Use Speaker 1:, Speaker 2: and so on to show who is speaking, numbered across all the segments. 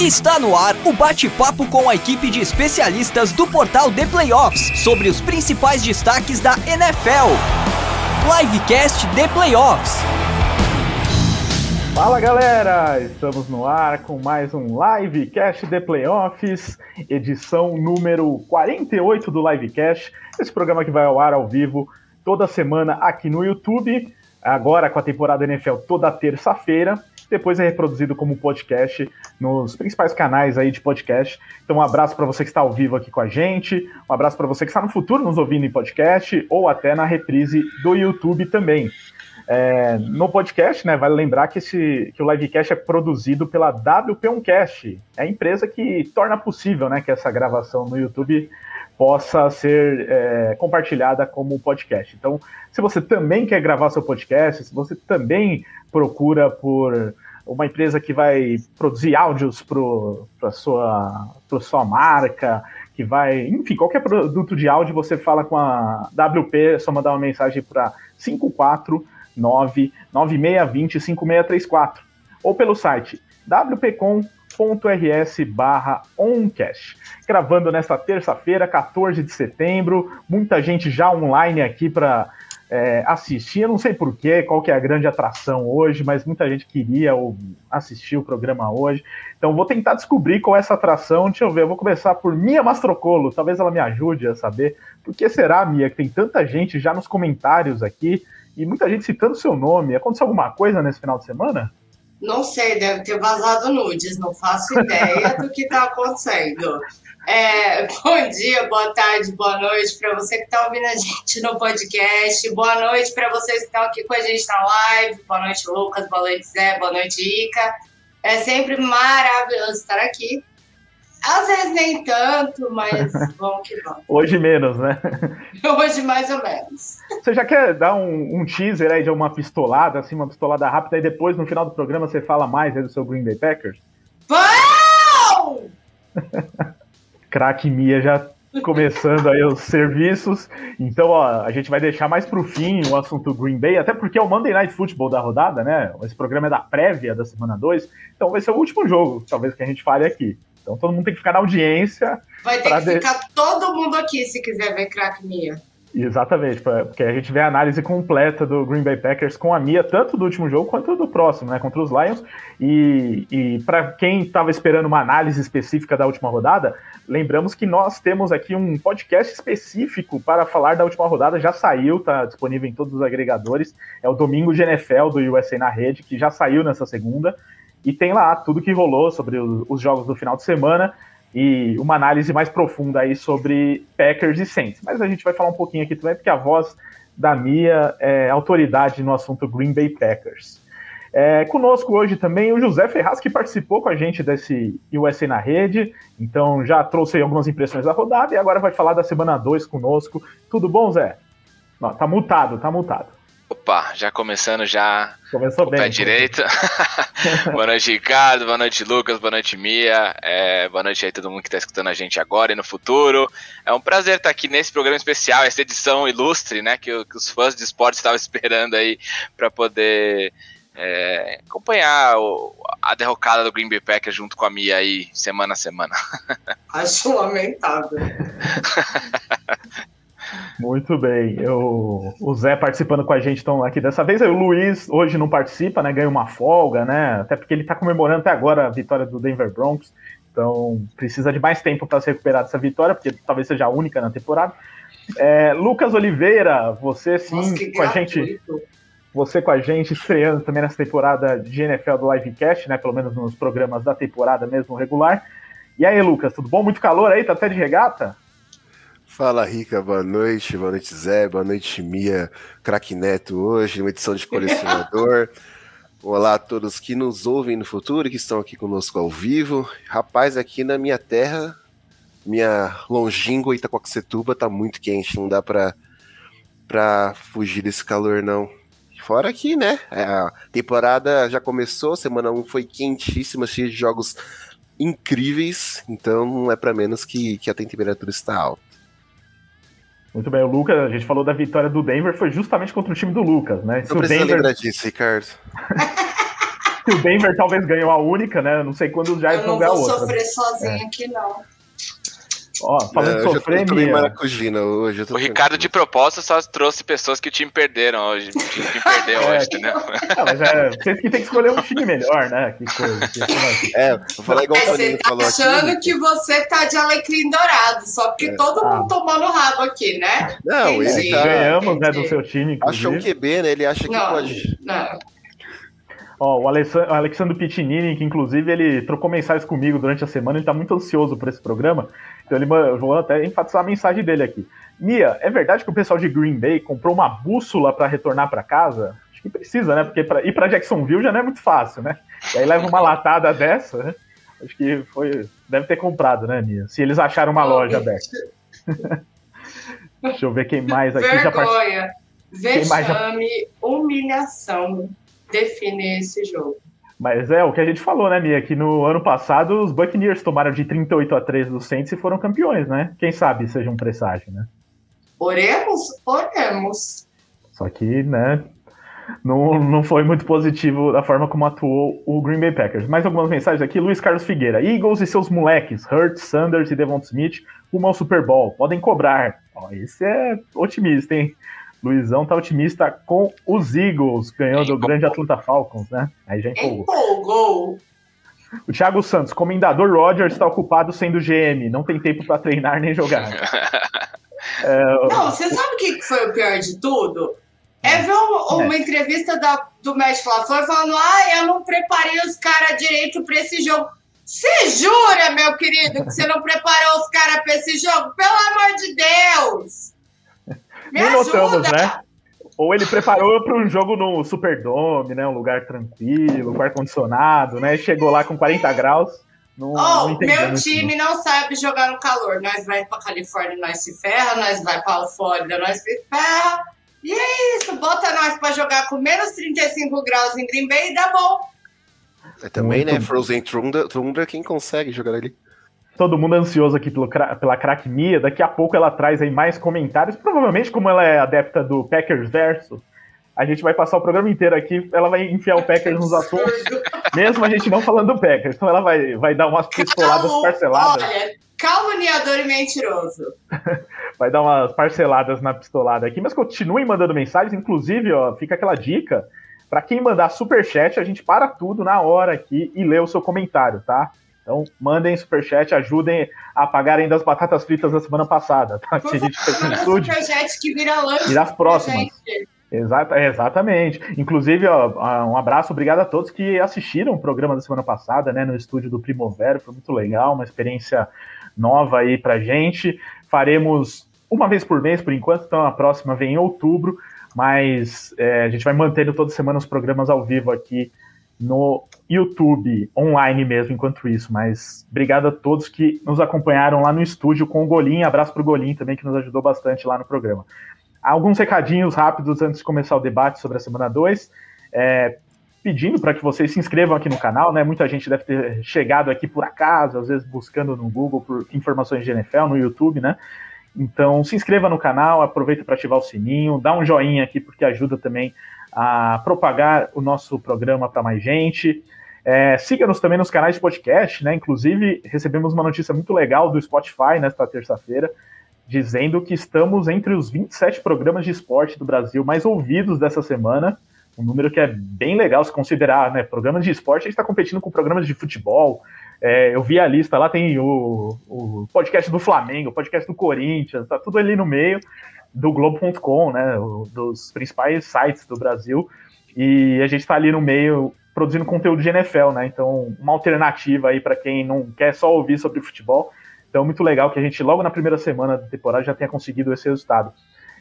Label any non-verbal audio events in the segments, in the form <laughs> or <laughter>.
Speaker 1: Está no ar o bate-papo com a equipe de especialistas do portal The Playoffs sobre os principais destaques da NFL. Livecast The Playoffs.
Speaker 2: Fala galera, estamos no ar com mais um Livecast The Playoffs, edição número 48 do Livecast, esse programa que vai ao ar ao vivo toda semana aqui no YouTube, agora com a temporada NFL toda terça-feira depois é reproduzido como podcast nos principais canais aí de podcast. Então, um abraço para você que está ao vivo aqui com a gente, um abraço para você que está no futuro nos ouvindo em podcast ou até na reprise do YouTube também. É, no podcast, né, vale lembrar que, esse, que o livecast é produzido pela WP1Cast, é a empresa que torna possível né, que essa gravação no YouTube possa ser é, compartilhada como podcast. Então, se você também quer gravar seu podcast, se você também procura por uma empresa que vai produzir áudios para sua, sua marca, que vai, enfim, qualquer produto de áudio, você fala com a WP, é só mandar uma mensagem para 549-9620-5634 ou pelo site wpcom.rs barra oncast. Gravando nesta terça-feira, 14 de setembro, muita gente já online aqui para é, assistir. Eu não sei porquê, qual que é a grande atração hoje, mas muita gente queria assistir o programa hoje. Então vou tentar descobrir qual é essa atração. Deixa eu ver, eu vou começar por Mia Mastrocolo. Talvez ela me ajude a saber. Por que será, Mia, que tem tanta gente já nos comentários aqui e muita gente citando seu nome? Aconteceu alguma coisa nesse final de semana?
Speaker 3: Não sei, deve ter vazado nudes, não faço ideia do que está acontecendo. É, <laughs> bom dia, boa tarde, boa noite para você que está ouvindo a gente no podcast. Boa noite para vocês que estão aqui com a gente na live. Boa noite, Lucas. Boa noite, Zé. Boa noite, Ica. É sempre maravilhoso estar aqui. Às vezes nem tanto, mas <laughs> vamos que vamos.
Speaker 2: Hoje menos, né? <laughs>
Speaker 3: Hoje mais ou menos.
Speaker 2: Você já quer dar um, um teaser aí de uma pistolada, assim, uma pistolada rápida, e depois no final do programa você fala mais aí do seu Green Bay Packers?
Speaker 3: Vão!
Speaker 2: Craque Mia já começando aí os serviços. Então, ó, a gente vai deixar mais para o fim o assunto Green Bay, até porque é o Monday Night Football da rodada, né? Esse programa é da prévia da semana 2, então vai ser o último jogo, talvez, que a gente fale aqui. Então todo mundo tem que ficar na audiência.
Speaker 3: Vai ter que de... ficar todo mundo aqui se quiser ver craque Mia.
Speaker 2: Exatamente, porque a gente vê a análise completa do Green Bay Packers com a Mia, tanto do último jogo quanto do próximo, né, contra os Lions. E, e para quem estava esperando uma análise específica da última rodada, lembramos que nós temos aqui um podcast específico para falar da última rodada, já saiu, está disponível em todos os agregadores. É o Domingo de NFL do USA na Rede, que já saiu nessa segunda. E tem lá tudo que rolou sobre os jogos do final de semana e uma análise mais profunda aí sobre Packers e Saints. Mas a gente vai falar um pouquinho aqui também, porque a voz da Mia é autoridade no assunto Green Bay Packers. É, conosco hoje também o José Ferraz, que participou com a gente desse USA na rede, então já trouxe algumas impressões da rodada e agora vai falar da semana 2 conosco. Tudo bom, Zé? Não, tá mutado, tá mutado.
Speaker 4: Opa, já começando já.
Speaker 2: Começou bem.
Speaker 4: Pé direito. <laughs> boa noite, Ricardo. Boa noite, Lucas. Boa noite, Mia. É, boa noite aí todo mundo que está escutando a gente agora e no futuro. É um prazer estar aqui nesse programa especial, essa edição ilustre, né? Que, que os fãs de esporte estavam <laughs> esperando aí para poder é, acompanhar o, a derrocada do Green Bay Packers junto com a Mia aí semana a semana. <laughs>
Speaker 3: Acho lamentável.
Speaker 2: Muito bem. Eu, o Zé participando com a gente então, aqui dessa vez. Aí o Luiz hoje não participa, né? Ganha uma folga, né? Até porque ele está comemorando até agora a vitória do Denver Broncos. Então precisa de mais tempo para se recuperar dessa vitória, porque talvez seja a única na temporada. É, Lucas Oliveira, você sim Nossa, com a gente. Você com a gente estreando também nessa temporada de NFL do Livecast, né? Pelo menos nos programas da temporada mesmo regular. E aí, Lucas, tudo bom? Muito calor aí? Tá até de regata?
Speaker 5: Fala, Rica, boa noite, boa noite, Zé, boa noite, Mia, craque Neto hoje, uma edição de colecionador. <laughs> Olá a todos que nos ouvem no futuro, que estão aqui conosco ao vivo. Rapaz, aqui na minha terra, minha longínqua Itacoaxetuba tá muito quente, não dá pra, pra fugir desse calor, não. Fora aqui, né? A temporada já começou, semana 1 foi quentíssima, cheia de jogos incríveis, então não é para menos que, que a temperatura está alta.
Speaker 2: Muito bem, o Lucas, a gente falou da vitória do Denver, foi justamente contra o time do Lucas, né?
Speaker 5: Se Não precisa Denver... lembrar disso, Ricardo. <laughs>
Speaker 2: o Denver talvez ganhou a única, né? Eu não sei quando os Giants vão ganhar
Speaker 3: outra.
Speaker 2: Eu
Speaker 3: não vou sofrer sozinho é. aqui, não.
Speaker 2: Ó, falando de sofrer,
Speaker 5: eu maracujina hoje.
Speaker 4: o Ricardo, de propósito, só trouxe pessoas que o time perderam hoje. O time perdeu <laughs> é, hoje, entendeu?
Speaker 2: Não, mas é, vocês que tem que escolher um time melhor, né? Que coisa. Que <laughs>
Speaker 5: é, vou falar igual é, o
Speaker 3: Você tá
Speaker 5: falou
Speaker 3: achando
Speaker 5: aqui.
Speaker 3: que você tá de alecrim dourado, só porque é. todo mundo ah. tomou no rabo aqui, né?
Speaker 5: Não,
Speaker 2: Entendi. ele tá... Ganhamos, né, do seu time,
Speaker 5: inclusive. Achou um QB, né? Ele acha que
Speaker 3: não,
Speaker 5: pode...
Speaker 3: Não.
Speaker 2: Ó, o Alessandro, Alexandre Pitinini, que inclusive ele trocou mensagens comigo durante a semana, ele tá muito ansioso por esse programa, então ele, eu vou até enfatizar a mensagem dele aqui. Mia, é verdade que o pessoal de Green Bay comprou uma bússola para retornar para casa? Acho que precisa, né? Porque pra ir para Jacksonville já não é muito fácil, né? E aí leva uma latada dessa, né? Acho que foi. Deve ter comprado, né, Mia? Se eles acharam uma loja aberta. <laughs> Deixa eu ver quem mais aqui
Speaker 3: Vergonha,
Speaker 2: já
Speaker 3: part... vexame, já... humilhação define esse jogo.
Speaker 2: Mas é o que a gente falou, né, Mia? Que no ano passado os Buccaneers tomaram de 38 a 3 do Saints e foram campeões, né? Quem sabe seja um presságio, né?
Speaker 3: Oremos, oremos.
Speaker 2: Só que, né, não, não foi muito positivo da forma como atuou o Green Bay Packers. Mais algumas mensagens aqui. Luiz Carlos Figueira. Eagles e seus moleques, Hurt, Sanders e Devon Smith, rumo ao Super Bowl. Podem cobrar. Ó, esse é otimista, hein? Luizão tá otimista com os Eagles, ganhando o grande Atlanta Falcons, né? Aí já empolgou.
Speaker 3: Empolgou.
Speaker 2: O Thiago Santos, comendador Rogers está ocupado sendo GM, não tem tempo para treinar nem jogar. <laughs>
Speaker 3: é, não, você sabe o que foi o pior de tudo? É ver uma, uma é. entrevista da, do Matt LaFleur falando: ah, eu não preparei os caras direito para esse jogo. Você jura, meu querido, que você não preparou os caras para esse jogo? Pelo amor de Deus! Me
Speaker 2: Nem notamos, né? Ou ele preparou para um jogo no Superdome, né? Um lugar tranquilo, com ar-condicionado, né? Chegou lá com 40 graus. Não,
Speaker 3: oh, não meu time não. não sabe jogar no calor. Nós vai para Califórnia, nós se ferra, nós vai para Flórida, nós se ferra. E é isso, bota nós para jogar com menos 35 graus em Green Bay e dá bom.
Speaker 5: É também, Muito né? Frozen Thunder, Thunder, quem consegue jogar ali?
Speaker 2: Todo mundo ansioso aqui pelo, pela crack Mia. Daqui a pouco ela traz aí mais comentários. Provavelmente, como ela é adepta do Packers Verso, a gente vai passar o programa inteiro aqui. Ela vai enfiar o Packers nos assuntos, <laughs> mesmo a gente não falando do Packers. Então ela vai, vai dar umas pistoladas Calma, parceladas.
Speaker 3: Olha, caluniador e mentiroso. <laughs>
Speaker 2: vai dar umas parceladas na pistolada aqui, mas continuem mandando mensagens. Inclusive, ó, fica aquela dica. Para quem mandar super chat, a gente para tudo na hora aqui e lê o seu comentário, tá? Então, mandem superchat, ajudem a pagarem das batatas fritas da semana passada, tá? Que a gente fez no estúdio.
Speaker 3: superchat que vira lanche.
Speaker 2: E das próximas. Exata, exatamente. Inclusive, ó, um abraço, obrigado a todos que assistiram o programa da semana passada, né, no estúdio do Primavera, foi muito legal, uma experiência nova aí pra gente. Faremos uma vez por mês, por enquanto, então a próxima vem em outubro, mas é, a gente vai mantendo toda semana os programas ao vivo aqui no YouTube, online mesmo, enquanto isso. Mas obrigado a todos que nos acompanharam lá no estúdio com o Golim. Abraço para o Golim também, que nos ajudou bastante lá no programa. Alguns recadinhos rápidos antes de começar o debate sobre a semana 2. É, pedindo para que vocês se inscrevam aqui no canal, né? Muita gente deve ter chegado aqui por acaso, às vezes buscando no Google por informações de NFL, no YouTube, né? Então se inscreva no canal, aproveita para ativar o sininho, dá um joinha aqui porque ajuda também a propagar o nosso programa para mais gente. É, Siga-nos também nos canais de podcast, né? Inclusive, recebemos uma notícia muito legal do Spotify nesta terça-feira, dizendo que estamos entre os 27 programas de esporte do Brasil mais ouvidos dessa semana. Um número que é bem legal se considerar, né? Programas de esporte, a gente está competindo com programas de futebol. É, eu vi a lista lá, tem o, o podcast do Flamengo, o podcast do Corinthians, tá tudo ali no meio do Globo.com, né, dos principais sites do Brasil, e a gente está ali no meio produzindo conteúdo de NFL, né? Então, uma alternativa aí para quem não quer só ouvir sobre futebol. Então, muito legal que a gente, logo na primeira semana da temporada, já tenha conseguido esse resultado.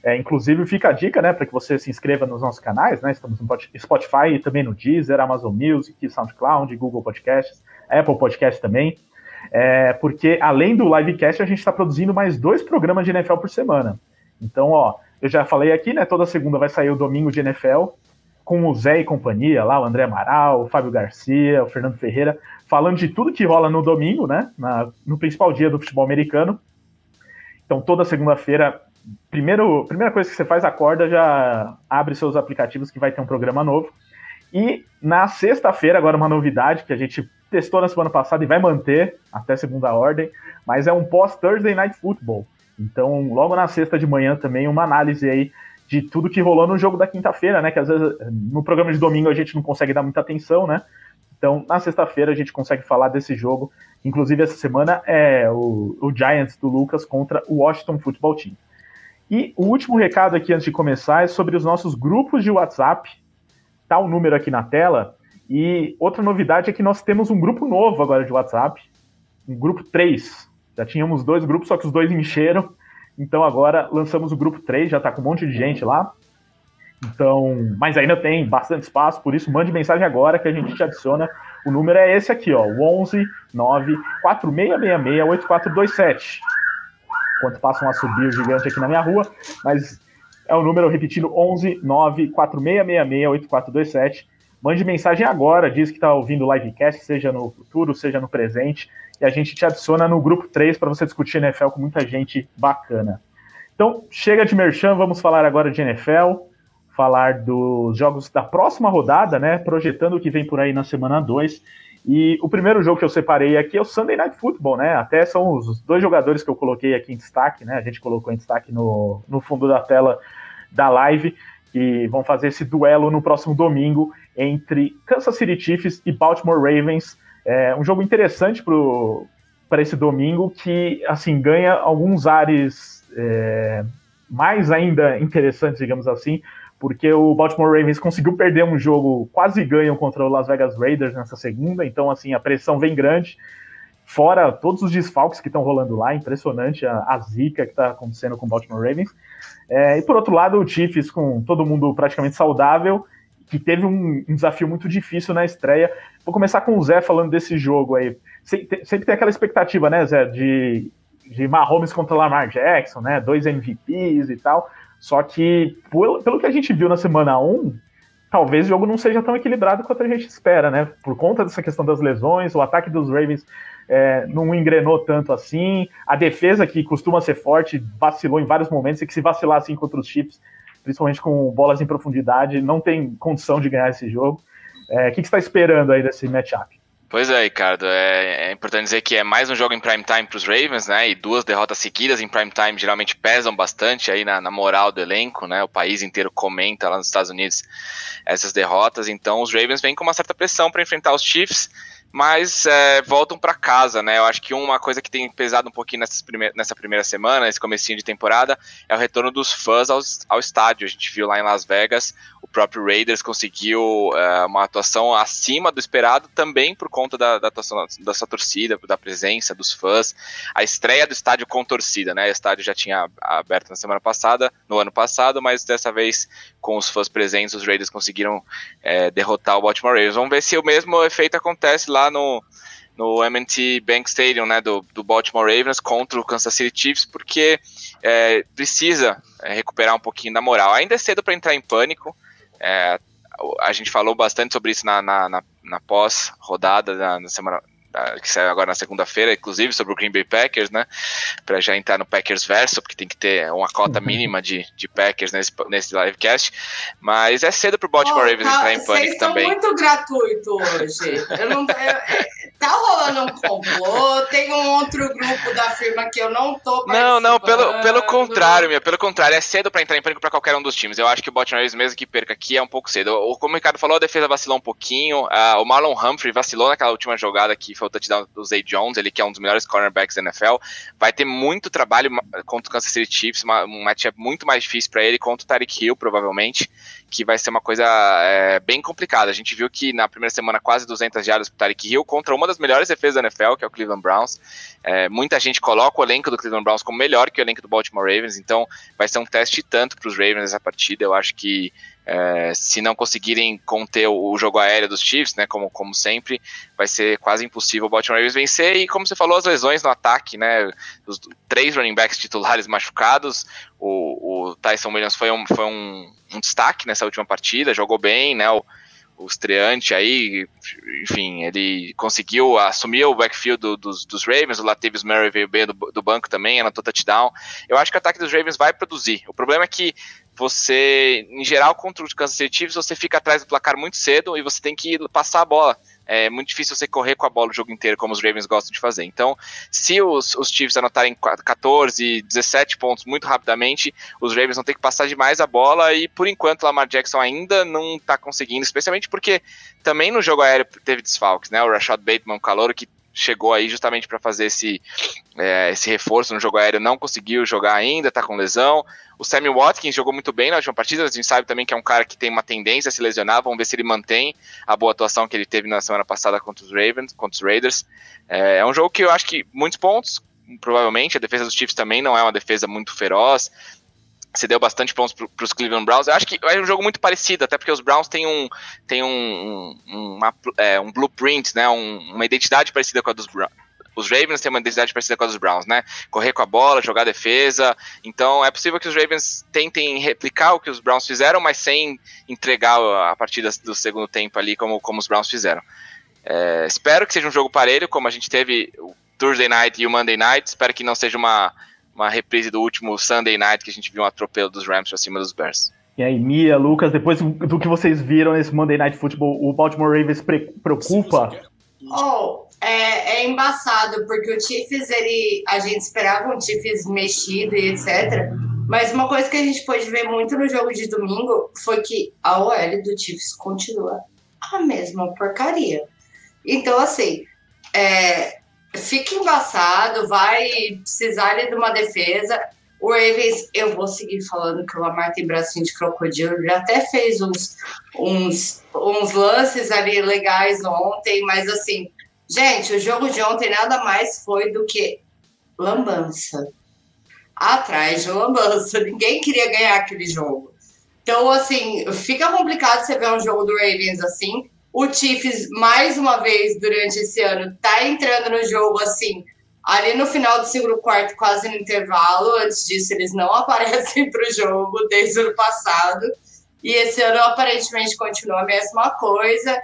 Speaker 2: É, inclusive, fica a dica, né, para que você se inscreva nos nossos canais, né? Estamos no Spotify e também no Deezer, Amazon Music, SoundCloud, Google Podcasts, Apple Podcasts também. É, porque além do livecast, a gente está produzindo mais dois programas de NFL por semana. Então, ó, eu já falei aqui, né? Toda segunda vai sair o domingo de NFL com o Zé e companhia, lá o André Amaral, o Fábio Garcia, o Fernando Ferreira, falando de tudo que rola no domingo, né? Na, no principal dia do futebol americano. Então, toda segunda-feira, primeiro, primeira coisa que você faz, acorda, já abre seus aplicativos que vai ter um programa novo. E na sexta-feira, agora uma novidade que a gente testou na semana passada e vai manter até segunda ordem, mas é um pós-Thursday Night Football. Então, logo na sexta de manhã também uma análise aí de tudo que rolou no jogo da quinta-feira, né? Que às vezes no programa de domingo a gente não consegue dar muita atenção, né? Então, na sexta-feira a gente consegue falar desse jogo. Inclusive, essa semana é o, o, Giants do Lucas contra o Washington Football Team. E o último recado aqui antes de começar é sobre os nossos grupos de WhatsApp. Tá o número aqui na tela. E outra novidade é que nós temos um grupo novo agora de WhatsApp, um grupo 3. Já tínhamos dois grupos, só que os dois encheram. Então agora lançamos o grupo 3, já está com um monte de gente lá. Então, mas ainda tem bastante espaço, por isso mande mensagem agora que a gente te adiciona. O número é esse aqui, ó, 11 9 4666 8427. Enquanto passam a subir o gigante aqui na minha rua, mas é o número repetindo 11 9 4666 8427. Mande mensagem agora, diz que está ouvindo o livecast, seja no futuro, seja no presente, e a gente te adiciona no grupo 3 para você discutir NFL com muita gente bacana. Então, chega de merchan, vamos falar agora de NFL, falar dos jogos da próxima rodada, né? Projetando o que vem por aí na semana 2. E o primeiro jogo que eu separei aqui é o Sunday Night Football, né? Até são os dois jogadores que eu coloquei aqui em destaque, né? A gente colocou em destaque no, no fundo da tela da live, que vão fazer esse duelo no próximo domingo entre Kansas City Chiefs e Baltimore Ravens. É um jogo interessante para esse domingo que assim ganha alguns ares é, mais ainda interessantes, digamos assim, porque o Baltimore Ravens conseguiu perder um jogo quase ganho contra o Las Vegas Raiders nessa segunda, então assim a pressão vem grande. Fora todos os desfalques que estão rolando lá, impressionante a, a zica que está acontecendo com o Baltimore Ravens. É, e por outro lado, o Chiefs com todo mundo praticamente saudável que teve um, um, desafio muito difícil na estreia. Vou começar com o Zé falando desse jogo aí. Sempre, tem aquela expectativa, né, Zé, de, de Mahomes contra Lamar Jackson, né, dois MVPs e tal. Só que, pelo, pelo que a gente viu na semana 1, talvez o jogo não seja tão equilibrado quanto a gente espera, né? Por conta dessa questão das lesões, o ataque dos Ravens é, não engrenou tanto assim, a defesa que costuma ser forte vacilou em vários momentos e que se vacilar assim contra os Chiefs principalmente com bolas em profundidade, não tem condição de ganhar esse jogo. É, o que, você está esperando aí desse matchup?
Speaker 4: Pois é, Ricardo. É, é, importante dizer que é mais um jogo em prime time para os Ravens, né? E duas derrotas seguidas em prime time geralmente pesam bastante aí na, na, moral do elenco, né? O país inteiro comenta lá nos Estados Unidos essas derrotas. Então os Ravens vêm com uma certa pressão para enfrentar os Chiefs mas é, voltam para casa, né? Eu acho que uma coisa que tem pesado um pouquinho nessa primeira semana, esse comecinho de temporada, é o retorno dos fãs ao, estádio. A gente viu lá em Las Vegas, próprio Raiders conseguiu é, uma atuação acima do esperado, também por conta da, da atuação da sua torcida, da presença dos fãs. A estreia do estádio com torcida, né? O estádio já tinha aberto na semana passada, no ano passado, mas dessa vez com os fãs presentes, os Raiders conseguiram é, derrotar o Baltimore Ravens. Vamos ver se o mesmo efeito acontece lá no, no M&T Bank Stadium, né, do, do, Baltimore Ravens contra o Kansas City Chiefs, porque é, precisa é, recuperar um pouquinho da moral. Ainda é cedo para entrar em pânico. É, a gente falou bastante sobre isso na, na, na, na pós-rodada, na, na, semana, que saiu agora na segunda-feira, inclusive sobre o Green Bay Packers, né? Para já entrar no Packers verso, porque tem que ter uma cota uhum. mínima de, de Packers nesse, nesse livecast. Mas é cedo pro Baltimore oh, Ravens tá, entrar em pânico também.
Speaker 3: Vocês muito gratuito hoje. Eu não, eu, tá rolando um complô, tem um outro grupo da firma que eu não tô
Speaker 4: Não, não, pelo, pelo contrário, meu, pelo contrário, é cedo para entrar em pânico para qualquer um dos times. Eu acho que o Baltimore Ravens, mesmo que perca aqui, é um pouco cedo. O, como o Ricardo falou, a defesa vacilou um pouquinho. Uh, o Marlon Humphrey vacilou naquela última jogada que foi o touchdown do Zay Jones, ele que é um dos melhores cornerbacks da NFL. Vai ter muito trabalho contra o Kansas City Chiefs, uma, um matchup muito mais difícil para ele contra o Tyreek Hill, provavelmente que vai ser uma coisa é, bem complicada. A gente viu que na primeira semana quase 200 jardas para Tarek Hill contra uma das melhores defesas da NFL, que é o Cleveland Browns. É, muita gente coloca o elenco do Cleveland Browns como melhor que o elenco do Baltimore Ravens, então vai ser um teste tanto para os Ravens essa partida. Eu acho que é, se não conseguirem conter o, o, jogo aéreo dos Chiefs, né, como, como sempre, vai ser quase impossível o Baltimore Ravens vencer. E como você falou, as lesões no ataque, né, os três running backs titulares machucados, o, o Tyson Williams foi um, foi um, um destaque nessa última partida, jogou bem, né, o, o estreante aí, enfim, ele conseguiu assumir o backfield do, dos, dos, Ravens, o Latavius Murray veio bem do, do banco também, anotou touchdown. Eu acho que o ataque dos Ravens vai produzir. O problema é que você, em geral, contra os Kansas City Chiefs, você fica atrás do placar muito cedo e você tem que passar a bola. É muito difícil você correr com a bola o jogo inteiro, como os Ravens gostam de fazer. Então, se os, os Chiefs anotarem 14, 17 pontos muito rapidamente, os Ravens vão ter que passar demais a bola e, por enquanto, o Lamar Jackson ainda não está conseguindo, especialmente porque também no jogo aéreo teve desfalques, né? O Rashad Bateman, o calor que chegou aí justamente para fazer esse, é, esse reforço no jogo aéreo, não conseguiu jogar ainda, tá com lesão. O Sammy Watkins jogou muito bem na última partida, a gente sabe também que é um cara que tem uma tendência a se lesionar, vamos ver se ele mantém a boa atuação que ele teve na semana passada contra os Ravens, contra os Raiders. É, é um jogo que eu acho que muitos pontos, provavelmente, a defesa dos Chiefs também não é uma defesa muito feroz, se deu bastante pontos para os Cleveland Browns. Eu acho que é um jogo muito parecido, até porque os Browns têm um, têm um, um, uma, é, um blueprint, né, um, uma identidade parecida com a dos. Os Ravens têm uma identidade parecida com a dos Browns, né? Correr com a bola, jogar defesa. Então é possível que os Ravens tentem replicar o que os Browns fizeram, mas sem entregar a partida do segundo tempo ali, como, como os Browns fizeram. É, espero que seja um jogo parelho, como a gente teve o Thursday Night e o Monday Night. Espero que não seja uma uma reprise do último Sunday Night que a gente viu um atropelo dos Rams pra cima dos Bears.
Speaker 2: E aí, Mia, Lucas, depois do que vocês viram nesse Monday Night Football, o Baltimore Ravens pre preocupa?
Speaker 3: Oh, é, é, embaçado, porque o Chiefs, ele, a gente esperava um Chiefs mexido e etc. Mas uma coisa que a gente pôde ver muito no jogo de domingo foi que a OL do Chiefs continua a mesma porcaria. Então, assim, é, fica embaçado, vai precisar de uma defesa. O Ravens, eu vou seguir falando que o Lamar tem bracinho de crocodilo, ele até fez uns, uns, uns lances ali legais ontem, mas assim, gente, o jogo de ontem nada mais foi do que lambança. Atrás de lambança. <laughs> Ninguém queria ganhar aquele jogo. Então, assim, fica complicado você ver um jogo do Ravens assim. O Chiefs, mais uma vez, durante esse ano, tá entrando no jogo assim, ali no final do segundo quarto, quase no intervalo. Antes disso, eles não <laughs> aparecem para o jogo desde o ano passado. E esse ano, aparentemente, continua a mesma coisa.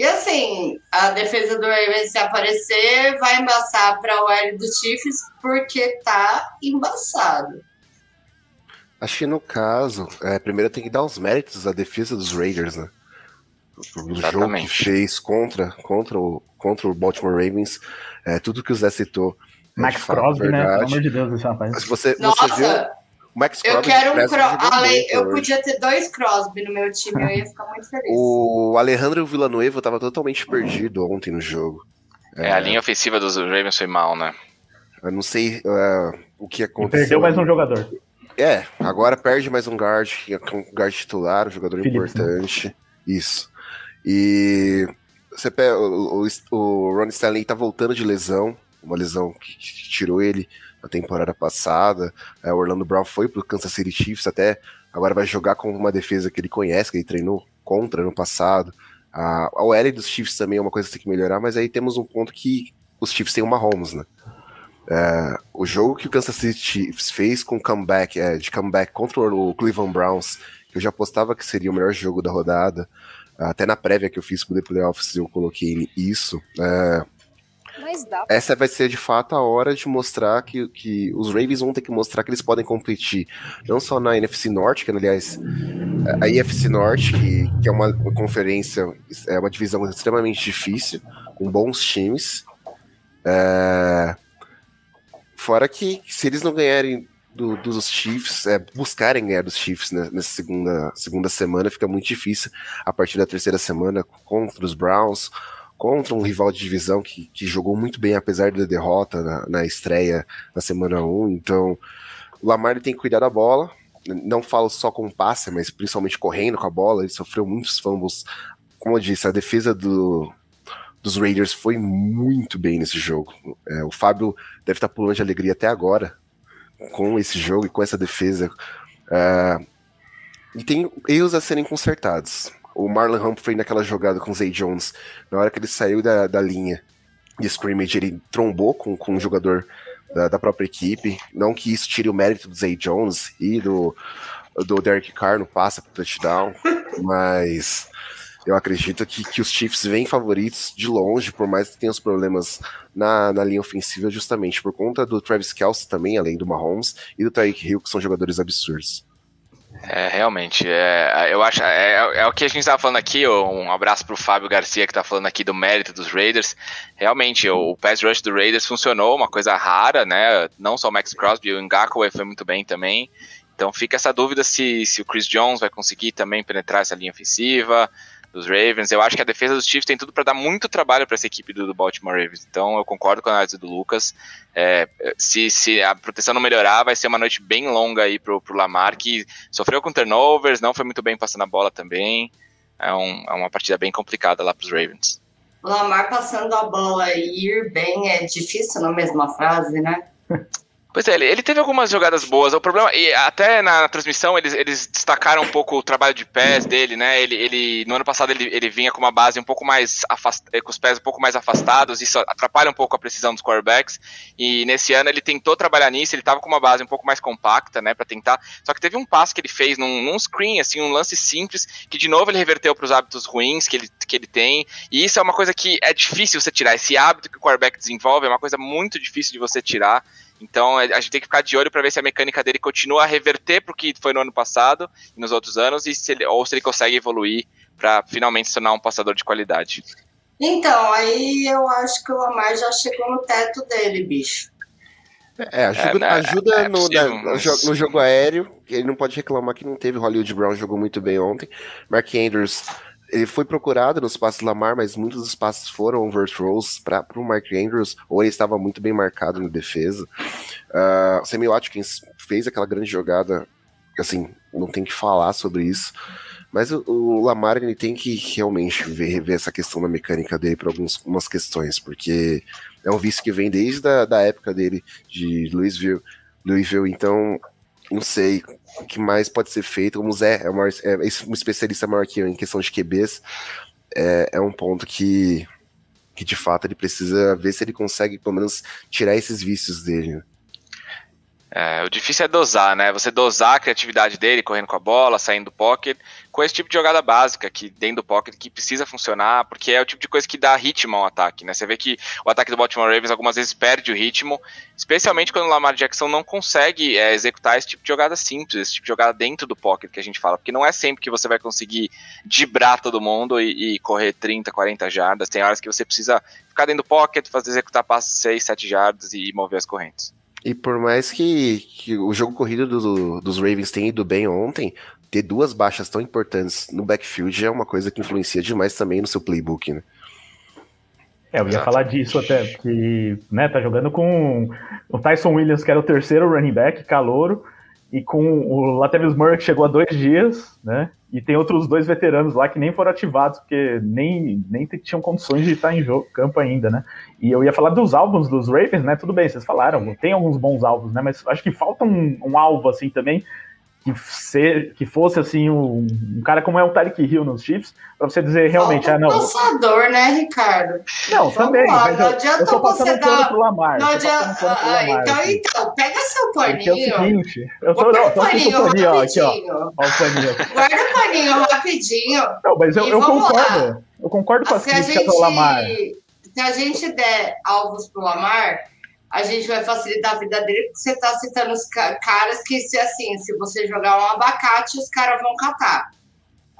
Speaker 3: E assim, a defesa do Ravens, se aparecer, vai embaçar para o L do Chiefs, porque tá embaçado.
Speaker 5: Acho que no caso, é, primeiro tem que dar os méritos à defesa dos Raiders, né? o jogo que fez contra, contra, o, contra o Baltimore Ravens, é, tudo que o Zé citou.
Speaker 2: É Max Crosby, né? Pelo amor de Deus, esse rapaz.
Speaker 5: Mas você, Nossa, você viu, Max
Speaker 3: Crosby eu quero um Crosby. Eu podia ter dois Crosby no meu time, eu ia ficar muito feliz.
Speaker 5: O Alejandro Villanueva estava totalmente perdido ontem no jogo.
Speaker 4: É, é, a linha ofensiva dos Ravens foi mal, né?
Speaker 5: Eu não sei uh, o que aconteceu.
Speaker 2: Perdeu mais um jogador.
Speaker 5: É, agora perde mais um guard, que é um guard titular, um jogador Phillips, né? importante. Isso. E você pega, o, o, o Ron Stanley tá voltando de lesão, uma lesão que, que tirou ele na temporada passada. É, o Orlando Brown foi pro Kansas City Chiefs até agora vai jogar com uma defesa que ele conhece, que ele treinou contra no passado. A, a OL dos Chiefs também é uma coisa que tem que melhorar, mas aí temos um ponto que os Chiefs têm uma Mahomes, né? É, o jogo que o Kansas City Chiefs fez com comeback, é, de comeback contra o Cleveland Browns, que eu já apostava que seria o melhor jogo da rodada, até na prévia que eu fiz com o The Playoffs eu coloquei isso. É, essa vai ser de fato a hora de mostrar que, que os Ravens vão ter que mostrar que eles podem competir não só na NFC Norte, que aliás a IFC Norte, que, que é uma, uma conferência, é uma divisão extremamente difícil, com bons times. É, fora que se eles não ganharem do, dos Chiefs, é, buscarem ganhar dos Chiefs né, nessa segunda, segunda semana, fica muito difícil a partir da terceira semana contra os Browns, contra um rival de divisão que, que jogou muito bem, apesar da derrota na, na estreia na semana 1. Então, o Lamar tem que cuidar da bola. Não falo só com passe, mas principalmente correndo com a bola. Ele sofreu muitos fumbles. Como eu disse, a defesa do, dos Raiders foi muito bem nesse jogo. É, o Fábio deve estar pulando de alegria até agora, com esse jogo e com essa defesa. Uh, e tem erros a serem consertados. O Marlon Humphrey naquela jogada com o Zay Jones, na hora que ele saiu da, da linha de scrimmage, ele trombou com, com um jogador da, da, própria equipe. Não que isso tire o mérito do Zay Jones e do, do Derek Carr no passa pro touchdown, <laughs> mas eu acredito que, que os Chiefs vêm favoritos de longe, por mais que tenham os problemas na, na linha ofensiva, justamente por conta do Travis Kelce também, além do Mahomes, e do Tyreek Hill, que são jogadores absurdos.
Speaker 4: É, realmente, é, eu acho, é, é, o que a gente estava falando aqui, um abraço para o Fábio Garcia que está falando aqui do mérito dos Raiders, realmente, o, o pass rush do Raiders funcionou, uma coisa rara, né, não só o Max Crosby, o Ngakwe foi muito bem também, então fica essa dúvida se, se o Chris Jones vai conseguir também penetrar essa linha ofensiva, dos Ravens. Eu acho que a defesa dos Chiefs tem tudo para dar muito trabalho para essa equipe do, do, Baltimore Ravens. Então eu concordo com a análise do Lucas. É, se, se, a proteção não melhorar, vai ser uma noite bem longa aí pro, pro Lamar, que sofreu com turnovers, não foi muito bem passando a bola também. É, um, é uma partida bem complicada lá para os Ravens.
Speaker 3: O Lamar passando a bola e ir bem é difícil na mesma frase, né? <laughs>
Speaker 4: Pois é, ele, ele, teve algumas jogadas boas. O problema, e até na, transmissão eles, eles destacaram um pouco o trabalho de pés dele, né? Ele, ele no ano passado ele, ele vinha com uma base um pouco mais afastada, com os pés um pouco mais afastados, isso atrapalha um pouco a precisão dos quarterbacks. E nesse ano ele tentou trabalhar nisso, ele estava com uma base um pouco mais compacta, né? Para tentar. Só que teve um passe que ele fez num, num screen, assim, um lance simples, que de novo ele reverteu para os hábitos ruins que ele, que ele tem. E isso é uma coisa que é difícil você tirar. Esse hábito que o quarterback desenvolve é uma coisa muito difícil de você tirar. Então é, a gente tem que ficar de olho para ver se a mecânica dele continua a reverter para o que foi no ano passado e nos outros anos, e se ele, ou se ele consegue evoluir para finalmente se tornar um passador de qualidade.
Speaker 3: Então, aí eu acho que o Lamar já chegou no teto dele, bicho.
Speaker 5: É, ajuda, é, né, ajuda é no, possível, na, mas... no, jogo aéreo. Ele não pode reclamar que não teve. Hollywood Brown jogou muito bem ontem. Mark Andrews ele foi procurado nos passes Lamar, mas muitos dos foram overthrows para o Mark Andrews, ou ele estava muito bem marcado na defesa. Uh, Sammy Watkins fez aquela grande jogada, assim, não tem que falar sobre isso. Mas o, o Lamar ele tem que realmente ver, ver essa questão da mecânica dele para algumas questões, porque é um vício que vem desde a da época dele de Louisville, Louisville então não sei o que mais pode ser feito. Como o Zé é, uma, é um especialista maior que eu em questão de QBs, é, é um ponto que, que de fato ele precisa ver se ele consegue pelo menos tirar esses vícios dele. Né?
Speaker 4: É, o difícil é dosar, né? Você dosar a criatividade dele, correndo com a bola, saindo do pocket, com esse tipo de jogada básica, que dentro do pocket, que precisa funcionar, porque é o tipo de coisa que dá ritmo ao ataque, né? Você vê que o ataque do Baltimore Ravens algumas vezes perde o ritmo, especialmente quando o Lamar Jackson não consegue é, executar esse tipo de jogada simples, esse tipo de jogada dentro do pocket que a gente fala, porque não é sempre que você vai conseguir dibrar todo mundo e, e correr 30, 40 jardas, tem horas que você precisa ficar dentro do pocket, fazer executar passes 6, 7 jardas e mover as correntes.
Speaker 5: E por mais que, que o jogo corrido do, dos Ravens tenha ido bem ontem, ter duas baixas tão importantes no backfield é uma coisa que influencia demais também no seu playbook, né?
Speaker 2: É, eu ia falar disso até, porque né, tá jogando com o Tyson Williams, que era o terceiro running back, calouro, e com o Latavius Murray, que chegou há dois dias, né? E tem outros dois veteranos lá que nem foram ativados, porque nem, nem tinham condições de estar em jogo, campo ainda, né? E eu ia falar dos álbuns dos Ravens, né? Tudo bem, vocês falaram, tem alguns bons alvos, né? Mas acho que falta um, um alvo, assim, também, que, ser, que fosse assim um, um, cara como é o Tarek Hill nos Chiefs, para você dizer realmente,
Speaker 3: Falta
Speaker 2: ah, não.
Speaker 3: passador, né, Ricardo?
Speaker 2: Não, também.
Speaker 3: Lá, não adianta
Speaker 2: eu tô
Speaker 3: você dar.
Speaker 2: Pro Lamar,
Speaker 3: não adianta. Ah, então, aqui. então, pega seu paninho.
Speaker 2: É o seguinte, eu tô, não, tô aqui com o paninho, ó, aqui, ó. ó o paninho.
Speaker 3: Guarda o paninho rapidinho.
Speaker 2: Não, mas eu, eu concordo. Lá. Eu concordo com as críticas do Lamar.
Speaker 3: Se a gente der alvos pro Lamar, a gente vai facilitar a vida dele, porque você está citando os caras que, se assim, se você jogar um abacate, os caras vão catar.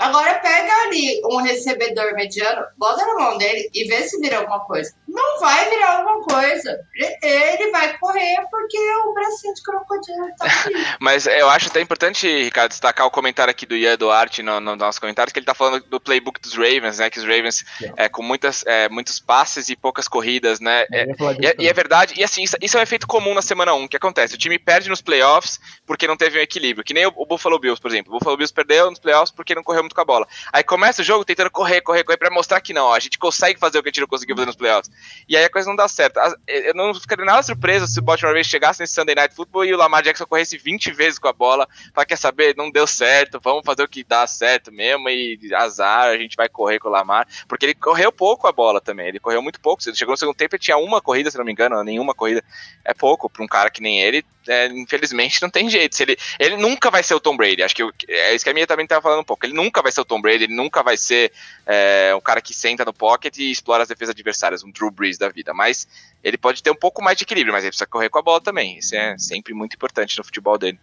Speaker 3: Agora pega ali um recebedor mediano, bota na mão dele e vê se vira alguma coisa. Não vai virar alguma coisa. Ele vai correr porque o bracinho de crocodilo tá <laughs> aqui.
Speaker 4: Mas eu acho até importante, Ricardo, destacar o comentário aqui do Ian Duarte no, no nosso comentário, que ele tá falando do playbook dos Ravens, né? Que os Ravens é, com muitas, é, muitos passes e poucas corridas, né? É, e, é, e, é verdade, e assim, isso, isso, é um efeito comum na semana 1. O que acontece? O time perde nos playoffs porque não teve um equilíbrio. Que nem o, o Buffalo Bills, por exemplo. O Buffalo Bills perdeu nos playoffs porque não correu com a bola. Aí começa o jogo tentando correr, correr, correr pra mostrar que não, ó, a gente consegue fazer o que a gente não conseguiu fazer nos playoffs. E aí a coisa não dá certo. Eu não ficaria nada surpreso se o Baltimore Ravens chegasse nesse Sunday Night Football e o Lamar Jackson corresse 20 vezes com a bola. Pra quer saber, não deu certo, vamos fazer o que dá certo mesmo e azar, a gente vai correr com o Lamar. Porque ele correu pouco a bola também, ele correu muito pouco. Chegou no segundo tempo e tinha uma corrida, se não me engano, nenhuma corrida. É pouco pra um cara que nem ele é, infelizmente não tem jeito. Se ele, ele nunca vai ser o Tom Brady. Acho que eu, é isso que a minha também estava falando um pouco. Ele nunca vai ser o Tom Brady, ele nunca vai ser é, um cara que senta no pocket e explora as defesas adversárias, um Drew Brees da vida. Mas ele pode ter um pouco mais de equilíbrio, mas ele precisa correr com a bola também. Isso é sempre muito importante no futebol dele.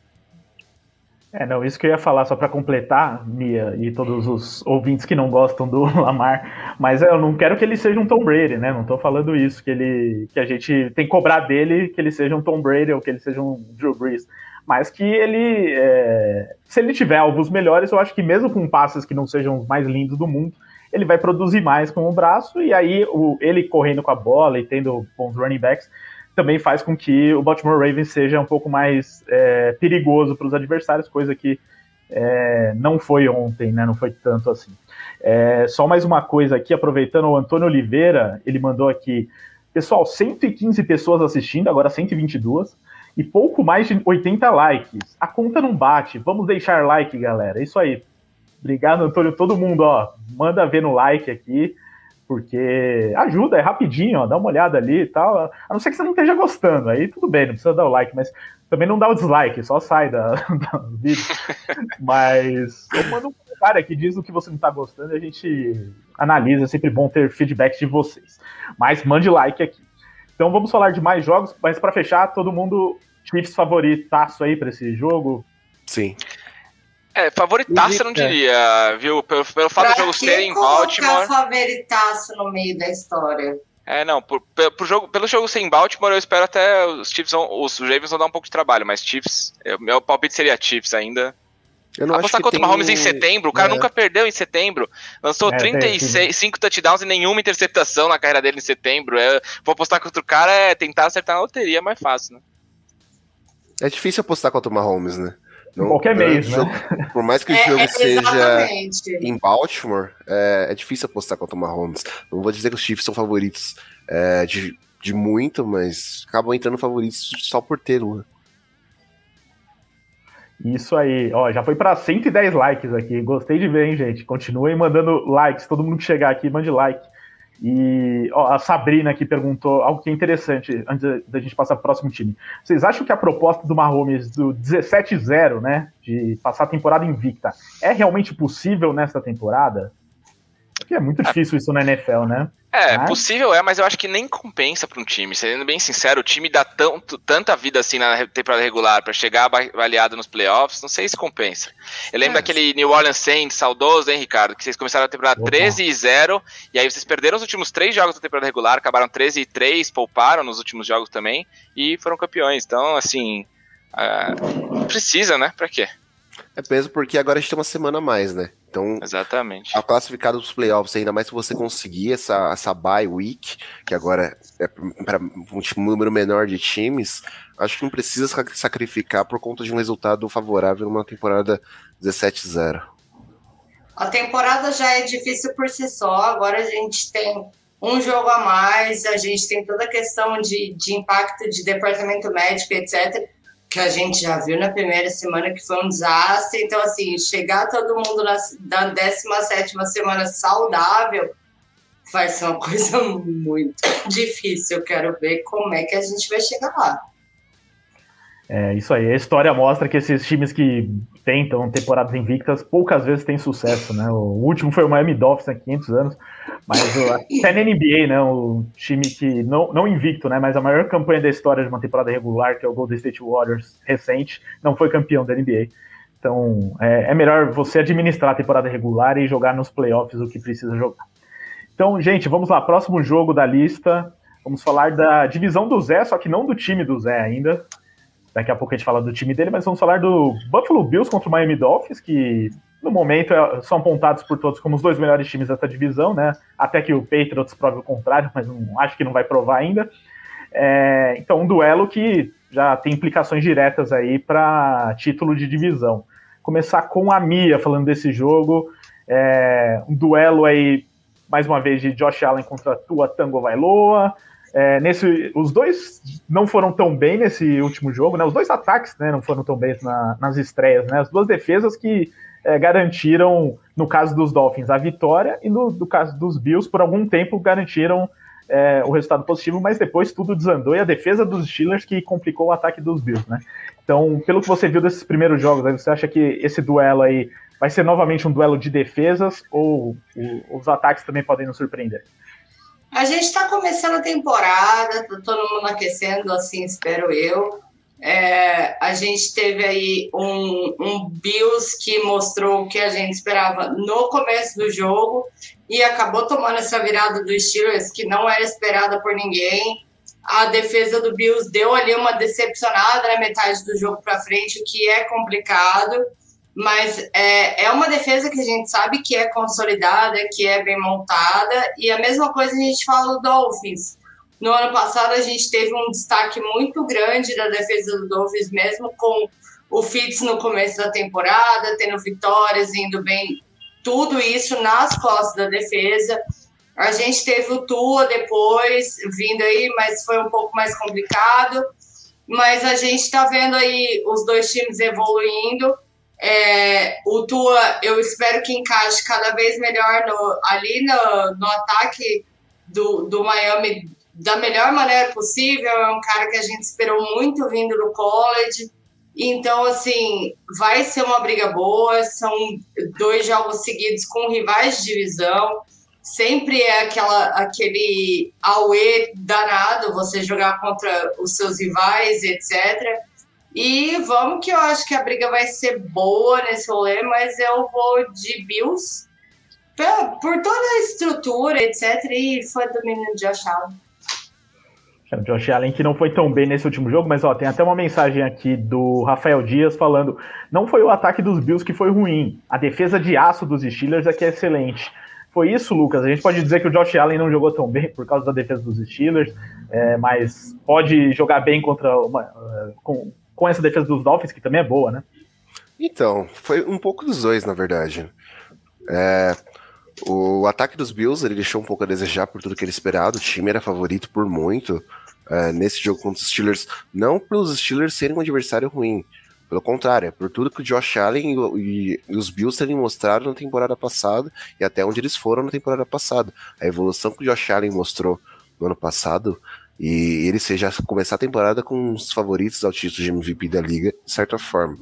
Speaker 2: É, não, isso que eu ia falar só para completar, Mia e todos os ouvintes que não gostam do <laughs> Lamar, mas eu não quero que ele seja um Tom Brady, né? Não tô falando isso, que ele que a gente tem que cobrar dele que ele seja um Tom Brady ou que ele seja um Drew Brees, mas que ele, é, se ele tiver alvos melhores, eu acho que mesmo com passes que não sejam os mais lindos do mundo, ele vai produzir mais com o braço e aí o, ele correndo com a bola e tendo bons running backs também faz com que o Baltimore Ravens seja um pouco mais é, perigoso para os adversários, coisa que é, não foi ontem, né? Não foi tanto assim. É, só mais uma coisa aqui, aproveitando o Antônio Oliveira, ele mandou aqui, pessoal, 115 pessoas assistindo, agora 122, e pouco mais de 80 likes. A conta não bate, vamos deixar like, galera. Isso aí. Obrigado, Antônio, todo mundo, ó, manda ver no like aqui porque ajuda, é rapidinho, ó, dá uma olhada ali e tal. A não ser que você não esteja gostando, aí tudo bem, não precisa dar o like, mas também não dá o dislike, só sai da, <laughs> da vídeo. mas eu mando um comentário aqui, diz o que você não está gostando e a gente analisa, é sempre bom ter feedback de vocês. Mas mande like aqui. Então vamos falar de mais jogos, mas para fechar, todo mundo Chiefs favoritaço aí para esse jogo?
Speaker 5: Sim.
Speaker 4: É, favoritaço eu não diria, viu? Pelo, pelo fato do jogo ser em Baltimore.
Speaker 3: favoritaço no meio da história?
Speaker 4: É, não, por, por, jogo, pelo jogo ser em Baltimore, eu espero até os Chiefs vão, os Ravens vão dar um pouco de trabalho, mas Chiefs, eu, meu palpite seria Chiefs ainda. Eu não Apostar contra o Mahomes em setembro, o cara é. nunca perdeu em setembro. Lançou é, 35 touchdowns e nenhuma interceptação na carreira dele em setembro. É, vou apostar contra o cara é tentar acertar na loteria, é mais fácil, né?
Speaker 5: É difícil apostar contra o Mahomes, né?
Speaker 2: Não, qualquer mês, né?
Speaker 5: Por mais que o é, jogo é, seja em Baltimore, é, é, difícil apostar contra o Mahomes. Não vou dizer que os Chiefs são favoritos é, de, de muito, mas acabam entrando favoritos só por ter Lula.
Speaker 2: Isso aí, ó, já foi para 110 likes aqui. Gostei de ver, hein, gente? Continuem mandando likes. Todo mundo que chegar aqui, mande like. E ó, a Sabrina aqui perguntou algo que é interessante antes da gente passar para o próximo time. Vocês acham que a proposta do Mahomes do 17-0, né, de passar a temporada invicta, é realmente possível nesta temporada? Porque é muito difícil isso na NFL, né?
Speaker 4: É, mas... possível é, mas eu acho que nem compensa para um time. Sendo bem sincero, o time dá tanto, tanta vida assim na temporada regular para chegar avaliado nos playoffs, não sei se compensa. Eu lembro é. daquele New Orleans Saints saudoso, hein, Ricardo? Que vocês começaram a temporada Opa. 13 e 0, e aí vocês perderam os últimos três jogos da temporada regular, acabaram 13 e 3, pouparam nos últimos jogos também, e foram campeões. Então, assim, uh, precisa, né? Pra quê?
Speaker 5: É mesmo porque agora a gente tem uma semana a mais, né? Então,
Speaker 4: Exatamente.
Speaker 5: a classificada dos playoffs, ainda mais se você conseguir essa, essa bye week, que agora é para um número menor de times, acho que não precisa sacrificar por conta de um resultado favorável numa temporada 17-0.
Speaker 3: A temporada já é difícil por si só, agora a gente tem um jogo a mais, a gente tem toda a questão de, de impacto de departamento médico, etc que a gente já viu na primeira semana que foi um desastre. Então, assim, chegar todo mundo na, na 17 semana saudável vai ser uma <laughs> coisa muito difícil. Eu quero ver como é que a gente vai chegar lá.
Speaker 2: É isso aí. A história mostra que esses times que tentam temporadas invictas poucas vezes têm sucesso, né? O último foi o Miami Dolphins há 500 anos, mas até na NBA, né? O time que não, não invicto, né? Mas a maior campanha da história de uma temporada regular, que é o Golden State Warriors recente, não foi campeão da NBA. Então é, é melhor você administrar a temporada regular e jogar nos playoffs o que precisa jogar. Então, gente, vamos lá. Próximo jogo da lista. Vamos falar da divisão do Zé, só que não do time do Zé ainda. Daqui a pouco a gente fala do time dele, mas vamos falar do Buffalo Bills contra o Miami Dolphins, que no momento é, são apontados por todos como os dois melhores times dessa divisão, né? Até que o Patriots prove o contrário, <laughs> mas não, acho que não vai provar ainda. É, então, um duelo que já tem implicações diretas aí para título de divisão. Começar com a Mia falando desse jogo. É, um duelo aí, mais uma vez, de Josh Allen contra Tua Tango Vailoa. É, nesse, os dois não foram tão bem nesse último jogo, né? Os dois ataques né, não foram tão bem na, nas estreias, né? As duas defesas que é, garantiram, no caso dos Dolphins, a vitória, e no, no, caso dos Bills, por algum tempo, garantiram é, o resultado positivo, mas depois tudo desandou e a defesa dos Steelers que complicou o ataque dos Bills, né? Então, pelo que você viu desses primeiros jogos, você acha que esse duelo aí vai ser novamente um duelo de defesas ou o, os ataques também podem nos surpreender?
Speaker 3: A gente está começando a temporada, tá todo mundo aquecendo, assim, espero eu. É, a gente teve aí um, um Bills que mostrou o que a gente esperava no começo do jogo e acabou tomando essa virada do Steelers que não era esperada por ninguém. A defesa do Bills deu ali uma decepcionada na metade do jogo para frente, o que é complicado, mas é, é uma defesa que a gente sabe que é consolidada, que é bem montada, e a mesma coisa a gente fala do Dolphins no ano passado, a gente teve um destaque muito grande da defesa do Dolphins, mesmo com o Fitz no começo da temporada, tendo vitórias, indo bem, tudo isso nas costas da defesa. A gente teve o Tua depois, vindo aí, mas foi um pouco mais complicado. Mas a gente está vendo aí os dois times evoluindo. É, o Tua, eu espero que encaixe cada vez melhor no, ali no, no ataque do, do Miami da melhor maneira possível. É um cara que a gente esperou muito vindo do college. Então, assim, vai ser uma briga boa. São dois jogos seguidos com rivais de divisão. Sempre é aquela, aquele auê danado você jogar contra os seus rivais, etc. E vamos que eu acho que a briga vai ser boa nesse rolê, mas eu vou de Bills por toda a estrutura, etc. E foi do menino Josh Allen.
Speaker 2: O Josh Allen que não foi tão bem nesse último jogo, mas ó, tem até uma mensagem aqui do Rafael Dias falando: não foi o ataque dos Bills que foi ruim, a defesa de aço dos Steelers é que é excelente. Foi isso, Lucas. A gente pode dizer que o Josh Allen não jogou tão bem por causa da defesa dos Steelers, é, mas pode jogar bem contra uma, uh, com, com essa defesa dos Dolphins, que também é boa, né?
Speaker 5: Então, foi um pouco dos dois, na verdade. É, o ataque dos Bills ele deixou um pouco a desejar por tudo que ele esperado. O time era favorito por muito uh, nesse jogo contra os Steelers. Não pelos Steelers serem um adversário ruim. Pelo contrário, é por tudo que o Josh Allen e, e, os Bills terem mostrado na temporada passada e até onde eles foram na temporada passada. A evolução que o Josh Allen mostrou no ano passado e ele seja começar a temporada com os favoritos ao título de MVP da liga, de certa forma.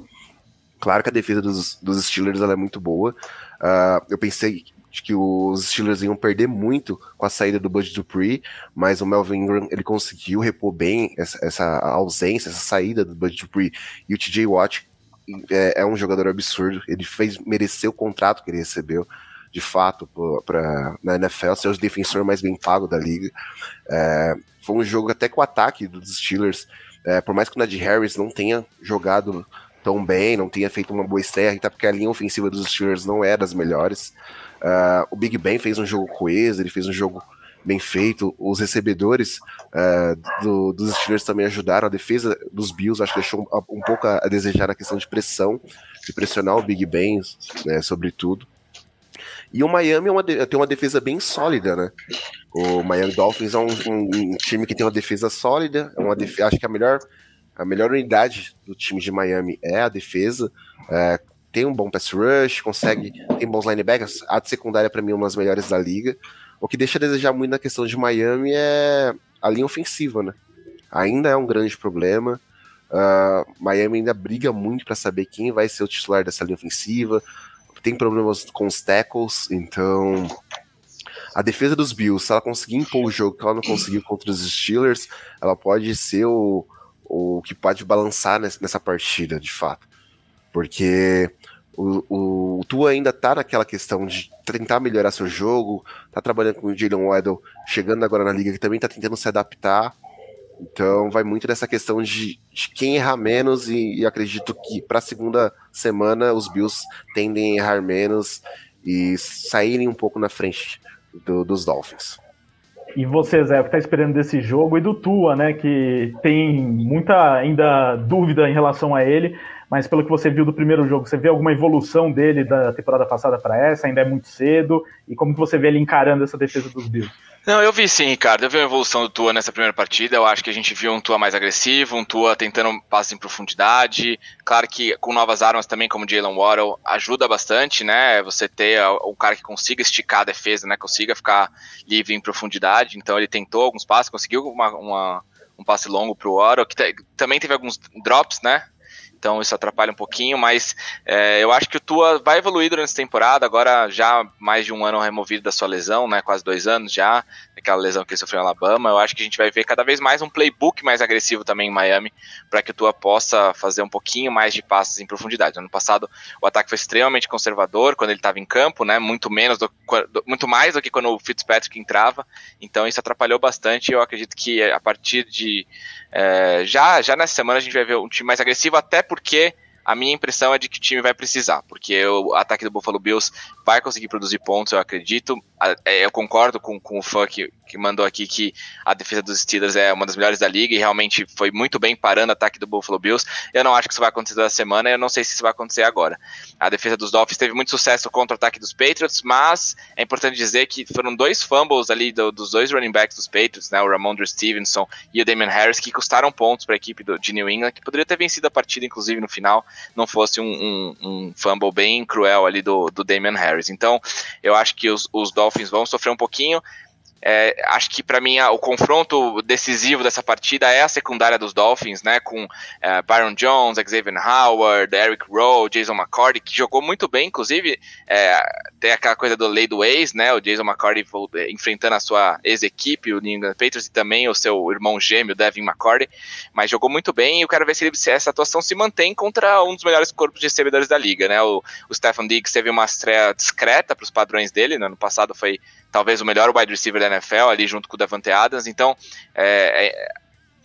Speaker 5: Claro que a defesa dos, dos Steelers é muito boa. Uh, eu pensei que os Steelers iam perder muito com a saída do Bud Dupree, mas o Melvin Ingram ele conseguiu repor bem essa, essa ausência, essa saída do Bud Dupree e o TJ Watt é, é, um jogador absurdo, ele fez merecer o contrato que ele recebeu de fato para na NFL ser o defensor mais bem pago da liga. É, foi um jogo até com o ataque dos Steelers, é, por mais que o Najee Harris não tenha jogado tão bem, não tenha feito uma boa estreia, até porque a linha ofensiva dos Steelers não é das melhores. Uh, o Big Ben fez um jogo coeso, ele fez um jogo bem feito. Os recebedores uh, do, dos Steelers também ajudaram. A defesa dos Bills acho que deixou um, um pouco a, a, desejar na questão de pressão, de pressionar o Big Ben, né, sobretudo. E o Miami é uma, tem uma defesa bem sólida, né? O Miami Dolphins é um, um, um time que tem uma defesa sólida. É uma def acho que a melhor, a melhor unidade do time de Miami é a defesa. É, tem um bom pass rush, consegue, tem bons linebackers. A de secundária, para mim, é uma das melhores da liga. O que deixa a desejar muito na questão de Miami é a linha ofensiva, né? Ainda é um grande problema. Uh, Miami ainda briga muito para saber quem vai ser o titular dessa linha ofensiva. Tem problemas com os tackles, então a defesa dos Bills, se ela conseguir impor o jogo que ela não conseguiu contra os Steelers, ela pode ser o, o que pode balançar nessa partida, de fato. Porque o, o, Tua ainda tá naquela questão de tentar melhorar seu jogo, tá trabalhando com o Jalen Waddle, chegando agora na liga, que também tá tentando se adaptar. Então vai muito dessa questão de, de quem errar menos, e, e acredito que para a segunda semana os Bills tendem a errar menos e saírem um pouco na frente do, dos Dolphins.
Speaker 2: E você, Zé, que está esperando desse jogo? E do Tua, né? Que tem muita ainda dúvida em relação a ele. mas pelo que você viu do primeiro jogo, você vê alguma evolução dele da temporada passada para essa? Ainda é muito cedo? E como que você vê ele encarando essa defesa dos Bills?
Speaker 4: Não, eu vi sim, Ricardo. Eu vi uma evolução do Tua nessa primeira partida. Eu acho que a gente viu um Tua mais agressivo, um Tua tentando passes em profundidade. Claro que com novas armas também, como Jalen Waddle, ajuda bastante, né? Você ter um cara que consiga esticar a defesa, né? Consiga ficar livre em profundidade. Então ele tentou alguns passes, conseguiu uma, uma um passe longo para o que também teve alguns drops, né? Então isso atrapalha um pouquinho, mas é, eu acho que o Tua vai evoluir durante essa temporada, agora já mais de um ano removido da sua lesão, né, quase dois anos já, aquela lesão que ele sofreu em Alabama, eu acho que a gente vai ver cada vez mais um playbook mais agressivo também em Miami, para que o Tua possa fazer um pouquinho mais de passes em profundidade. ano passado o ataque foi extremamente conservador quando ele estava em campo, né, muito menos, do, muito mais do que quando o Fitzpatrick entrava, então isso atrapalhou bastante, eu acredito que a partir de é, já, já nessa semana a gente vai ver um time mais agressivo, até porque a minha impressão é de que o time vai precisar, porque o ataque do Buffalo Bills vai conseguir produzir pontos, eu acredito. É, eu concordo com, com o fã que, que mandou aqui que a defesa dos Steelers é uma das melhores da liga e realmente foi muito bem parando o ataque do Buffalo Bills. Eu não acho que isso vai acontecer toda semana, eu não sei se isso vai acontecer agora. A defesa dos Dolphins teve muito sucesso contra o ataque dos Patriots, mas é importante dizer que foram dois fumbles ali do, dos dois running backs dos Patriots, né, o Ramondre Stevenson e o Damian Harris, que custaram pontos para a equipe do, de New England, que poderia ter vencido a partida, inclusive no final, não fosse um, um, um fumble bem cruel ali do, do Damian Harris. Então, eu acho que os, os Dolphins vão sofrer um pouquinho. É, acho que para mim o confronto decisivo dessa partida é a secundária dos Dolphins, né? Com é, Byron Jones, Xavier Howard, Eric Rowe, Jason McCordy, que jogou muito bem, inclusive é, tem aquela coisa do lei do né? O Jason McCordy é, enfrentando a sua ex-equipe, o New England Patriots, e também o seu irmão gêmeo, Devin McCordy, mas jogou muito bem e eu quero ver se, ele, se essa atuação se mantém contra um dos melhores corpos de recebedores da liga, né? O, o Stephen Diggs teve uma estreia discreta para os padrões dele, no ano passado foi talvez o melhor wide receiver da NFL, ali junto com o Davante Adams. Então, é, é,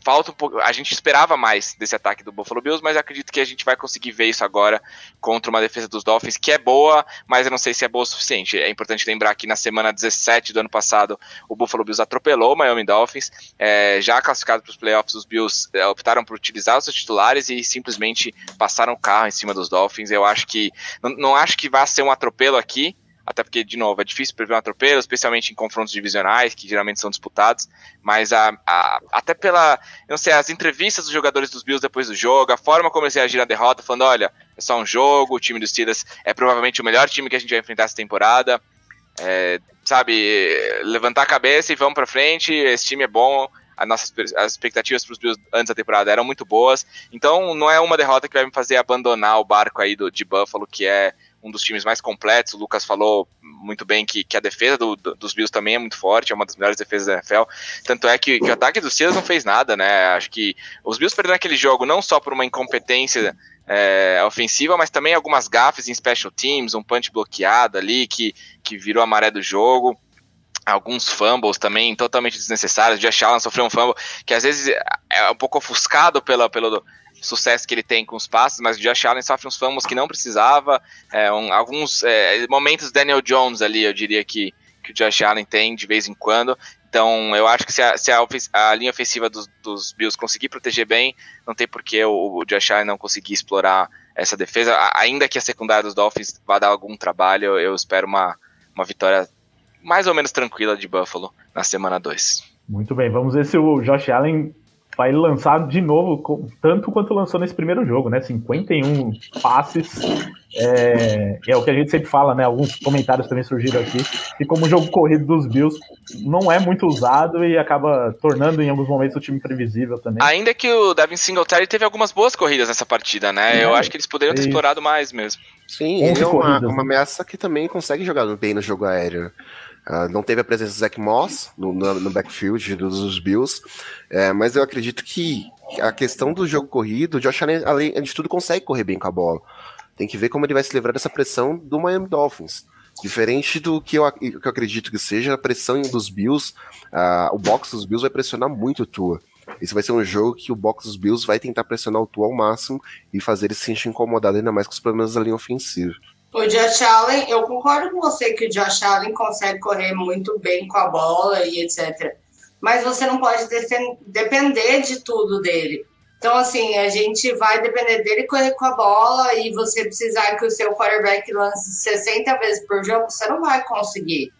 Speaker 4: falta um pouco. A gente esperava mais desse ataque do Buffalo Bills, mas acredito que a gente vai conseguir ver isso agora contra uma defesa dos Dolphins que é boa, mas eu não sei se é boa o suficiente. É importante lembrar que na semana 17 do ano passado o Buffalo Bills atropelou o Miami Dolphins, é, já classificado para os playoffs, os Bills é, optaram por utilizar os seus titulares e simplesmente passaram o carro em cima dos Dolphins. Eu acho que não, não acho que vai ser um atropelo aqui até porque, de novo, é difícil prever um atropelo, especialmente em confrontos divisionais, que geralmente são disputados, mas a, a, até pela, não sei, as entrevistas dos jogadores dos Bills depois do jogo, a forma como eles reagiram à derrota, falando, olha, é só um jogo, o time dos Steelers é provavelmente o melhor time que a gente vai enfrentar essa temporada, é, sabe, levantar a cabeça e vamos para frente, esse time é bom, as nossas as expectativas para os Bills antes da temporada eram muito boas, então não é uma derrota que vai me fazer abandonar o barco aí do, de Buffalo, que é um dos times mais completos. O Lucas falou muito bem que, que a defesa do, do, dos Bills também é muito forte, é uma das melhores defesas da NFL. Tanto é que, que o ataque dos Steelers não fez nada, né? Acho que os Bills perderam aquele jogo não só por uma incompetência é, ofensiva, mas também algumas gafes em special teams, um punch bloqueado ali que, que virou a maré do jogo alguns fumbles também totalmente desnecessários. Josh Allen sofreu um fumble que às vezes é um pouco ofuscado pela, pelo, sucesso que ele tem com os passes, mas o Josh Allen sofre uns fumbles que não precisava, é, um, alguns é, momentos Daniel Jones ali, eu diria que, que o Josh Allen tem de vez em quando. Então, eu acho que se a, se a, a linha ofensiva dos, dos, Bills conseguir proteger bem, não tem por que o, o Josh Allen não conseguir explorar essa defesa. ainda que a secundária dos Dolphins vá dar algum trabalho, eu, eu espero uma, uma vitória mais ou menos tranquila de Buffalo na semana 2.
Speaker 2: Muito bem, vamos ver se o Josh Allen vai lançar de novo, tanto quanto lançou nesse primeiro jogo, né? 51 passes. É, é, o que a gente sempre fala, né? Alguns comentários também surgiram aqui. E como o jogo corrido dos Bills não é muito usado e acaba tornando em alguns momentos o time previsível também.
Speaker 4: Ainda que o Devin Singletary teve algumas boas corridas nessa partida, né? É, Eu acho que eles poderiam ter explorado mais mesmo.
Speaker 5: Sim, ele é uma, uma né? ameaça que também consegue jogar bem no jogo aéreo. Uh, não teve a presença do Zach Moss no, no, no backfield dos Bills, é, mas eu acredito que a questão do jogo corrido, o Josh Allen, além de tudo, consegue correr bem com a bola. Tem que ver como ele vai se livrar dessa pressão do Miami Dolphins. Diferente do que eu, que eu acredito que seja a pressão dos Bills, uh, o box dos Bills vai pressionar muito o Tua. Esse vai ser um jogo que o box dos Bills vai tentar pressionar o Tua ao máximo e fazer ele se sentir incomodado ainda mais com os problemas da linha ofensiva.
Speaker 3: O Josh Allen, eu concordo com você que o Josh Allen consegue correr muito bem com a bola e etc. Mas você não pode depender de tudo dele. Então, assim, a gente vai depender dele correr com a bola e você precisar que o seu quarterback lance 60 vezes por jogo, você não vai conseguir.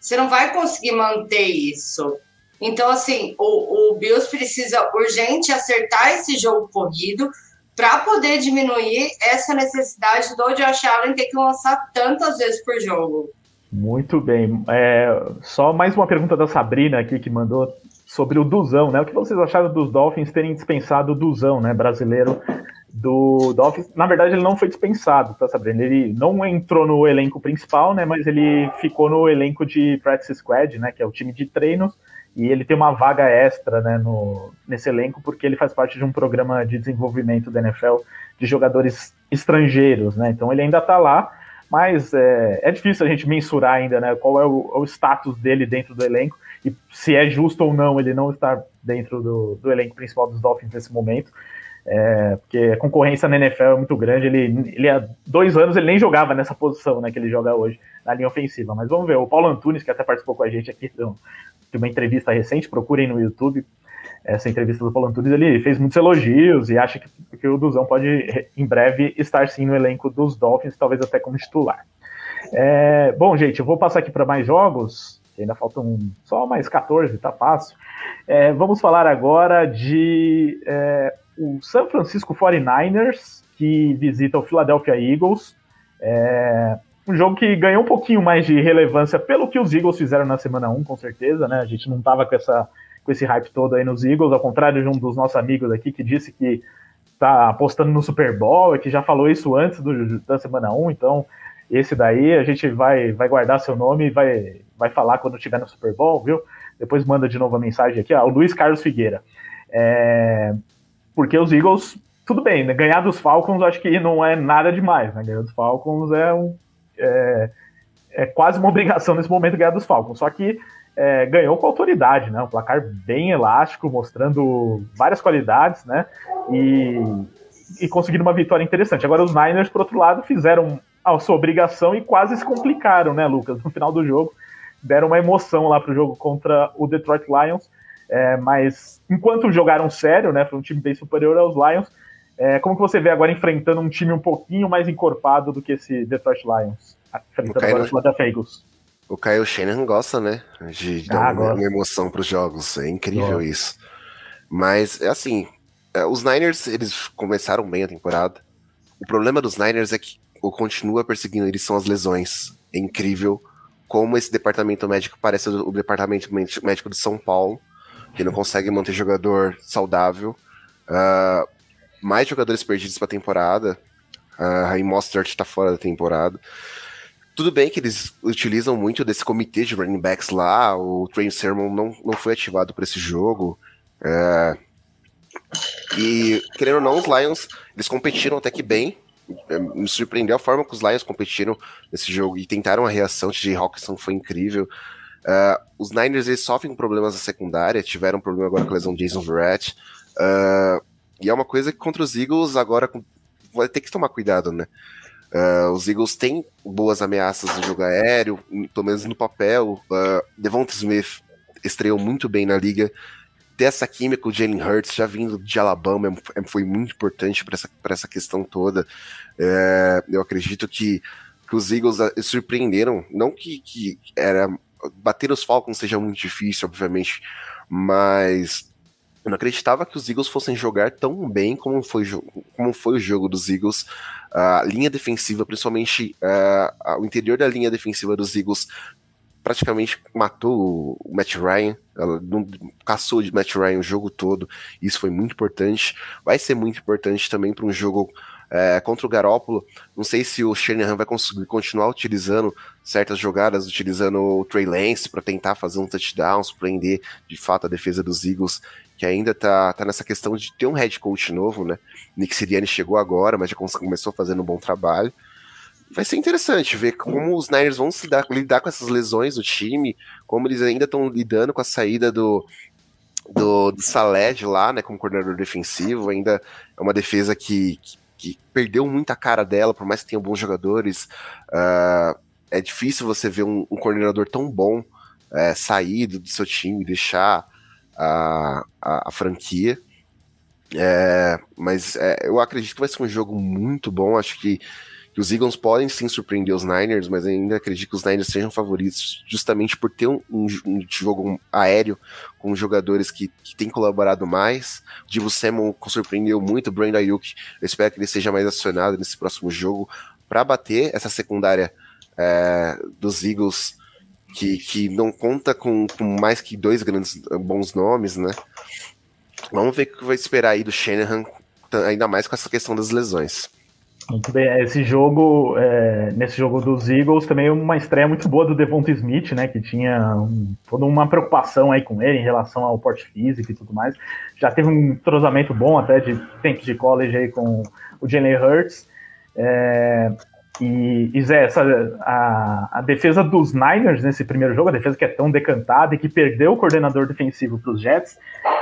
Speaker 3: Você não vai conseguir manter isso. Então, assim, o, o Bills precisa urgente acertar esse jogo corrido para poder diminuir essa necessidade do Josh Allen ter que lançar tantas vezes por jogo.
Speaker 2: Muito bem. É, só mais uma pergunta da Sabrina aqui que mandou sobre o Duzão, né? O que vocês acharam dos Dolphins terem dispensado o Duzão, né? Brasileiro do Dolphins. Na verdade, ele não foi dispensado, tá sabendo? Ele não entrou no elenco principal, né? Mas ele ficou no elenco de Practice Squad, né? Que é o time de treinos e ele tem uma vaga extra né, no, nesse elenco porque ele faz parte de um programa de desenvolvimento da NFL de jogadores estrangeiros, né? Então ele ainda está lá, mas é, é, difícil a gente mensurar ainda né, qual é o, o, status dele dentro do elenco e se é justo ou não ele não estar dentro do, do elenco principal dos Dolphins nesse momento. É, porque a concorrência na NFL é muito grande. Ele, ele há dois anos ele nem jogava nessa posição né, que ele joga hoje, na linha ofensiva. Mas vamos ver, o Paulo Antunes, que até participou com a gente aqui de uma entrevista recente, procurem no YouTube essa entrevista do Paulo Antunes, ele fez muitos elogios e acha que, que o Duzão pode em breve estar sim no elenco dos Dolphins, talvez até como titular. É, bom, gente, eu vou passar aqui para mais jogos, ainda faltam só mais 14, tá fácil. É, vamos falar agora de é, o San Francisco 49ers, que visita o Philadelphia Eagles. É, um jogo que ganhou um pouquinho mais de relevância pelo que os Eagles fizeram na semana 1, com certeza, né? A gente não tava com, essa, com esse hype todo aí nos Eagles, ao contrário de um dos nossos amigos aqui que disse que tá apostando no Super Bowl e que já falou isso antes do, da semana 1, então esse daí a gente vai, vai guardar seu nome e vai, vai falar quando tiver no Super Bowl, viu? Depois manda de novo a mensagem aqui, ó, o Luiz Carlos Figueira. É, porque os Eagles, tudo bem, né? ganhar dos Falcons acho que não é nada demais, né? Ganhar dos Falcons é um é, é quase uma <laughs> obrigação nesse momento ganhar dos Falcons. Só que é, ganhou com autoridade, né? Um placar bem elástico, mostrando várias qualidades, né? E, e conseguindo uma vitória interessante. Agora os Niners, por outro lado, fizeram a sua obrigação e quase se complicaram, né, Lucas? No final do jogo, deram uma emoção lá para o jogo contra o Detroit Lions. É, mas enquanto jogaram sério, né? Foi um time bem superior aos Lions é, como que você vê agora enfrentando um time um pouquinho mais encorpado do que esse Detroit Lions? Enfrentando agora o Philadelphia Eagles.
Speaker 5: O Kyle Shanahan gosta, né? De, de dar ah, uma, uma, emoção para os jogos. É incrível isso. Mas, é assim, é, os Niners, eles começaram bem a temporada. O problema dos Niners é que o continua perseguindo eles são as lesões. É incrível como esse departamento médico parece o departamento médico de São Paulo, que não consegue manter jogador saudável. Uh, mais jogadores perdidos para a temporada. A Raim Mostert está fora da temporada. Tudo bem que eles utilizam muito desse comitê de running backs lá. O Train Sermon não, não foi ativado para esse jogo. É... E, querendo ou não, os Lions eles competiram até que bem. É, me surpreendeu a forma que os Lions competiram nesse jogo e tentaram a reação. de Hawkinson foi incrível. Uh, os Niners eles sofrem problemas na secundária, tiveram um problema agora com a lesão de Jason Verrett. Uh, e é uma coisa que contra os Eagles agora vai ter que tomar cuidado, né? Uh, os Eagles têm boas ameaças no jogo aéreo, pelo menos no papel. Uh, Devonta Smith estreou muito bem na liga. Ter essa química com o Jalen Hurts, já vindo de Alabama, é, foi muito importante para essa, essa questão toda. Uh, eu acredito que, que os Eagles surpreenderam. Não que, que era bater os Falcons seja muito difícil, obviamente, mas eu não acreditava que os Eagles fossem jogar tão bem como foi, como foi o jogo dos Eagles. A linha defensiva, principalmente uh, o interior da linha defensiva dos Eagles, praticamente matou o Matt Ryan. Ela não caçou de Matt Ryan o jogo todo. Isso foi muito importante. Vai ser muito importante também para um jogo é, contra o Garópolo. Não sei se o Shanahan vai conseguir continuar utilizando certas jogadas, utilizando o Trey Lance para tentar fazer um touchdown, surpreender de fato a defesa dos Eagles que ainda tá, tá nessa questão de ter um head coach novo, né? Nick Sirianni chegou agora, mas já começou fazendo um bom trabalho. Vai ser interessante ver como os Niners vão se dar, lidar com essas lesões do time, como eles ainda estão lidando com a saída do, do, do Saled lá, né, como coordenador defensivo. Ainda é uma defesa que, que, que perdeu muita cara dela, por mais que tenha bons jogadores. Uh, é difícil você ver um, um coordenador tão bom é, sair do, do seu time, deixar a, a, a franquia. É, mas é, eu acredito que vai ser um jogo muito bom. Acho que, que, os Eagles podem sim surpreender os Niners, mas ainda acredito que os Niners sejam favoritos justamente por ter um, um, um jogo aéreo com jogadores que, que têm colaborado mais. Divo Samuel surpreendeu muito, Brandon Ayuk. Eu espero que ele seja mais acionado nesse próximo jogo para bater essa secundária é, dos Eagles. Que, que não conta com, com mais que dois grandes bons nomes, né? Vamos ver o que vai esperar aí do Shanahan, ainda mais com essa questão das lesões.
Speaker 2: Muito bem, esse jogo, é, nesse jogo dos Eagles, também uma estreia muito boa do Devonta Smith, né, que tinha um, toda uma preocupação aí com ele em relação ao porte físico e tudo mais. Já teve um entrosamento bom até de tempos de college aí com o Jalen Hurts. É, e, e Zé, essa, a, a, defesa dos Niners nesse primeiro jogo, a defesa que é tão decantada e que perdeu o coordenador defensivo para os Jets,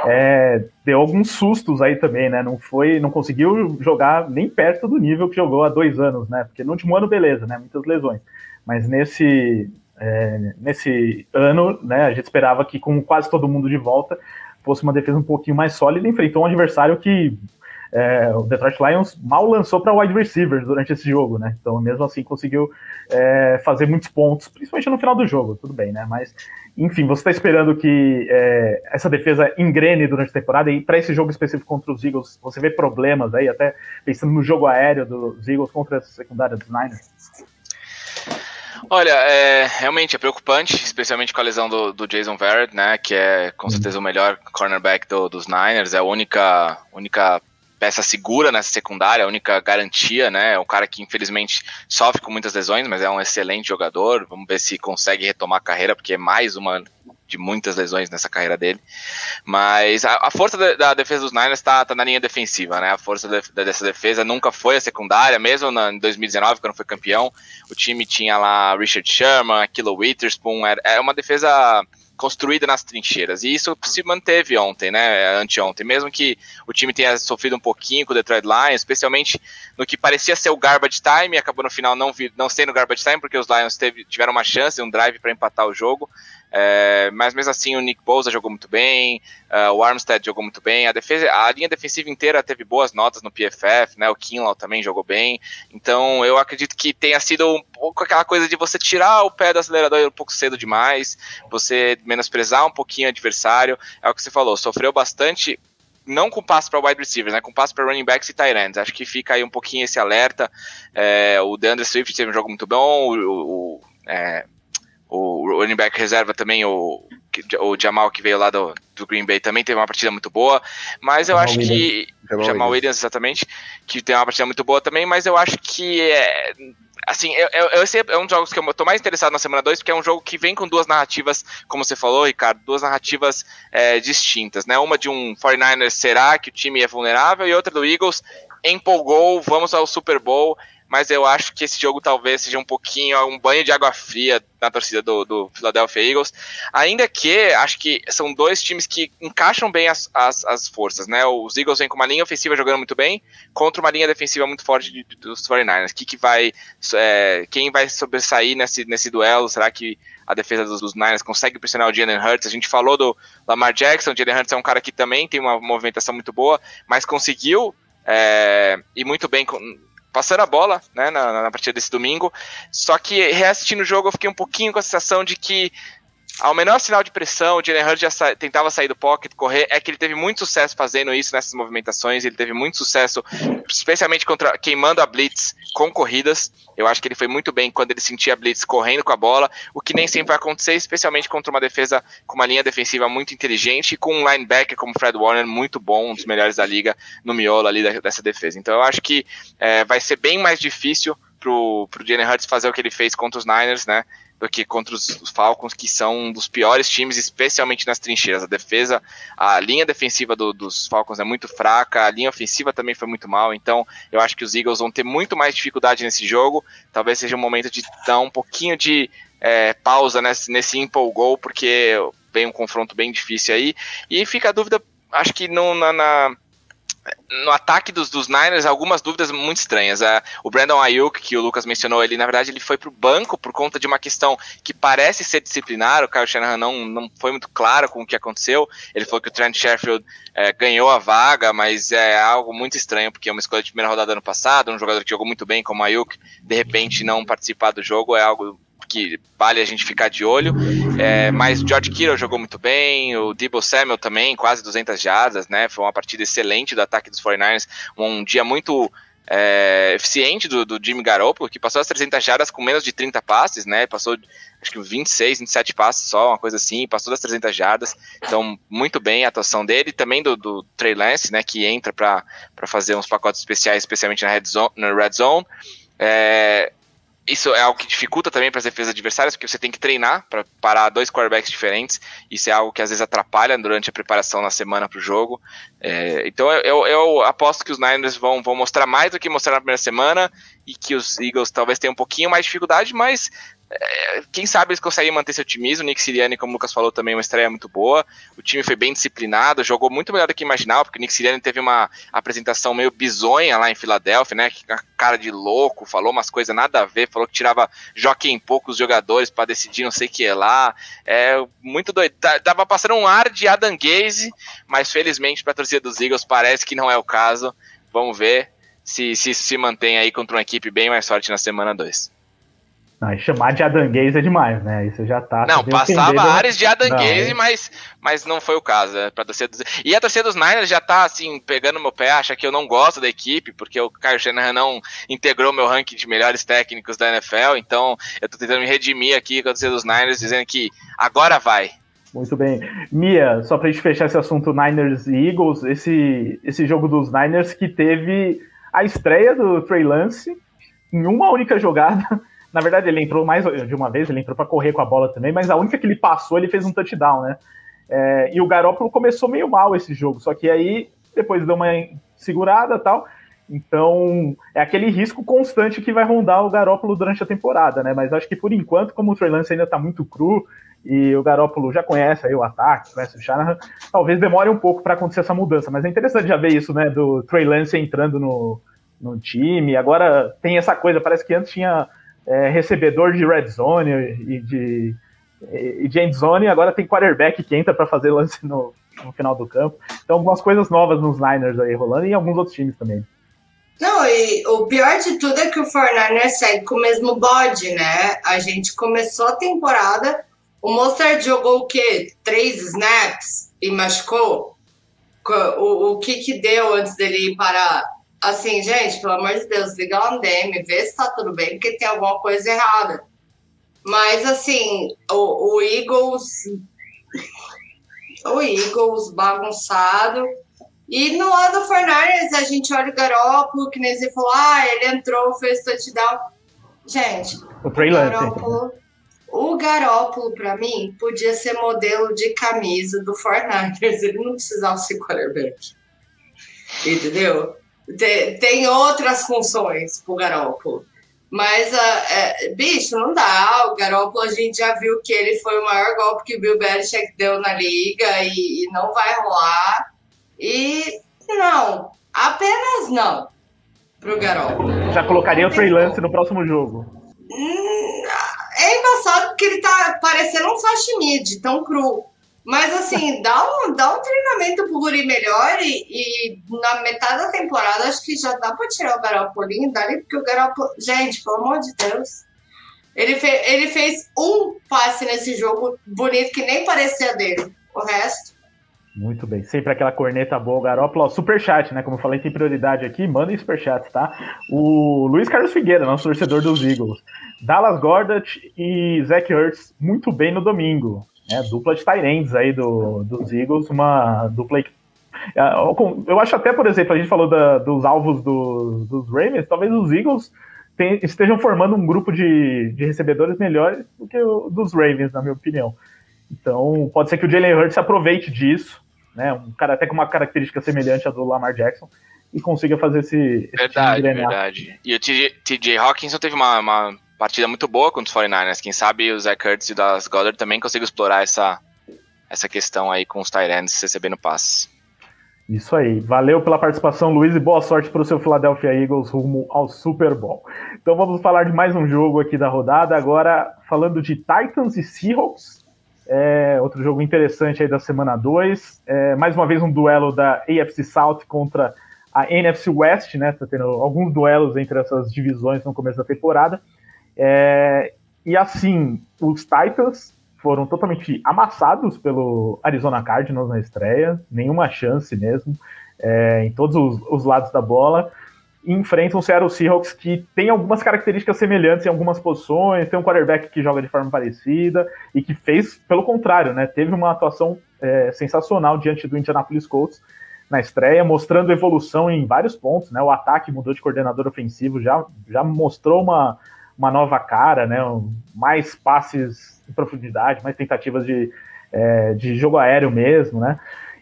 Speaker 2: é, deu alguns sustos aí também, né? Não foi, não conseguiu jogar nem perto do nível que jogou há dois anos, né? Porque no último ano, beleza, né? Muitas lesões. Mas nesse, é, nesse ano, né? A gente esperava que com quase todo mundo de volta fosse uma defesa um pouquinho mais sólida. Enfrentou um adversário que é, o Detroit Lions mal lançou para wide receivers durante esse jogo, né? Então, mesmo assim, conseguiu é, fazer muitos pontos, principalmente no final do jogo, tudo bem, né? Mas, enfim, você está esperando que é, essa defesa engrene durante a temporada e para esse jogo específico contra os Eagles, você vê problemas aí, até pensando no jogo aéreo dos Eagles contra essa secundária dos Niners?
Speaker 4: Olha, é, realmente é preocupante, especialmente com a lesão do, do Jason Verrett, né, que é com certeza o melhor cornerback do, dos Niners, é a única, única peça segura nessa secundária, a única garantia, né? É um cara que infelizmente sofre com muitas lesões, mas é um excelente jogador. Vamos ver se consegue retomar a carreira, porque é mais uma de muitas lesões nessa carreira dele. Mas a, a força da, da, defesa dos Niners está tá na linha defensiva, né? A força de, dessa defesa nunca foi a secundária, mesmo na, em 2019, quando foi campeão. O time tinha lá Richard Sherman, Kilo Witherspoon, era, era uma defesa construída nas trincheiras. E isso se manteve ontem, né? Anteontem. Mesmo que o time tenha sofrido um pouquinho com o Detroit Lions, especialmente no que parecia ser o garbage time, acabou no final não, não sendo garbage time, porque os Lions teve, tiveram uma chance, um drive para empatar o jogo. É, mas mesmo assim o Nick Bosa jogou muito bem, uh, o Armstead jogou muito bem, a defesa, a linha defensiva inteira teve boas notas no PFF, né? O Kinlaw também jogou bem. Então eu acredito que tenha sido um pouco aquela coisa de você tirar o pé do acelerador um pouco cedo demais, você menosprezar um pouquinho o adversário. É o que você falou, sofreu bastante não com passo para wide receivers, né, com passo para running backs e tight ends. Acho que fica aí um pouquinho esse alerta. É, o DeAndre Swift teve um jogo muito bom, o, o é, o running back reserva também, o, o Jamal que veio lá do, do Green Bay também teve uma partida muito boa, mas eu Jamal acho Williams. que Jamal, Jamal Williams. Exatamente, que tem uma partida muito boa também, mas eu acho que é, assim, eu, eu, esse é um dos jogos que eu tô mais interessado na semana 2, porque é um jogo que vem com duas narrativas, como você falou, Ricardo, duas narrativas é, distintas, né? Uma de um 49ers será que o time é vulnerável e outra do Eagles empolgou, vamos ao Super Bowl mas eu acho que esse jogo talvez seja um pouquinho um banho de água fria na torcida do, do Philadelphia Eagles. Ainda que acho que são dois times que encaixam bem as, as, as, forças, né? Os Eagles vêm com uma linha ofensiva jogando muito bem contra uma linha defensiva muito forte de, dos 49ers. Que que vai, é, quem vai sobressair nesse, nesse duelo? Será que a defesa dos, dos Niners consegue pressionar o Jalen Hurts? A gente falou do Lamar Jackson, o Jalen Hurts é um cara que também tem uma movimentação muito boa, mas conseguiu é, ir muito bem passando a bola, né, na, na partida desse domingo. Só que reassistindo o jogo, eu fiquei um pouquinho com a sensação de que ao menor sinal de pressão, o Jalen Hurts já sa tentava sair do pocket, correr. É que ele teve muito sucesso fazendo isso nessas movimentações. Ele teve muito sucesso, especialmente contra queimando a blitz com corridas. Eu acho que ele foi muito bem quando ele sentia a blitz correndo com a bola, o que nem sempre vai acontecer, especialmente contra uma defesa com uma linha defensiva muito inteligente e com um linebacker como Fred Warner muito bom, um dos melhores da liga no miolo ali dessa defesa. Então eu acho que é, vai ser bem mais difícil pro, pro Jalen Hurts fazer o que ele fez contra os Niners, né? Do que contra os Falcons, que são um dos piores times, especialmente nas trincheiras. A defesa, a linha defensiva do, dos Falcons é muito fraca, a linha ofensiva também foi muito mal, então eu acho que os Eagles vão ter muito mais dificuldade nesse jogo. Talvez seja um momento de dar um pouquinho de é, pausa nesse, nesse empolgou, porque vem um confronto bem difícil aí. E fica a dúvida, acho que no, na, na no ataque dos, dos Niners, algumas dúvidas muito estranhas. Uh, o Brandon Ayuk, que o Lucas mencionou, ele na verdade ele foi pro banco por conta de uma questão que parece ser disciplinar. O Kyle Shanahan não, não foi muito claro com o que aconteceu. Ele falou que o Trent Sheffield é, ganhou a vaga, mas é algo muito estranho, porque é uma escolha de primeira rodada ano passado, um jogador que jogou muito bem como o Ayuk, de repente não participar do jogo é algo que vale a gente ficar de olho. É, mas o George Kittle jogou muito bem, o Debo Samuel também, quase 200 jardas, né? Foi uma partida excelente do ataque dos 49ers, um dia muito é, eficiente do, do Jimmy Garoppolo, que passou as 300 jardas com menos de 30 passes, né? Passou acho que 26, 27 passes só, uma coisa assim, passou das 300 jardas. Então, muito bem a atuação dele, também do, do Trey Lance, né? Que entra para fazer uns pacotes especiais, especialmente na Red Zone. Na red zone. É, isso é algo que dificulta também para as defesas adversárias, porque você tem que treinar para parar dois quarterbacks diferentes. Isso é algo que às vezes atrapalha durante a preparação na semana para o jogo. É, então eu, eu, aposto que os Niners vão, vão mostrar mais do que mostrar na primeira semana e que os Eagles talvez tenham um pouquinho mais de dificuldade, mas é, quem sabe eles conseguem manter seu otimismo. O Nick Sirianni, como o Lucas falou, também uma estreia muito boa. O time foi bem disciplinado, jogou muito melhor do que imaginava, porque o Nick Sirianni teve uma apresentação meio bizonha lá em Filadélfia, né? Com cara de louco, falou umas coisas nada a ver, falou que tirava jockey em poucos jogadores para decidir não sei o que lá. É muito doido. Tava passando um ar de Adam Gaze, mas felizmente para a torcida dos Eagles parece que não é o caso. Vamos ver se se, se mantém aí contra uma equipe bem mais forte na semana 2.
Speaker 2: Não, chamar de adanguês é demais, né? Isso já tá.
Speaker 4: Não, passava áreas de adanguês, é. mas, mas não foi o caso. É, pra torcida dos... E a torcida dos Niners já tá, assim, pegando meu pé, acha que eu não gosto da equipe, porque o Kyle Shanahan não integrou meu ranking de melhores técnicos da NFL, então eu tô tentando me redimir aqui com a torcida dos Niners, dizendo que agora vai.
Speaker 2: Muito bem. Mia, só pra gente fechar esse assunto Niners e Eagles, esse, esse jogo dos Niners que teve a estreia do Trey Lance em uma única jogada <laughs> na verdade, ele entrou mais de uma vez, ele entrou para correr com a bola também, mas a única que ele passou, ele fez um touchdown, né? É, e o Garoppolo começou meio mal esse jogo, só que aí depois deu uma segurada tal. Então, é aquele risco constante que vai rondar o Garópolo durante a temporada, né? Mas acho que por enquanto, como o Trey Lance ainda tá muito cru e o Garópolo já conhece aí o ataque, conhece o Shanahan, talvez demore um pouco para acontecer essa mudança. Mas é interessante já ver isso, né? Do Trey Lance entrando no, no time. Agora tem essa coisa, parece que antes tinha é, recebedor de red zone e de, e de end zone, agora tem quarterback que entra para fazer lance no, no final do campo. Então, algumas coisas novas nos Niners aí rolando e em alguns outros times também.
Speaker 3: Não, e o pior de tudo é que o 49ers segue com o mesmo bode, né? A gente começou a temporada, o Mostert jogou o quê? Três snaps e machucou? O, o que que deu antes dele ir para Assim, gente, pelo amor de Deus, liga o DM, vê se tá tudo bem, porque tem alguma coisa errada. Mas, assim, o, o Eagles. O Eagles bagunçado. E no lado do Fernandes, a gente olha o Garópolo, que nem você falou, ah, ele entrou, fez touchdown. Gente,
Speaker 2: o, o Garópolo,
Speaker 3: o Garópolo, pra mim, podia ser modelo de camisa do Fernandes. Ele não precisava ser quarterback. Entendeu? Tem, tem outras funções pro Garoppolo. Mas, uh, é, bicho, não dá. O Garoppolo, a gente já viu que ele foi o maior golpe que o Bill Belichick deu na liga e, e não vai rolar. E não, apenas não pro Garoppolo.
Speaker 2: Já colocaria o Trey Lance no próximo jogo.
Speaker 3: Hum, é embaçado porque ele tá parecendo um Fashimid, tão cru. Mas assim, dá um, dá um treinamento pro Guri melhor e, e, na metade da temporada acho que já dá pra tirar o Garopolinho dali, porque o Garoppolo. Gente, pelo amor de Deus. Ele, fe, ele fez um passe nesse jogo bonito que nem parecia dele. O resto.
Speaker 2: Muito bem, sempre aquela corneta boa, Garópolo. Superchat, né? Como eu falei, tem prioridade aqui, mandem superchat, tá? O Luiz Carlos Figueira, nosso torcedor dos Eagles. Dallas Gordat e Zach Ertz muito bem no domingo né, dupla de Tyrands aí do, dos Eagles, uma dupla que é, eu acho até, por exemplo, a gente falou da, dos alvos do, dos Ravens, talvez os Eagles tem, estejam formando um grupo de, de recebedores melhores do que o dos Ravens, na minha opinião. Então, pode ser que o Jalen Hurts aproveite disso, né? Um cara até com uma característica semelhante à do Lamar Jackson e consiga fazer esse. esse
Speaker 4: verdade, verdade. E o TJ Hawkinson teve uma, uma partida muito boa contra os 49ers. Quem sabe o Zach Kurtz e o Dallas Goddard também conseguem explorar essa, essa questão aí com os Tyrants recebendo passes.
Speaker 2: Isso aí. Valeu pela participação, Luiz, e boa sorte para o seu Philadelphia Eagles rumo ao Super Bowl. Então vamos falar de mais um jogo aqui da rodada. Agora, falando de Titans e Seahawks. É, outro jogo interessante aí da semana 2. É, mais uma vez um duelo da AFC South contra a NFC West, né? Tá tendo alguns duelos entre essas divisões no começo da temporada. É, e assim, os Titans foram totalmente amassados pelo Arizona Cardinals na estreia, nenhuma chance mesmo, é, em todos os, os, lados da bola. E enfrentam o Seattle Seahawks, que tem algumas características semelhantes em algumas posições, tem um quarterback que joga de forma parecida e que fez pelo contrário, né? Teve uma atuação é, sensacional diante do Indianapolis Colts na estreia, mostrando evolução em vários pontos, né? O ataque mudou de coordenador ofensivo, já, já mostrou uma, uma nova cara, né? Mais passes em profundidade, mais tentativas de, é, de jogo aéreo mesmo, né?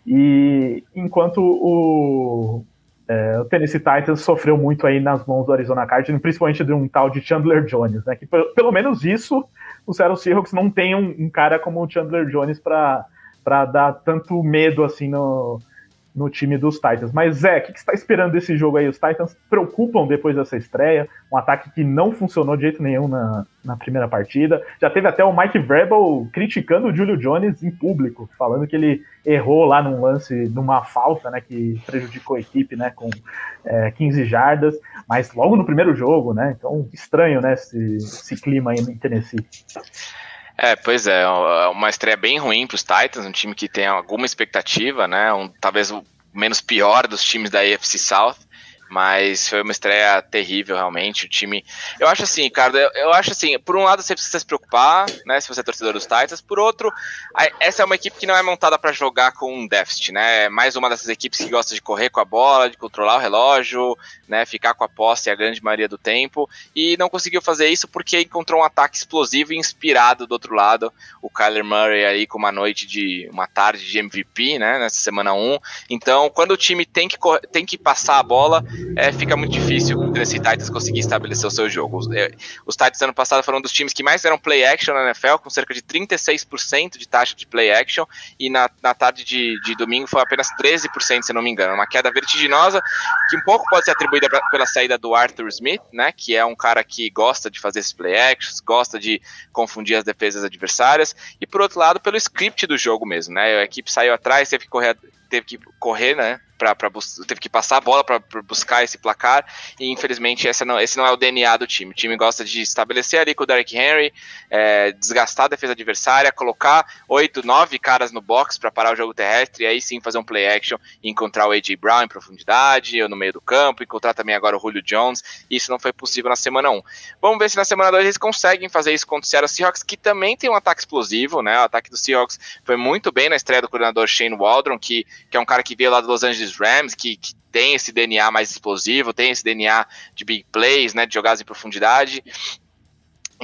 Speaker 2: E enquanto o, é, o Tennessee Titans sofreu muito aí nas mãos do Arizona Cardinals, principalmente de um tal de Chandler Jones, né? Que pelo menos isso o Seattle Seahawks não tem um, um cara como o Chandler Jones para dar tanto medo assim no, no time dos Titans. Mas, Zé, o que, você está esperando desse jogo aí? Os Titans preocupam depois dessa estreia, um ataque que não funcionou de jeito nenhum na, na primeira partida. Já teve até o Mike Vrabel criticando o Julio Jones em público, falando que ele errou lá num lance, numa falta, né, que prejudicou a equipe, né, com é, 15 jardas, mas logo no primeiro jogo, né, então estranho, né, esse, esse clima aí em Tennessee.
Speaker 4: É, pois é, é, uma estreia bem ruim para os Titans, um time que tem alguma expectativa, né? Um, talvez o menos pior dos times da AFC South. Mas foi uma estreia terrível, realmente. O time. Eu acho assim, Ricardo, eu, eu, acho assim, por um lado você precisa se preocupar, né? Se você é torcedor dos Titans. Por outro, a, essa é uma equipe que não é montada para jogar com um déficit, né? É mais uma dessas equipes que gosta de correr com a bola, de controlar o relógio, né? Ficar com a posse a grande maioria do tempo. E não conseguiu fazer isso porque encontrou um ataque explosivo e inspirado do outro lado. O Kyler Murray aí com uma noite de. uma tarde de MVP, né? Nessa semana 1. Então, quando o time tem que, tem que passar a bola é, fica muito difícil o Tennessee Titans conseguir estabelecer o seu jogo. Os, é, os Titans ano passado foram um dos times que mais deram play action na NFL, com cerca de 36% de taxa de play action, e na, na tarde de, de domingo foi apenas 13%, se não me engano. Uma queda vertiginosa, que um pouco pode ser atribuída pra, pela saída do Arthur Smith, né, que é um cara que gosta de fazer esses play actions, gosta de confundir as defesas adversárias, e por outro lado, pelo script do jogo mesmo, né, a equipe saiu atrás, teve que correr, teve que correr, né, para teve que passar a bola para buscar esse placar e infelizmente esse não, esse não é o DNA do time. O time gosta de estabelecer ali com o Derrick Henry, é, desgastar a defesa adversária, colocar oito, nove caras no box para parar o jogo terrestre e aí sim fazer um play action e encontrar o AJ Brown em profundidade ou no meio do campo, encontrar também agora o Julio Jones. Isso não foi possível na semana 1. Vamos ver se na semana 2 eles conseguem fazer isso contra o Seattle Seahawks, que também tem um ataque explosivo, né? O ataque do Seahawks foi muito bem na estreia do coordenador Shane Waldron, que, que é um cara que veio lá do Los Angeles Rams, que, que tem esse DNA mais explosivo, tem esse DNA de big plays, né, de jogadas em profundidade.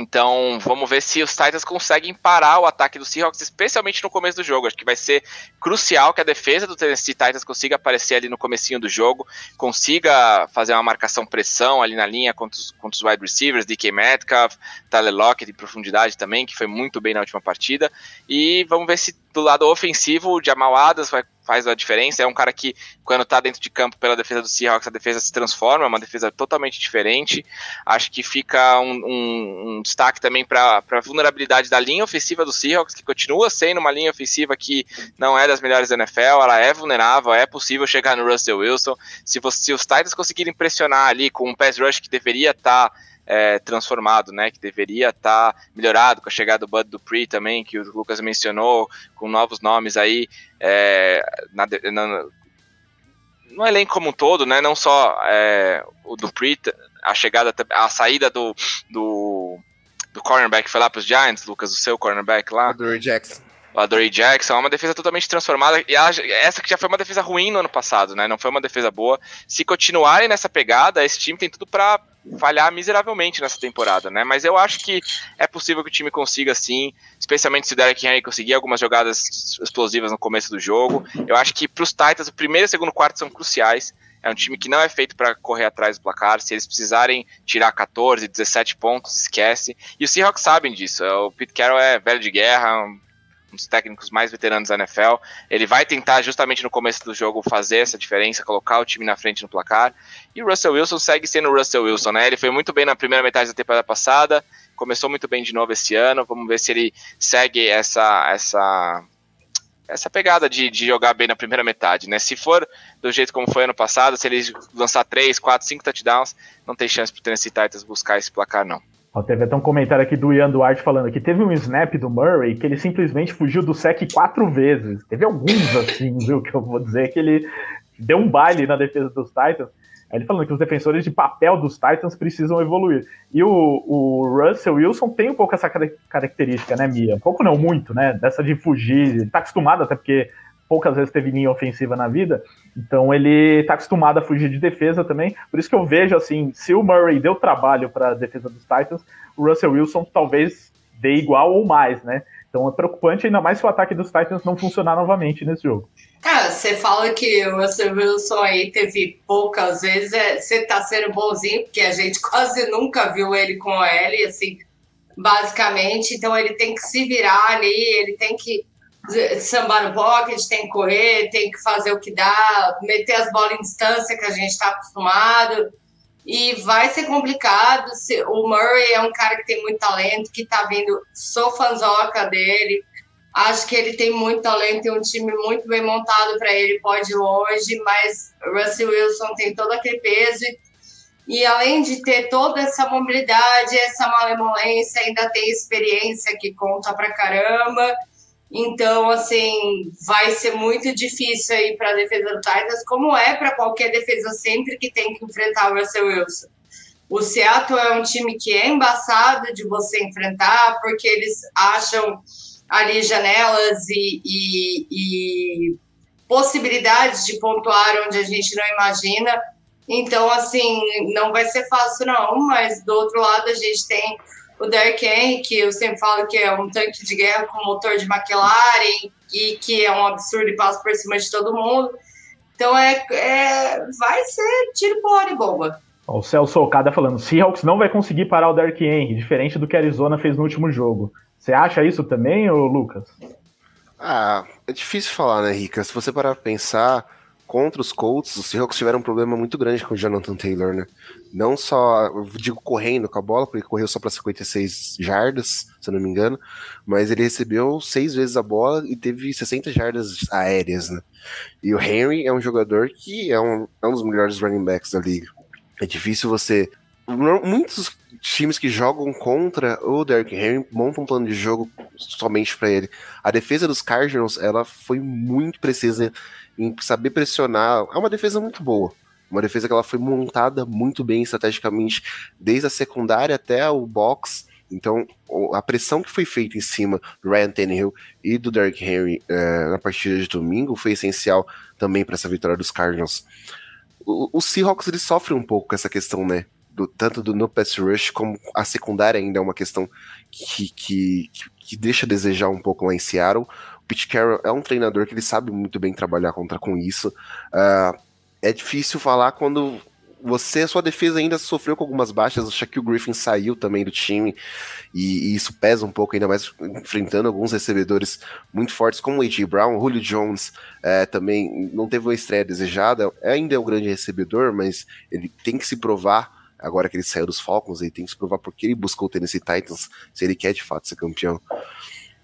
Speaker 4: Então, vamos ver se os Titans conseguem parar o ataque dos Seahawks, especialmente no começo do jogo. Acho que vai ser crucial que a defesa do Tennessee Titans consiga aparecer ali no comecinho do jogo, consiga fazer uma marcação pressão ali na linha contra os, contra os wide receivers, DK Metcalf, Tyler Lockett em profundidade também, que foi muito bem na última partida. E vamos ver se do lado ofensivo o Jamal Adams vai faz a diferença. É um cara que, quando tá dentro de campo pela defesa do Seahawks, a defesa se transforma, é uma defesa totalmente diferente. Acho que fica um, um, um destaque também para a vulnerabilidade da linha ofensiva do Seahawks, que continua sendo uma linha ofensiva que não é das melhores da NFL, ela é vulnerável, é possível chegar no Russell Wilson. Se, você, se os Titans conseguirem pressionar ali com um pass rush que deveria estar. Tá é, transformado, né? Que deveria estar tá melhorado com a chegada do Bud Dupree também, que o Lucas mencionou, com novos nomes aí é, na, na, no elenco como um todo, né? Não só é, o Dupree, a chegada, a saída do, do, do cornerback foi lá para os Giants, Lucas, o seu cornerback lá.
Speaker 5: O Jackson
Speaker 4: o Adoree Jackson, é uma defesa totalmente transformada, e ela, essa que já foi uma defesa ruim no ano passado, né, não foi uma defesa boa, se continuarem nessa pegada, esse time tem tudo para falhar miseravelmente nessa temporada, né, mas eu acho que é possível que o time consiga sim, especialmente se o Derek Henry conseguir algumas jogadas explosivas no começo do jogo, eu acho que para os Titans o primeiro e o segundo quarto são cruciais, é um time que não é feito para correr atrás do placar. Se eles precisarem tirar 14, 17 pontos, esquece. E os Seahawks sabem disso. O Pete Carroll é velho de guerra, um dos técnicos mais veteranos da NFL. Ele vai tentar, justamente no começo do jogo, fazer essa diferença, colocar o time na frente no placar. E o Russell Wilson segue sendo o Russell Wilson, né? Ele foi muito bem na primeira metade da temporada passada, começou muito bem de novo esse ano. Vamos ver se ele segue essa, essa essa pegada de, de jogar bem na primeira metade, né? Se for do jeito como foi ano passado, se ele lançar 3, 4, 5 touchdowns, não tem chance pro Tennessee Titans buscar esse placar, não.
Speaker 2: Ó, teve até um comentário aqui do Ian Duarte falando que teve um snap do Murray que ele simplesmente fugiu do sec quatro vezes. Teve alguns assim, <laughs> viu, que eu vou dizer que ele deu um baile na defesa dos Titans. Ele falando que os defensores de papel dos Titans precisam evoluir. E o, o Russell Wilson tem um pouco essa característica, né, Mia? Um pouco não, muito, né? Dessa de fugir. Ele tá acostumado, até porque poucas vezes teve linha ofensiva na vida. Então ele tá acostumado a fugir de defesa também. Por isso que eu vejo assim, se o Murray deu trabalho para a defesa dos Titans, o Russell Wilson talvez dê igual ou mais, né? Então é preocupante, ainda mais se o ataque dos Titans não funcionar novamente nesse jogo.
Speaker 3: Cara, você fala que o Russell Wilson aí teve poucas vezes, é, você tá sendo bonzinho, porque a gente <laughs> quase nunca viu ele com o L, assim, basicamente. Então ele tem que se virar ali, ele tem que sambar no pocket, tem que correr, tem que fazer o que dá, meter as bolas em distância que a gente está acostumado. E vai ser complicado. O Murray é um cara que tem muito talento, que tá vindo, sou fanzoca dele. Acho que ele tem muito talento e um time muito bem montado para ele, pode ir longe, mas Russell Wilson tem todo aquele peso. E além de ter toda essa mobilidade, essa malemolência, ainda tem experiência que conta pra caramba. Então, assim, vai ser muito difícil aí para a defesa do Titans, como é para qualquer defesa sempre que tem que enfrentar o Russell Wilson. O Seattle é um time que é embaçado de você enfrentar, porque eles acham ali janelas e, e, e possibilidades de pontuar onde a gente não imagina. Então, assim, não vai ser fácil, não, mas do outro lado a gente tem o Derrick Henry, que eu sempre falo que é um tanque de guerra com motor de McLaren e que é um absurdo e passa por cima de todo mundo. Então é, é vai ser tiro por e bomba.
Speaker 2: O Celso Okada falando, Seahawks não vai conseguir parar o Derrick Henry, diferente do que a Arizona fez no último jogo. Você acha isso também, ô Lucas?
Speaker 5: Ah, é difícil falar, né, Rica? Se você parar pra pensar, contra os Colts, os Seahawks tiveram um problema muito grande com o Jonathan Taylor, né? Não só, digo correndo com a bola, porque correu só para 56 jardas, se eu não me engano, mas ele recebeu seis vezes a bola e teve 60 jardas aéreas, né? E o Henry é um jogador que é um, é um dos melhores running backs da liga. É difícil você. Muitos times que jogam contra o Derrick Henry montam um plano de jogo somente para ele. A defesa dos Cardinals, ela foi muito precisa em saber pressionar. É uma defesa muito boa. Uma defesa que ela foi montada muito bem estrategicamente, desde a secundária até o box. Então, a pressão que foi feita em cima do Ryan Tannehill e do Derrick Henry é, na partida de domingo foi essencial também para essa vitória dos Cardinals. O, o Seahawks ele sofre um pouco com essa questão, né? Do, tanto do no pass rush como a secundária ainda é uma questão que, que, que deixa a desejar um pouco lá em Seattle. Pete Carroll é um treinador que ele sabe muito bem trabalhar contra com isso. Uh, é difícil falar quando você, a sua defesa ainda sofreu com algumas baixas. O Shaquille Griffin saiu também do time e, e, isso pesa um pouco, ainda mais enfrentando alguns recebedores muito fortes, como o A.J. Brown. Julio Jones é, também não teve uma estreia desejada, ainda é um grande recebedor, mas ele tem que se provar. Agora que ele saiu dos Falcons, ele tem que se provar porque ele buscou o Tennessee Titans, se ele quer de fato ser campeão.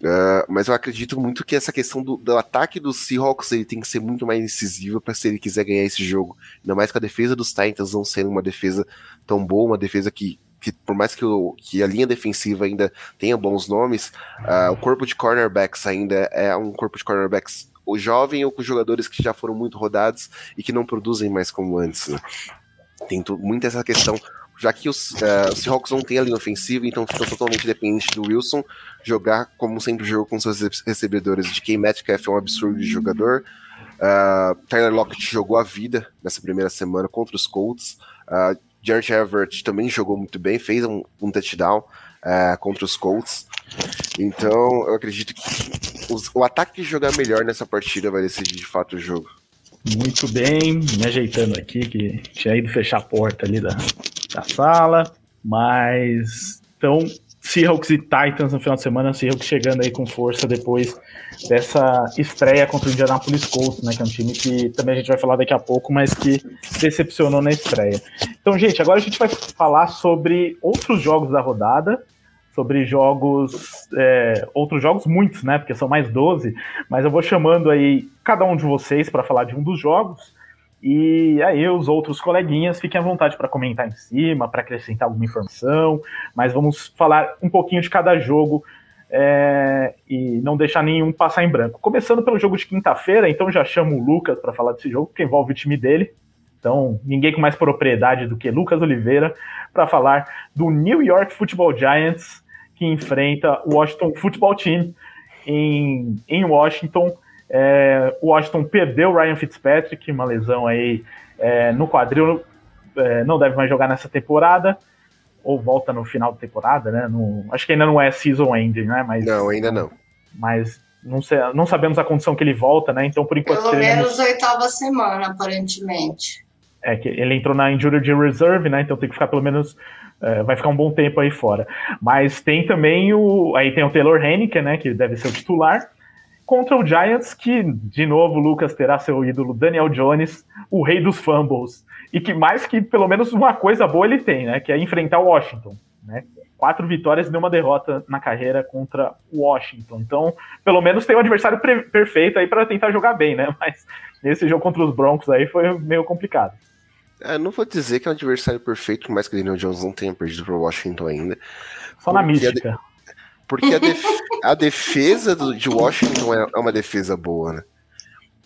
Speaker 5: Uh, mas eu acredito muito que essa questão do, do, ataque dos Seahawks ele tem que ser muito mais incisivo para se ele quiser ganhar esse jogo. Ainda mais que a defesa dos Titans não sendo uma defesa tão boa, uma defesa que, que por mais que, o, que a linha defensiva ainda tenha bons nomes, uh, o corpo de cornerbacks ainda é um corpo de cornerbacks o jovem ou com jogadores que já foram muito rodados e que não produzem mais como antes. Né? Tem muito essa questão já que os, uh, os Seahawks não têm a linha ofensiva, então fica totalmente dependente do Wilson jogar como sempre jogou com seus recebedores. De quem Metcalf é um absurdo de jogador. Uh, Tyler Lockett jogou a vida nessa primeira semana contra os Colts. Uh, Jared Everett também jogou muito bem, fez um, um touchdown uh, contra os Colts. Então, eu acredito que os, o ataque que jogar melhor nessa partida vai decidir de fato o jogo.
Speaker 2: Muito bem, me ajeitando aqui, que tinha ido fechar a porta ali da, da sala, mas então Seahawks e Titans no final de semana, Seahawks chegando aí com força depois dessa estreia contra o Indianapolis Colts, né, que é um time que também a gente vai falar daqui a pouco, mas que decepcionou na estreia. Então, gente, agora a gente vai falar sobre outros jogos da rodada, sobre jogos, é, outros jogos, muitos, né, porque são mais 12, mas eu vou chamando aí cada um de vocês para falar de um dos jogos, e aí os outros coleguinhas fiquem à vontade para comentar em cima, para acrescentar alguma informação, mas vamos falar um pouquinho de cada jogo é, e não deixar nenhum passar em branco. Começando pelo jogo de quinta-feira, então já chamo o Lucas para falar desse jogo, que envolve o time dele. Então, ninguém com mais propriedade do que Lucas Oliveira para falar do New York Football Giants, que enfrenta o Washington Football Team em, em Washington. É, o Washington perdeu o Ryan Fitzpatrick, uma lesão aí é, no quadril, é, não deve mais jogar nessa temporada, ou volta no final da temporada, né? No, acho que ainda não é season ending, né? Mas,
Speaker 5: não, ainda não.
Speaker 2: Mas não, sei, não sabemos a condição que ele volta, né? Então, por enquanto.
Speaker 3: Pelo teremos... menos oitava semana, aparentemente.
Speaker 2: É, que ele entrou na Injury Reserve, né? Então tem que ficar pelo menos. É, vai ficar um bom tempo aí fora. Mas tem também o. Aí tem o Taylor Henniker, né? Que deve ser o titular contra o Giants, que, de novo, o Lucas terá seu ídolo Daniel Jones, o rei dos fumbles, e que mais que pelo menos uma coisa boa ele tem, né? Que é enfrentar o Washington, né? Quatro vitórias e nenhuma derrota na carreira contra o Washington. Então, pelo menos tem um adversário perfeito aí para tentar jogar bem, né? <laughs> Mas nesse jogo contra os Broncos aí foi meio complicado.
Speaker 5: É, não vou dizer que é um adversário perfeito, por mais que o Daniel Jones não tenha perdido para o Washington ainda.
Speaker 2: Só na mística.
Speaker 5: Porque a, def a defesa do, de Washington é, é, uma defesa boa, né?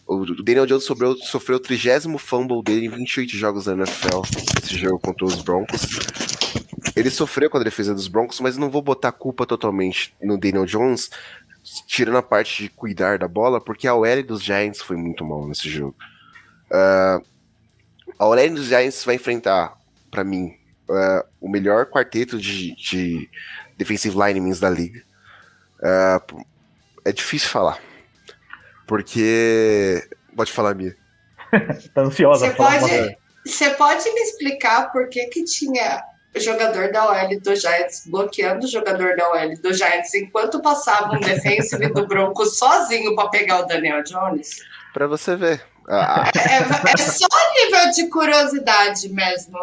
Speaker 5: O Daniel Jones sofreu, sofreu o trigésimo fumble dele em 28 jogos da NFL, esse jogo contra os Broncos. Ele sofreu com a defesa dos Broncos, mas não vou botar culpa totalmente no Daniel Jones, tirando a parte de cuidar da bola, porque a OL dos Giants foi muito mal nesse jogo. Uh, a OL dos Giants vai enfrentar, para mim, uh, o melhor quarteto de, de defensive linemen da liga. Uh, é difícil falar. Porque. Pode falar, Mia. <laughs>
Speaker 2: tá ansiosa.
Speaker 3: Você pode, você pode me explicar por que, que tinha jogador da OL do Giants bloqueando o jogador da OL do Giants enquanto passava um defensive do Broncos sozinho para pegar o Daniel Jones?
Speaker 5: Para você ver.
Speaker 3: Ah. É, é, só nível de curiosidade mesmo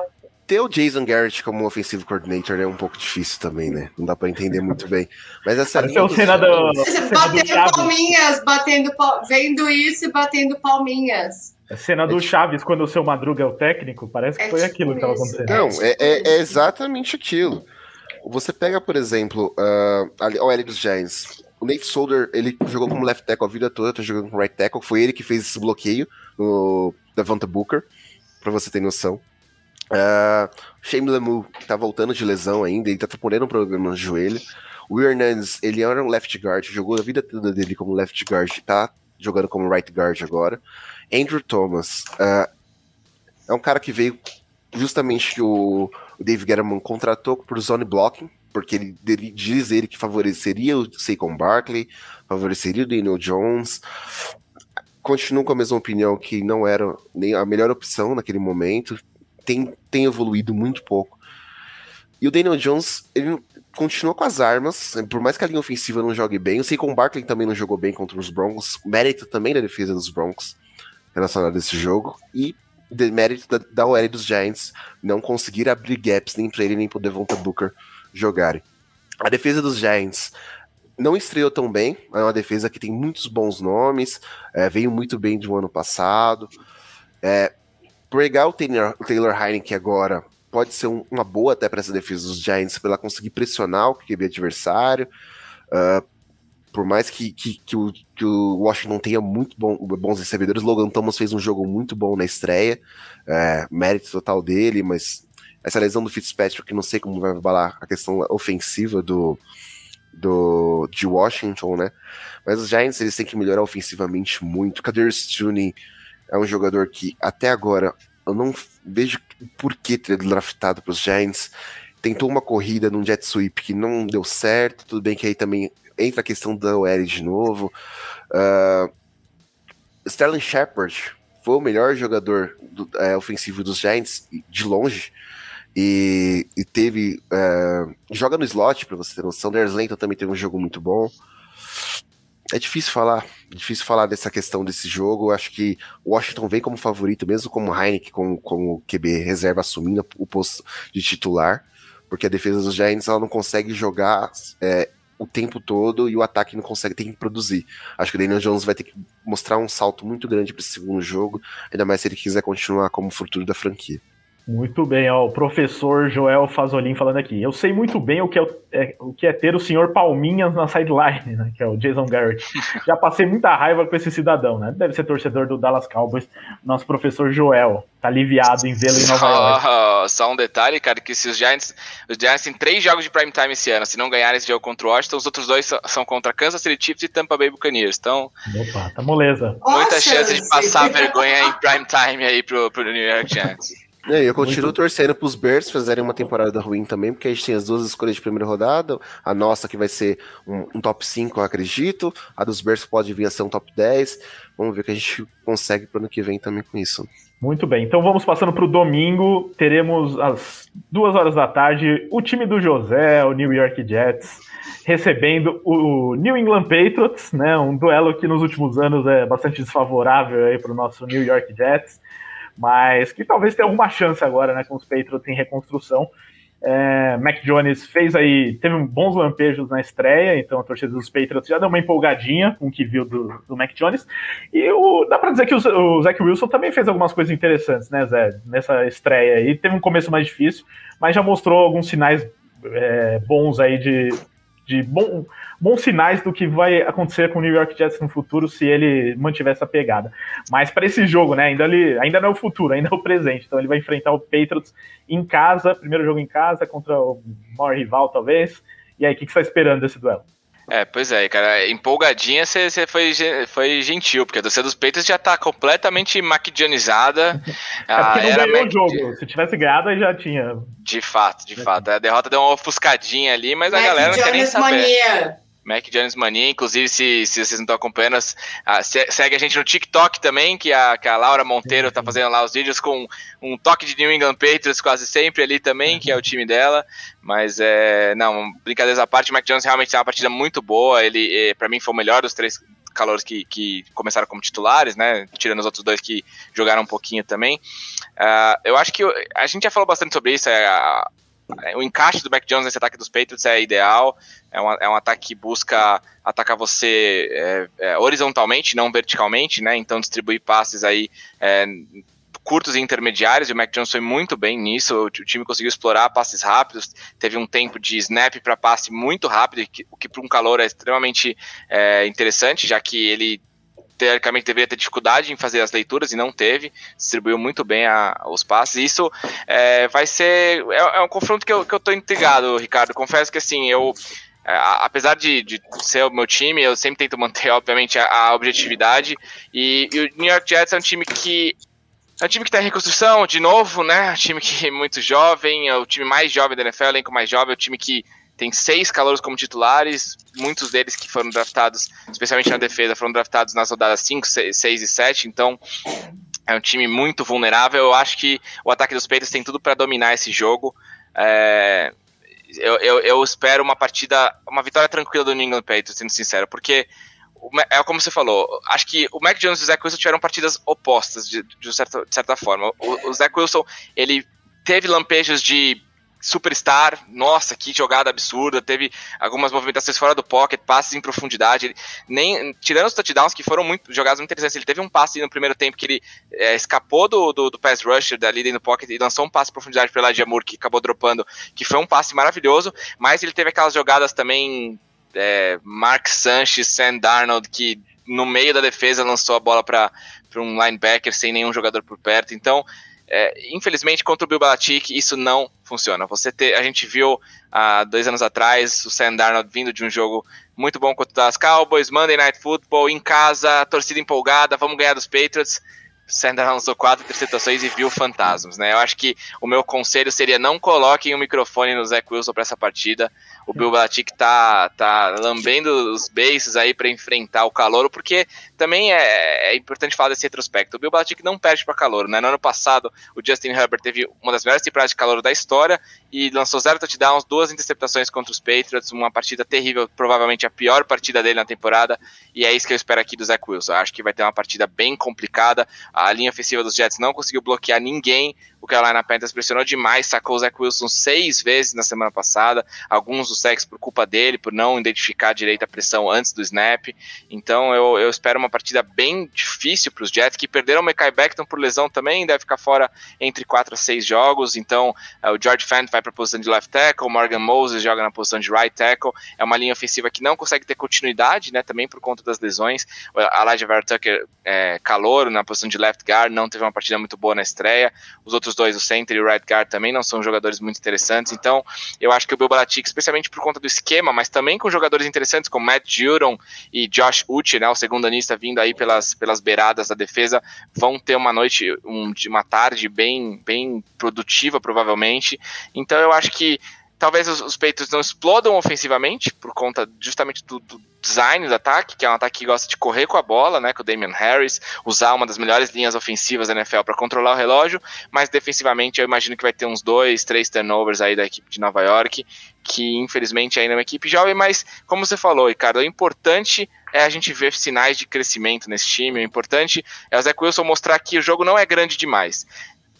Speaker 5: ter o Jason Garrett como offensive coordinator é um pouco difícil também, né? Não dá para entender muito bem. Mas essa
Speaker 2: linha o cena do,
Speaker 3: batendo palminhas, batendo vendo isso e batendo palminhas.
Speaker 2: A cena do é Chaves, quando o seu Madruga é o técnico, parece que é foi tipo aquilo que estava acontecendo.
Speaker 5: Não, é, é, é, exatamente aquilo. Você pega, por exemplo, uh, a OL dos Giants. O Nate Solder, ele jogou como left tackle a vida toda, tá jogando como right tackle. Foi ele que fez esse bloqueio no Devonta Booker, pra você ter noção. Uh, Shane Lemu tá voltando de lesão ainda, ele tá tendo um problema no joelho. O Hernandes, ele era um left guard, jogou a vida toda dele como left guard, tá jogando como right guard agora. Andrew Thomas uh, é um cara que veio justamente que o, o Dave Gettleman contratou por zone blocking, porque ele, ele diz ele que favoreceria o Saquon Barkley, favoreceria o Daniel Jones. Continuo com a mesma opinião que não era nem a melhor opção naquele momento tem, tem evoluído muito pouco. E o Daniel Jones, ele continua com as armas, por mais que a linha ofensiva não jogue bem. Eu sei que o Barkley também não jogou bem contra os Broncos. Mérito também da defesa dos Broncos relacionado a esse jogo. E mérito da, da OL dos Giants não conseguir abrir gaps nem para ele nem para o Devonta Booker jogarem. A defesa dos Giants não estreou tão bem, é uma defesa que tem muitos bons nomes, é, veio muito bem do ano passado. É, Pregar o Taylor, o Taylor Heineken agora pode ser um, uma boa até para essa defesa dos Giants, para ela conseguir pressionar o QB adversário. Uh, por mais que, que, que, o, que, o, Washington tenha muito bom, bons recebedores, Logan Thomas fez um jogo muito bom na estreia, é, mérito total dele, mas essa lesão do Fitzpatrick, não sei como vai abalar a questão ofensiva do, do de Washington, né? Mas os Giants eles têm que melhorar ofensivamente muito. Kader Stoney é um jogador que até agora eu não vejo por que ter draftado para os Giants. Tentou uma corrida num jet sweep que não deu certo. Tudo bem que aí também entra a questão da OL de novo. Uh, Sterling Shepard foi o melhor jogador do, é, ofensivo dos Giants, de longe. E, e teve. É, joga no slot, para você ter noção. Ders Lenton também teve um jogo muito bom. É difícil falar, é difícil falar dessa questão desse jogo. Acho que o Washington vem como favorito, mesmo como Heineken, como, como QB reserva assumindo o posto de titular, porque a defesa dos Giants ela não consegue jogar é, o tempo todo e o ataque não consegue, tem que produzir. Acho que o Daniel Jones vai ter que mostrar um salto muito grande para esse segundo jogo, ainda mais se ele quiser continuar como futuro da franquia.
Speaker 2: Muito bem, ó, o professor Joel Fazolin falando aqui. Eu sei muito bem o que é, é, o que é ter o senhor Palminhas na sideline, né, que é o Jason Garrett. <laughs> Já passei muita raiva com esse cidadão, né? Deve ser torcedor do Dallas Cowboys. Nosso professor Joel tá aliviado em vê-lo em Nova York. <laughs>
Speaker 4: Oh, só um detalhe, cara, que se os Giants, os Giants têm três jogos de prime time esse ano, se não ganharem esse jogo contra o Washington, os outros dois são contra Kansas City Chiefs e Tampa Bay Buccaneers. Então,
Speaker 2: Opa, tá moleza.
Speaker 4: Muita chance de passar vergonha em prime time aí pro, pro New York Giants. <laughs>
Speaker 5: É, eu continuo Muito... torcendo para os Bears fazerem uma temporada ruim também, porque a gente tem as duas escolhas de primeira rodada. A nossa, que vai ser um, um top 5, eu acredito. A dos Bears pode vir a ser um top 10. Vamos ver o que a gente consegue para ano que vem também com isso.
Speaker 2: Muito bem, então vamos passando para o domingo. Teremos às duas horas da tarde o time do José, o New York Jets, recebendo o New England Patriots, né? Um duelo que nos últimos anos é bastante desfavorável para o nosso New York Jets mas que talvez tenha alguma chance agora, né, com os Patriots em reconstrução. É, Mac Jones fez aí, teve bons lampejos na estreia, então a torcida dos Patriots já deu uma empolgadinha com o que viu do, do Mac Jones. E o, dá pra dizer que o, o Zach Wilson também fez algumas coisas interessantes, né, Zé? Nessa estreia aí. Teve um começo mais difícil, mas já mostrou alguns sinais é, bons aí de, de bom, bons sinais do que vai acontecer com o New York Jets no futuro se ele mantiver essa pegada. Mas para esse jogo, né, ainda, ele, ainda não é o futuro, ainda é o presente. Então ele vai enfrentar o Patriots em casa, primeiro jogo em casa contra o maior rival, talvez. E aí, o que, que você está esperando desse duelo?
Speaker 4: É, pois é, cara, empolgadinha você foi, foi gentil, porque a torcida dos Peitos já tá completamente maquidianizada. <laughs>
Speaker 2: É porque não era ganhou o jogo, se tivesse ganhado aí já tinha.
Speaker 4: De fato, de fato. A derrota deu uma ofuscadinha ali, mas Mac a galera não quer nem saber. Mania. Mac Jones Mania, inclusive se, se vocês não estão acompanhando, a, segue a gente no TikTok também, que a, que a Laura Monteiro está fazendo lá os vídeos com um toque de New England Patriots quase sempre ali também, que é o time dela. Mas é. Não, brincadeiras à parte, o Mac Jones realmente tem uma partida muito boa. Ele, é, para mim, foi o melhor dos três calores que, que começaram como titulares, né? Tirando os outros dois que jogaram um pouquinho também. Uh, eu acho que a gente já falou bastante sobre isso. É, a, o encaixe do Mac Jones nesse ataque dos Patriots é ideal. É um, é um ataque que busca atacar você é, é, horizontalmente, não verticalmente, né? Então distribuir passes aí é, curtos e intermediários, e o Mac Jones foi muito bem nisso. O, o time conseguiu explorar passes rápidos, teve um tempo de snap para passe muito rápido, o que para um calor é extremamente é, interessante, já que ele teoricamente deveria ter dificuldade em fazer as leituras e não teve, distribuiu muito bem a, os passes. Isso é, vai ser. É, é, um confronto que eu, que eu tô intrigado, Ricardo. Confesso que assim, eu. É, apesar de, de, ser o meu time, eu sempre tento manter, <laughs> obviamente, a, a objetividade. E, e, o New York Jets é um time que. É um time que está em reconstrução, de novo, né? Um time que é muito jovem, é o time mais jovem da NFL, elenco mais jovem, é o time que tem seis calouros como titulares, muitos deles que foram draftados, especialmente na defesa, foram draftados nas rodadas 5, 6 e 7, então é um time muito vulnerável. Eu acho que o ataque dos Peitos tem tudo para dominar esse jogo. É, eu, eu, eu, espero uma partida, uma vitória tranquila do New England Patriots, sendo sincero, porque é como você falou, acho que o Mac Jones e o Zach Wilson tiveram partidas opostas de, de, certa, de certa forma. O, o Zach Wilson, ele teve lampejos de superstar, nossa, que jogada absurda, teve algumas movimentações fora do pocket, passes em profundidade, ele, nem tirando os touchdowns que foram muito jogadas muito interessantes, ele teve um passe no primeiro tempo que ele é, escapou do, do, do, pass rusher dali dentro do pocket e lançou um passe em profundidade Elijah Moore que acabou dropando, que foi um passe maravilhoso, mas ele teve aquelas jogadas também é, Mark Sanchez, Sam Darnold que no meio da defesa lançou a bola para um linebacker sem nenhum jogador por perto, então é, infelizmente, contra o Bill Belichick, isso não funciona. Você ter, a gente viu há dois anos atrás o Sam Darnold vindo de um jogo muito bom contra os Cowboys, Monday Night Football, em casa, torcida empolgada, vamos ganhar dos Patriots. O Sam Darnold lançou quatro interceptações e viu fantasmas, né? Eu acho que o meu conselho seria não coloquem o microfone no Zach Wilson para essa partida. O Bill Belichick tá, tá lambendo os beiços aí para enfrentar o calor, porque também é, é, importante falar desse retrospecto. O Bill Belichick não perde para calor, né? No ano passado, o Justin Herbert teve uma das melhores temporadas de calor da história e lançou zero touchdowns, duas interceptações contra os Patriots, uma partida terrível, provavelmente a pior partida dele na temporada, e é isso que eu espero aqui do Zach Wilson. Acho que vai ter uma partida bem complicada. A linha ofensiva dos Jets não conseguiu bloquear ninguém. O Carolina Panthers pressionou demais, sacou o Zach Wilson seis vezes na semana passada, alguns dos sacks por culpa dele, por não identificar direito a pressão antes do snap. Então eu, eu espero uma partida bem difícil para os Jets, que perderam o Mekai Beckton por lesão também, deve ficar fora entre quatro a seis jogos. Então é, o George Fant vai para a posição de left tackle, o Morgan Moses joga na posição de right tackle. É uma linha ofensiva que não consegue ter continuidade, né, também por conta das lesões. O Elijah Vera Tucker é, calor na posição de left guard, não teve uma partida muito boa na estreia. Os outros dois, o center e o right guard, também não são jogadores muito interessantes. Então, eu acho que o Bill Belichick, especialmente por conta do esquema, mas também com jogadores interessantes como Matt Judon e Josh Uche, né, o segundo anista vindo aí pelas, pelas beiradas da defesa, vão ter uma noite, um, uma tarde bem, bem produtiva, provavelmente. Então, eu acho que talvez os, os Patriots não explodam ofensivamente por conta justamente do, do, design do ataque, que é um ataque que gosta de correr com a bola, né, com o Damian Harris, usar uma das melhores linhas ofensivas da NFL para controlar o relógio, mas defensivamente eu imagino que vai ter uns dois, três turnovers aí da equipe de Nova York, que infelizmente ainda é uma equipe jovem, mas como você falou, Ricardo, o importante é a gente ver sinais de crescimento nesse time, o importante é o Zach Wilson mostrar que o jogo não é grande demais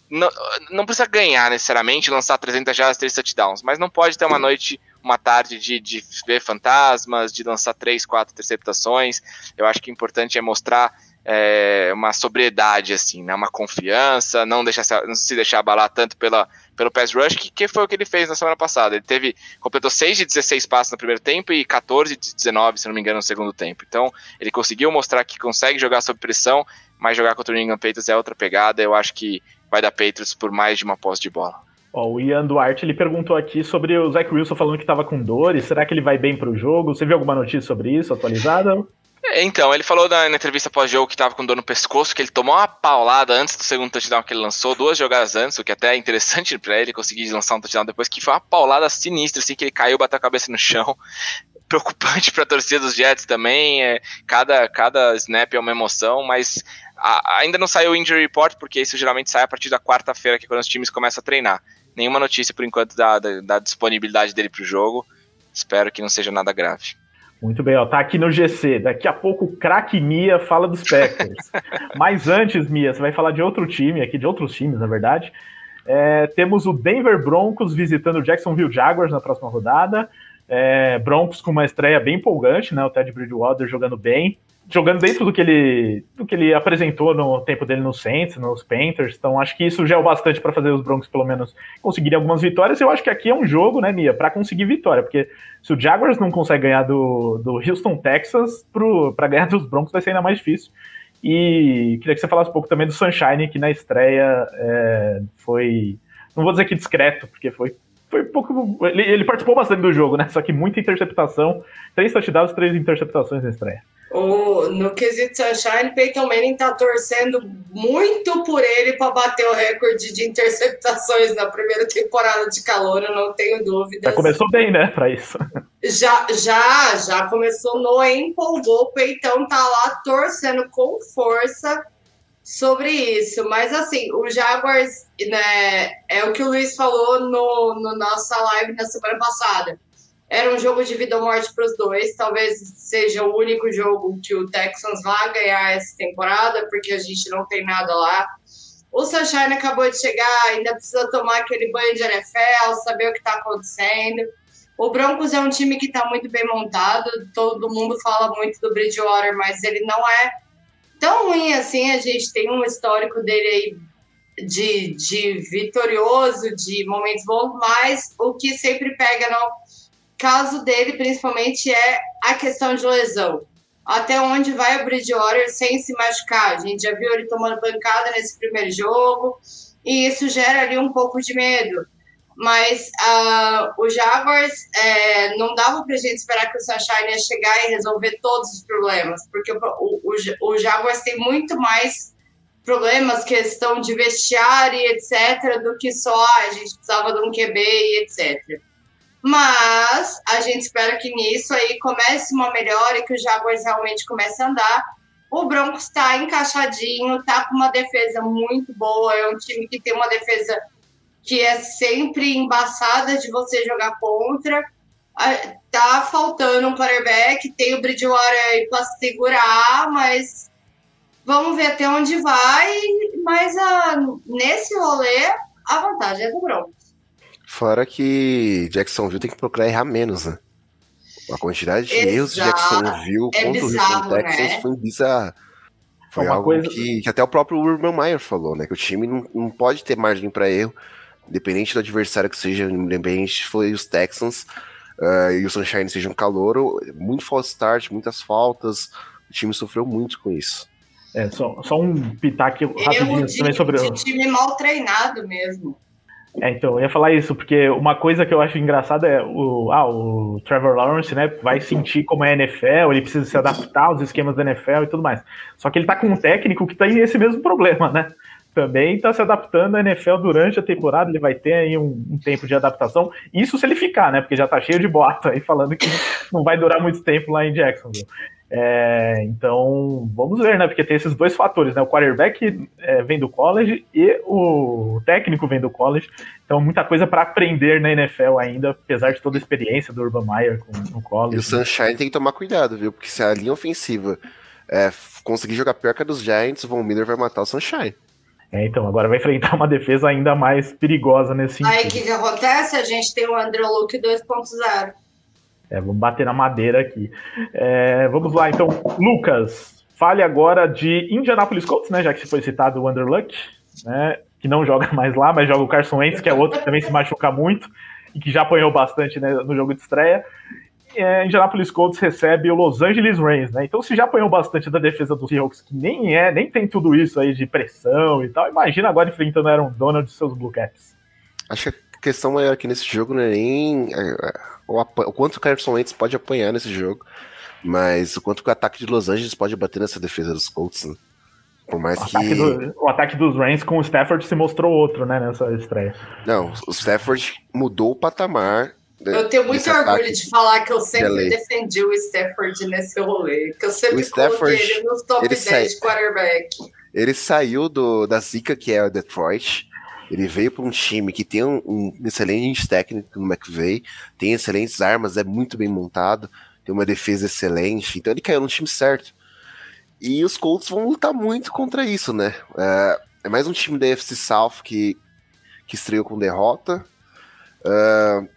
Speaker 4: não, não precisa ganhar necessariamente, lançar 300 jardas, 3 touchdowns, mas não pode ter uma noite, uma tarde de, de ver fantasmas, de lançar 3, 4 interceptações. Eu acho que o importante é mostrar é, uma sobriedade, assim, né, uma confiança, não, deixar, não se deixar abalar tanto pela, pelo pass rush, que, que foi o que ele fez na semana passada. Ele teve, completou 6 de 16 passos no primeiro tempo e 14 de 19, se não me engano, no segundo tempo. Então, ele conseguiu mostrar que consegue jogar sob pressão, mas jogar contra o New England Patriots é outra pegada. Eu acho que vai dar Patriots por mais de uma posse de bola.
Speaker 2: Ó, o Ian Duarte ele perguntou aqui sobre o Zach Wilson falando que estava com dores. Será que ele vai bem para o jogo? Você viu alguma notícia sobre isso atualizada?
Speaker 4: É, então, ele falou na, na entrevista pós-jogo que estava com dor no pescoço, que ele tomou uma paulada antes do segundo touchdown que ele lançou, duas jogadas antes, o que até é interessante <laughs> para ele conseguir lançar um touchdown depois, que foi uma paulada sinistra, assim, que ele caiu, bateu a cabeça no chão. <laughs> Preocupante para a torcida dos Jets também, é, cada, cada snap é uma emoção, mas a, ainda não saiu o injury report, porque isso geralmente sai a partir da quarta-feira, que é quando os times começam a treinar. Nenhuma notícia por enquanto da, da, da disponibilidade dele para o jogo. Espero que não seja nada grave.
Speaker 2: Muito bem, ó, tá aqui no GC. Daqui a pouco o craque Mia fala dos Packers. <laughs> Mas antes, Mia, você vai falar de outro time aqui, de outros times, na verdade. É, temos o Denver Broncos visitando o Jacksonville Jaguars na próxima rodada. É, Broncos com uma estreia bem empolgante, né? O Ted Bridgewater jogando bem jogando dentro do que ele do que ele apresentou no tempo dele no Saints, nos Panthers. Então acho que isso já é o bastante para fazer os Broncos pelo menos conseguirem algumas vitórias. Eu acho que aqui é um jogo, né, Mia, para conseguir vitória, porque se o Jaguars não consegue ganhar do, do Houston Texas, para ganhar dos Broncos vai ser ainda mais difícil. E queria que você falasse um pouco também do Sunshine, que na estreia é, foi, não vou dizer que discreto, porque foi foi pouco. Ele, ele, participou bastante do jogo, né? Só que muita interceptação. Três touchdowns, três interceptações na estreia.
Speaker 3: O, no quesito Sunshine, Peyton Manning tá torcendo muito por ele para bater o recorde de interceptações na primeira temporada de calor, eu não tenho dúvidas.
Speaker 2: Já começou bem, né, para isso.
Speaker 3: Já, já, já começou no empolgou, o Peyton tá lá torcendo com força sobre isso. Mas assim, o Jaguars, né, é o que o Luiz falou no, no nossa live na semana passada. Era um jogo de vida ou morte para os dois. Talvez seja o único jogo que o Texans vai ganhar essa temporada, porque a gente não tem nada lá. O Sunshine acabou de chegar, ainda precisa tomar aquele banho de NFL, saber o que está acontecendo. O Broncos é um time que está muito bem montado, todo mundo fala muito do Bridgewater, mas ele não é tão ruim assim. A gente tem um histórico dele aí de, de vitorioso, de momentos bons, mas o que sempre pega no caso dele, principalmente, é a questão de lesão. Até onde vai o Bridgewater sem se machucar? A gente já viu ele tomando pancada nesse primeiro jogo, e isso gera ali um pouco de medo. Mas uh, o Jaguars é, não dava para a gente esperar que o Sunshine ia chegar e resolver todos os problemas, porque o, o, o Jaguars tem muito mais problemas, questão de vestiário etc., do que só ah, a gente precisava de um QB e etc. Mas a gente espera que nisso aí comece uma melhora e que o Jaguars realmente comece a andar. O Broncos está encaixadinho, tá com uma defesa muito boa, é um time que tem uma defesa que é sempre embaçada de você jogar contra. Tá faltando um quarterback, tem o Bridgewater aí para segurar, mas vamos ver até onde vai. Mas a, nesse rolê, a vantagem é do Broncos.
Speaker 5: Fora que Jacksonville tem que procurar errar menos, né? A quantidade de Exato. erros de Jacksonville é contra bizarro, o Houston Texans né? foi bizarra. Foi algo coisa... que, que, até o próprio Urban Meyer falou, né? Que o time não, não pode ter margem para erro, independente do adversário que seja, independente foi os Texans uh, e o Sunshine sejam um calor, muito false start, muitas faltas. O time sofreu muito com isso.
Speaker 2: É, só, só um pitaque rapidinho
Speaker 3: eu, também sobre o. time mal treinado mesmo.
Speaker 2: É, então, eu ia falar isso, porque uma coisa que eu acho engraçada é o, ah, o Trevor Lawrence, né, vai sentir como é a NFL, ele precisa se adaptar aos esquemas da NFL e tudo mais. Só que ele tá com um técnico que tem esse mesmo problema, né? Também tá se adaptando à NFL durante a temporada, ele vai ter aí um, um, tempo de adaptação. Isso se ele ficar, né? Porque já tá cheio de boato aí falando que <laughs> não vai durar muito tempo lá em Jacksonville. É, então, vamos ver, né? Porque tem esses dois fatores, né? O quarterback é, vem do college e o técnico vem do college. Então, muita coisa para aprender na NFL ainda, apesar de toda a experiência do Urban Meyer com, no college.
Speaker 5: E o Sunshine tem que tomar cuidado, viu? Porque se a linha ofensiva é, conseguir jogar pior que a dos Giants, o Von Miller vai matar o Sunshine.
Speaker 2: É, então, agora vai enfrentar uma defesa ainda mais perigosa nesse sentido.
Speaker 3: Aí o que, que acontece? A gente tem o Andrew Luke 2.0.
Speaker 2: É, vamos bater na madeira aqui. É, vamos lá, então, Lucas, fale agora de Indianapolis Colts, né? Já que foi citado o Underluck, né? Que não joga mais lá, mas joga o Carson Wentz, que é outro que também se machuca muito e que já apanhou bastante né, no jogo de estreia. É, Indianapolis Colts recebe o Los Angeles Rams, né? Então, se já apanhou bastante da defesa dos Seahawks, que nem é, nem tem tudo isso aí de pressão e tal, imagina agora enfrentando Aaron Donald e seus Blue Caps.
Speaker 5: Acho que a questão maior aqui nesse jogo não é nem é, é, o, o quanto o Carson Wentz pode apanhar nesse jogo, mas o quanto o ataque de Los Angeles pode bater nessa defesa dos Colts, né? Por mais
Speaker 2: o
Speaker 5: que.
Speaker 2: Ataque do, o ataque dos Rams com o Stafford se mostrou outro, né, nessa estreia.
Speaker 5: Não, o Stafford mudou o patamar
Speaker 3: eu tenho muito orgulho de falar que eu sempre defendi o Stafford nesse rolê. Que eu sempre o Stafford, ele nos top ele 10 sai... de quarterback.
Speaker 5: Ele saiu do, da zica que é o Detroit. Ele veio para um time que tem um, um, excelente técnico no McVay, tem excelentes armas, é muito bem montado, tem uma defesa excelente, então ele caiu no time certo. E os Colts vão lutar muito contra isso, né? É, é mais um time da FC South que, que estreou com derrota. Uh,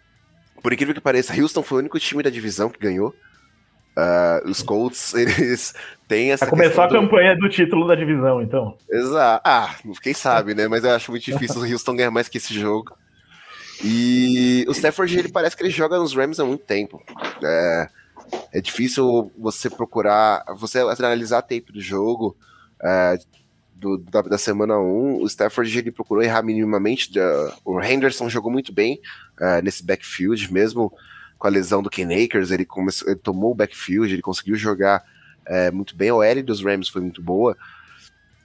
Speaker 5: por incrível que pareça, Houston foi o único time da divisão que ganhou. Uh, os Colts, <laughs> eles têm essa.
Speaker 2: Começou a do... campanha do título da divisão, então.
Speaker 5: Exato. Ah, quem sabe, né? Mas eu acho muito difícil o <laughs> Houston ganhar mais que esse jogo. E o Stafford, ele parece que ele joga nos Rams há muito tempo. É, é difícil você procurar, você analisar a tape do jogo. É, do, da, da, semana 1, o Stafford ele procurou errar minimamente. o Henderson jogou muito bem uh, nesse backfield, mesmo com a lesão do Ken Akers, ele, começou, ele tomou o backfield, ele conseguiu jogar uh, muito bem. A L dos Rams foi muito boa.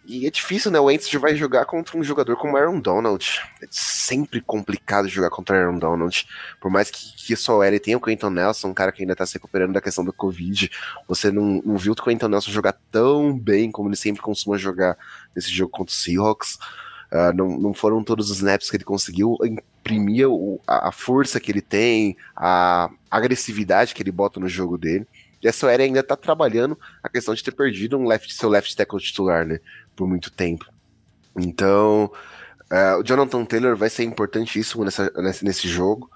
Speaker 5: E é difícil, né? O Wentz vai jogar contra um jogador como Aaron Donald. É sempre complicado jogar contra Aaron Donald. Por mais que, que só ele tenha o Quentin Nelson, um cara que ainda tá se recuperando da questão da Covid. Você não, não viu o Quentin Nelson jogar tão bem como ele sempre costuma jogar nesse jogo contra o Seahawks. Uh, não, não foram todos os snaps que ele conseguiu imprimir o, a, a, força que ele tem, a agressividade que ele bota no jogo dele. E a Soeri ainda tá trabalhando a questão de ter perdido um left, seu left tackle titular, né? por muito tempo. Então, uh, o Jonathan Taylor vai ser importantíssimo nessa, nesse, nesse jogo.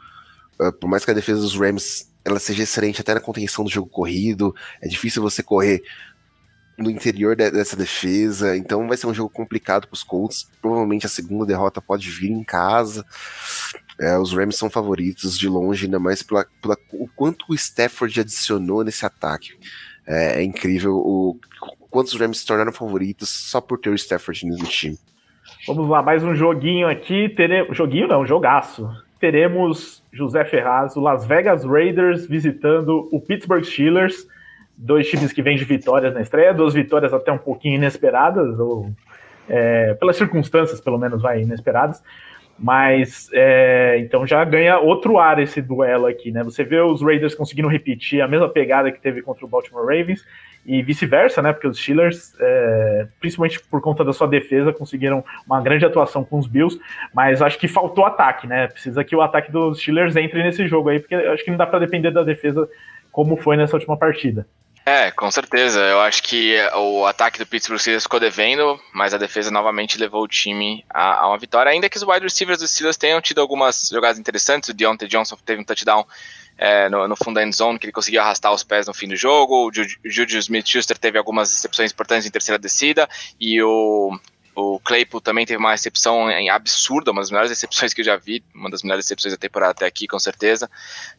Speaker 5: Uh, por mais que a defesa dos Rams ela seja excelente até na contenção do jogo corrido, é difícil você correr no interior de, dessa defesa, então vai ser um jogo complicado para os Colts. Provavelmente a segunda derrota pode vir em casa. É, os Rams são favoritos de longe, ainda mais pela, pela, o quanto o Stafford adicionou nesse ataque. É, é incrível o quantos Rams se tornaram favoritos só por ter o Stafford no time.
Speaker 2: Vamos lá, mais um joguinho aqui. Teremos... Joguinho não, jogaço. Teremos José Ferraz, o Las Vegas Raiders visitando o Pittsburgh Steelers. Dois times que vêm de vitórias na estreia, duas vitórias até um pouquinho inesperadas, ou é, pelas circunstâncias, pelo menos, vai inesperadas. Mas é, então já ganha outro ar esse duelo aqui, né? Você vê os Raiders conseguindo repetir a mesma pegada que teve contra o Baltimore Ravens e vice-versa, né? Porque os Steelers, é, principalmente por conta da sua defesa, conseguiram uma grande atuação com os Bills, mas acho que faltou ataque, né? Precisa que o ataque dos Steelers entre nesse jogo aí, porque acho que não dá para depender da defesa como foi nessa última partida.
Speaker 4: É, com certeza. Eu acho que o ataque do Pittsburgh Steelers ficou devendo, mas a defesa novamente levou o time a, a, uma vitória. Ainda que os wide receivers dos Steelers tenham tido algumas jogadas interessantes. O Deontay Johnson teve um touchdown é, no, no, fundo da endzone, que ele conseguiu arrastar os pés no fim do jogo. O Juju Smith-Schuster teve algumas recepções importantes em terceira descida. E o o Claypool também teve uma recepção absurda, uma das melhores recepções que eu já vi, uma das melhores recepções da temporada até aqui, com certeza.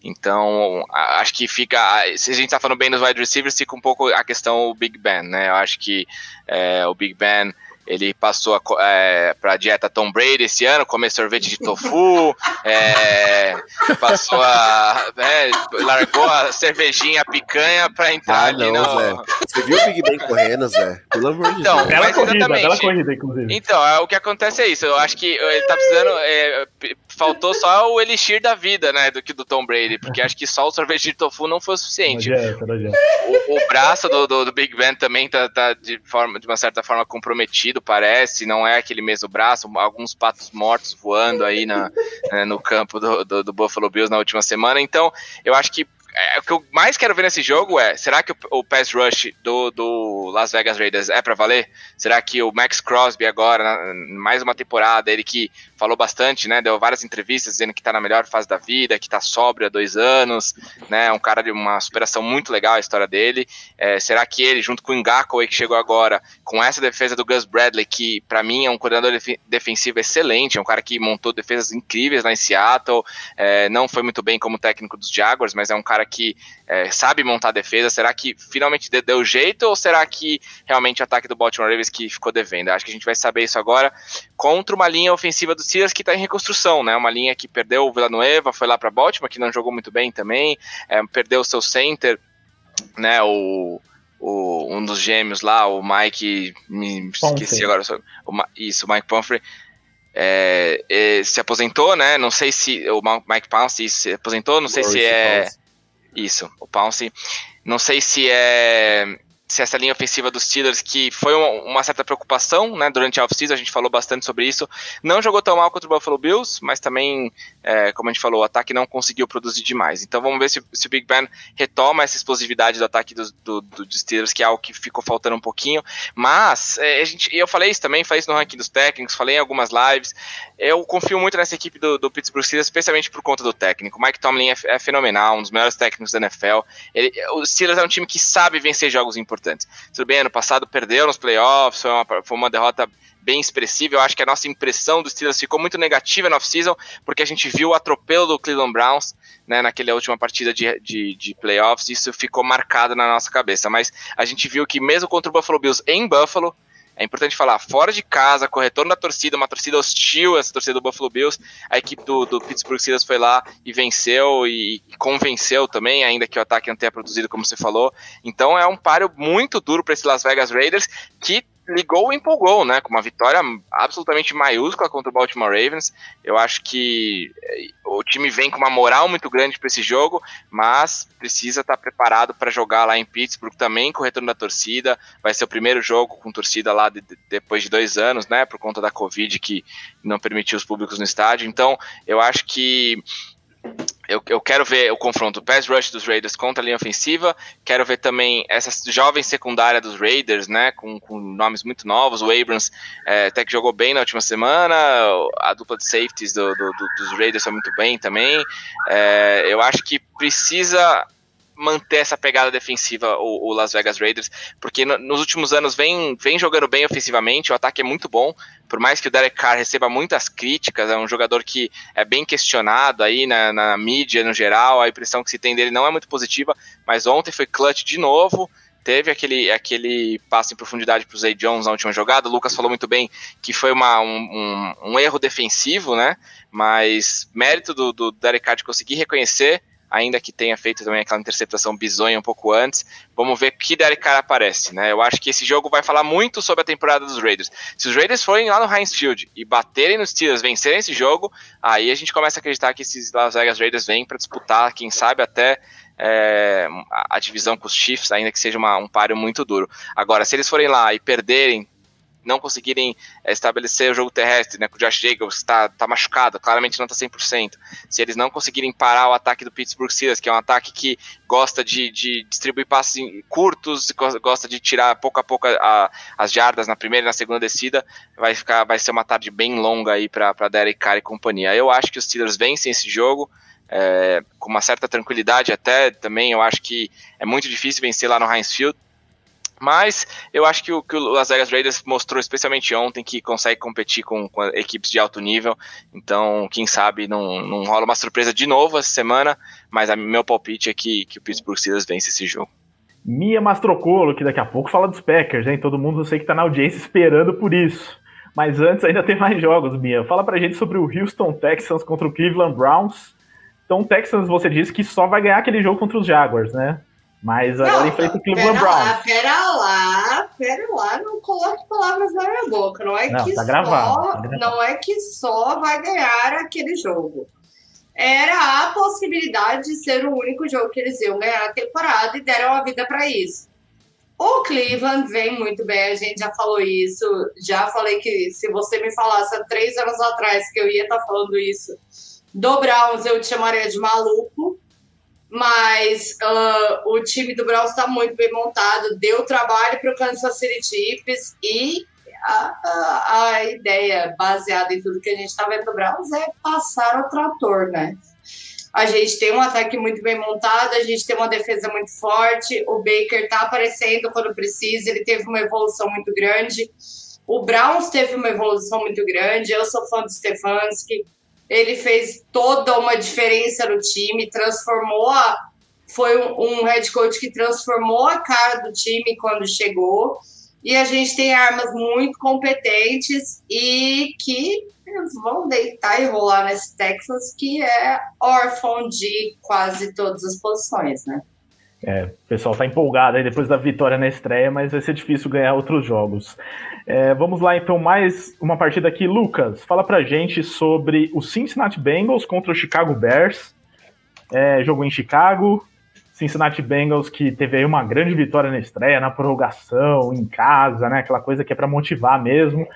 Speaker 4: Então, acho que fica. Se a gente tá falando bem dos wide receivers, fica um pouco a questão o Big Ben, né? Eu acho que é, o Big Ben ele passou é, para a dieta Tom Brady esse ano, comer sorvete de tofu, é, passou a. É, largou a cervejinha, a picanha para entrar ah, ali não,
Speaker 5: no. Zé. Você viu o Big Ben correndo, Zé? Pelo amor de
Speaker 2: então, Deus. Bela corrida, bela corrida, inclusive.
Speaker 4: Então, é, o que acontece é isso. Eu acho que ele tá precisando. É, faltou só o elixir da vida, né? Do que do Tom Brady, porque acho que só o sorvete de tofu não foi o suficiente. O, o, braço do, do, do, Big Ben também tá, tá de, forma, de uma certa forma comprometido parece, não é aquele mesmo braço, alguns patos mortos voando aí na, né, no campo do, do, do Buffalo Bills na última semana. Então, eu acho que é, o que eu mais quero ver nesse jogo é, será que o, o pass rush do, do Las Vegas Raiders é para valer? Será que o Max Crosby agora, na, mais uma temporada, ele que falou bastante, né, deu várias entrevistas dizendo que tá na melhor fase da vida, que tá sóbrio há dois anos, né, um cara de uma superação muito legal a história dele. É, será que ele, junto com o Ngakwe que chegou agora, com essa defesa do Gus Bradley, que para mim é um coordenador defensivo excelente, é um cara que montou defesas incríveis lá em Seattle, é, não foi muito bem como técnico dos Jaguars, mas é um cara que é, sabe montar defesa, será que finalmente deu jeito ou será que realmente o ataque do Baltimore Ravens que ficou devendo? Acho que a gente vai saber isso agora contra uma linha ofensiva do Steelers que está em reconstrução, né? Uma linha que perdeu o Villanueva, foi lá para Baltimore, que não jogou muito bem também, é, perdeu o seu center, né? O, o, um dos gêmeos lá, o Mike, me esqueci agora, o, isso, o Mike Pumphrey, é, é, se aposentou, né? Não sei se o Mike Pounce se aposentou, não sei se é isso, o Pounce. Não sei se é se essa linha ofensiva dos Steelers, que foi uma, certa preocupação né, durante a off-season, a gente falou bastante sobre isso, não jogou tão mal contra o Buffalo Bills, mas também, é, como a gente falou, o ataque não conseguiu produzir demais. Então vamos ver se, se o Big Ben retoma essa explosividade do ataque do, do, do Steelers, que é algo que ficou faltando um pouquinho. Mas é, a gente, eu falei isso também, falei isso no ranking dos técnicos, falei em algumas lives. Eu confio muito nessa equipe do, do Pittsburgh Steelers, especialmente por conta do técnico. Mike Tomlin é, é fenomenal, um dos melhores técnicos da NFL. Ele, o Steelers é um time que sabe vencer jogos importantes importantes. Tudo bem, ano passado perdeu nos playoffs, foi uma, foi uma derrota bem expressiva. Eu acho que a nossa impressão dos Steelers ficou muito negativa na off-season, porque a gente viu o atropelo do Cleveland Browns né, naquela última partida de, de, de playoffs, isso ficou marcado na nossa cabeça. Mas a gente viu que mesmo contra o Buffalo Bills em Buffalo, é importante falar, fora de casa, retorno da torcida, uma torcida hostil, essa torcida do Buffalo Bills, a equipe do, do Pittsburgh Steelers foi lá e venceu e, e, convenceu também, ainda que o ataque não tenha produzido como você falou. Então é um páreo muito duro para esse Las Vegas Raiders, que ligou e empolgou, né? Com uma vitória absolutamente maiúscula contra o Baltimore Ravens. Eu acho que eh, o time vem com uma moral muito grande para esse jogo, mas precisa estar tá preparado para jogar lá em Pittsburgh também com o retorno da torcida. Vai ser o primeiro jogo com torcida lá de, de, depois de dois anos, né? Por conta da Covid que não permitiu os públicos no estádio. Então, eu acho que eu, eu, quero ver o confronto pass rush dos Raiders contra a linha ofensiva. Quero ver também essa jovem secundária dos Raiders, né? Com, com nomes muito novos. O Abrams é, até que jogou bem na última semana. A dupla de safeties do, do, do, dos Raiders foi muito bem também. É, eu acho que precisa manter essa pegada defensiva o, o Las Vegas Raiders, porque no, nos últimos anos vem, vem jogando bem ofensivamente, o ataque é muito bom, por mais que o Derek Carr receba muitas críticas, é um jogador que é bem questionado aí na, na mídia no geral, a impressão que se tem dele não é muito positiva, mas ontem foi clutch de novo, teve aquele, aquele passe em profundidade para o Zay Jones na última jogada. O Lucas falou muito bem que foi uma, um, um, um erro defensivo, né? Mas mérito do, do Derek Carr de conseguir reconhecer ainda que tenha feito também aquela interceptação bizonha um pouco antes. Vamos ver que Derek Carr aparece, né? Eu acho que esse jogo vai falar muito sobre a temporada dos Raiders. Se os Raiders forem lá no Heinz Field e baterem nos Steelers, vencerem esse jogo, aí a gente começa a acreditar que esses Las Vegas Raiders vêm para disputar, quem sabe até é, a divisão com os Chiefs, ainda que seja uma, um páreo muito duro. Agora, se eles forem lá e perderem não conseguirem é, estabelecer o jogo terrestre, né, o Josh Jacobs está tá machucado, claramente não está 100%, se eles não conseguirem parar o ataque do Pittsburgh Steelers, que é um ataque que gosta de, de distribuir passes curtos, gosta de tirar pouco a pouco a, as jardas na primeira e na segunda descida, vai, ficar, vai ser uma tarde bem longa aí para Derek Carr e companhia. Eu acho que os Steelers vencem esse jogo, é, com uma certa tranquilidade até, também eu acho que é muito difícil vencer lá no Heinz Field, mas eu acho que o, que o Las Vegas Raiders mostrou, especialmente ontem, que consegue competir com, com equipes de alto nível. Então, quem sabe não, não rola uma surpresa de novo essa semana. Mas a, meu palpite é que, que o Pittsburgh Steelers vence esse jogo.
Speaker 2: Mia Mastrocolo, que daqui a pouco fala dos Packers, hein? Todo mundo eu sei que tá na audiência esperando por isso. Mas antes ainda tem mais jogos, Mia. Fala pra gente sobre o Houston Texans contra o Cleveland Browns. Então, o Texans, você disse que só vai ganhar aquele jogo contra os Jaguars, né? Mas agora enfrenta o Cleveland
Speaker 3: pera
Speaker 2: Browns.
Speaker 3: Lá, pera lá, pera lá, não coloque palavras na minha boca. Não é
Speaker 2: Não,
Speaker 3: que
Speaker 2: tá
Speaker 3: só,
Speaker 2: gravado, tá gravado.
Speaker 3: não é que só vai ganhar aquele jogo. Era a possibilidade de ser o único jogo que eles iam ganhar a temporada e deram a vida para isso. O Cleveland vem muito bem, a gente já falou isso. Já falei que se você me falasse há três anos atrás que eu ia estar falando isso do Browns, eu te chamaria de maluco mas uh, o time do Browns está muito bem montado, deu trabalho para o Kansas City Chiefs e a, a, a, ideia baseada em tudo que a gente está vendo do Browns é passar o trator, né? A gente tem um ataque muito bem montado, a gente tem uma defesa muito forte, o Baker está aparecendo quando precisa, ele teve uma evolução muito grande. O Browns teve uma evolução muito grande, eu sou fã do Stefanski, ele fez toda uma diferença no time, transformou a, foi um, um head coach que transformou a cara do time quando chegou. E a gente tem armas muito competentes e que vão deitar e rolar nesse Texas, que é órfão de quase todas as posições, né?
Speaker 2: É, o pessoal tá empolgado aí depois da vitória na estreia, mas vai ser difícil ganhar outros jogos. É, vamos lá, então, mais uma partida aqui. Lucas, fala pra gente sobre o Cincinnati Bengals contra o Chicago Bears. É, jogo em Chicago. Cincinnati Bengals que teve aí uma grande vitória na estreia, na prorrogação, em casa, né? Aquela coisa que é para motivar mesmo.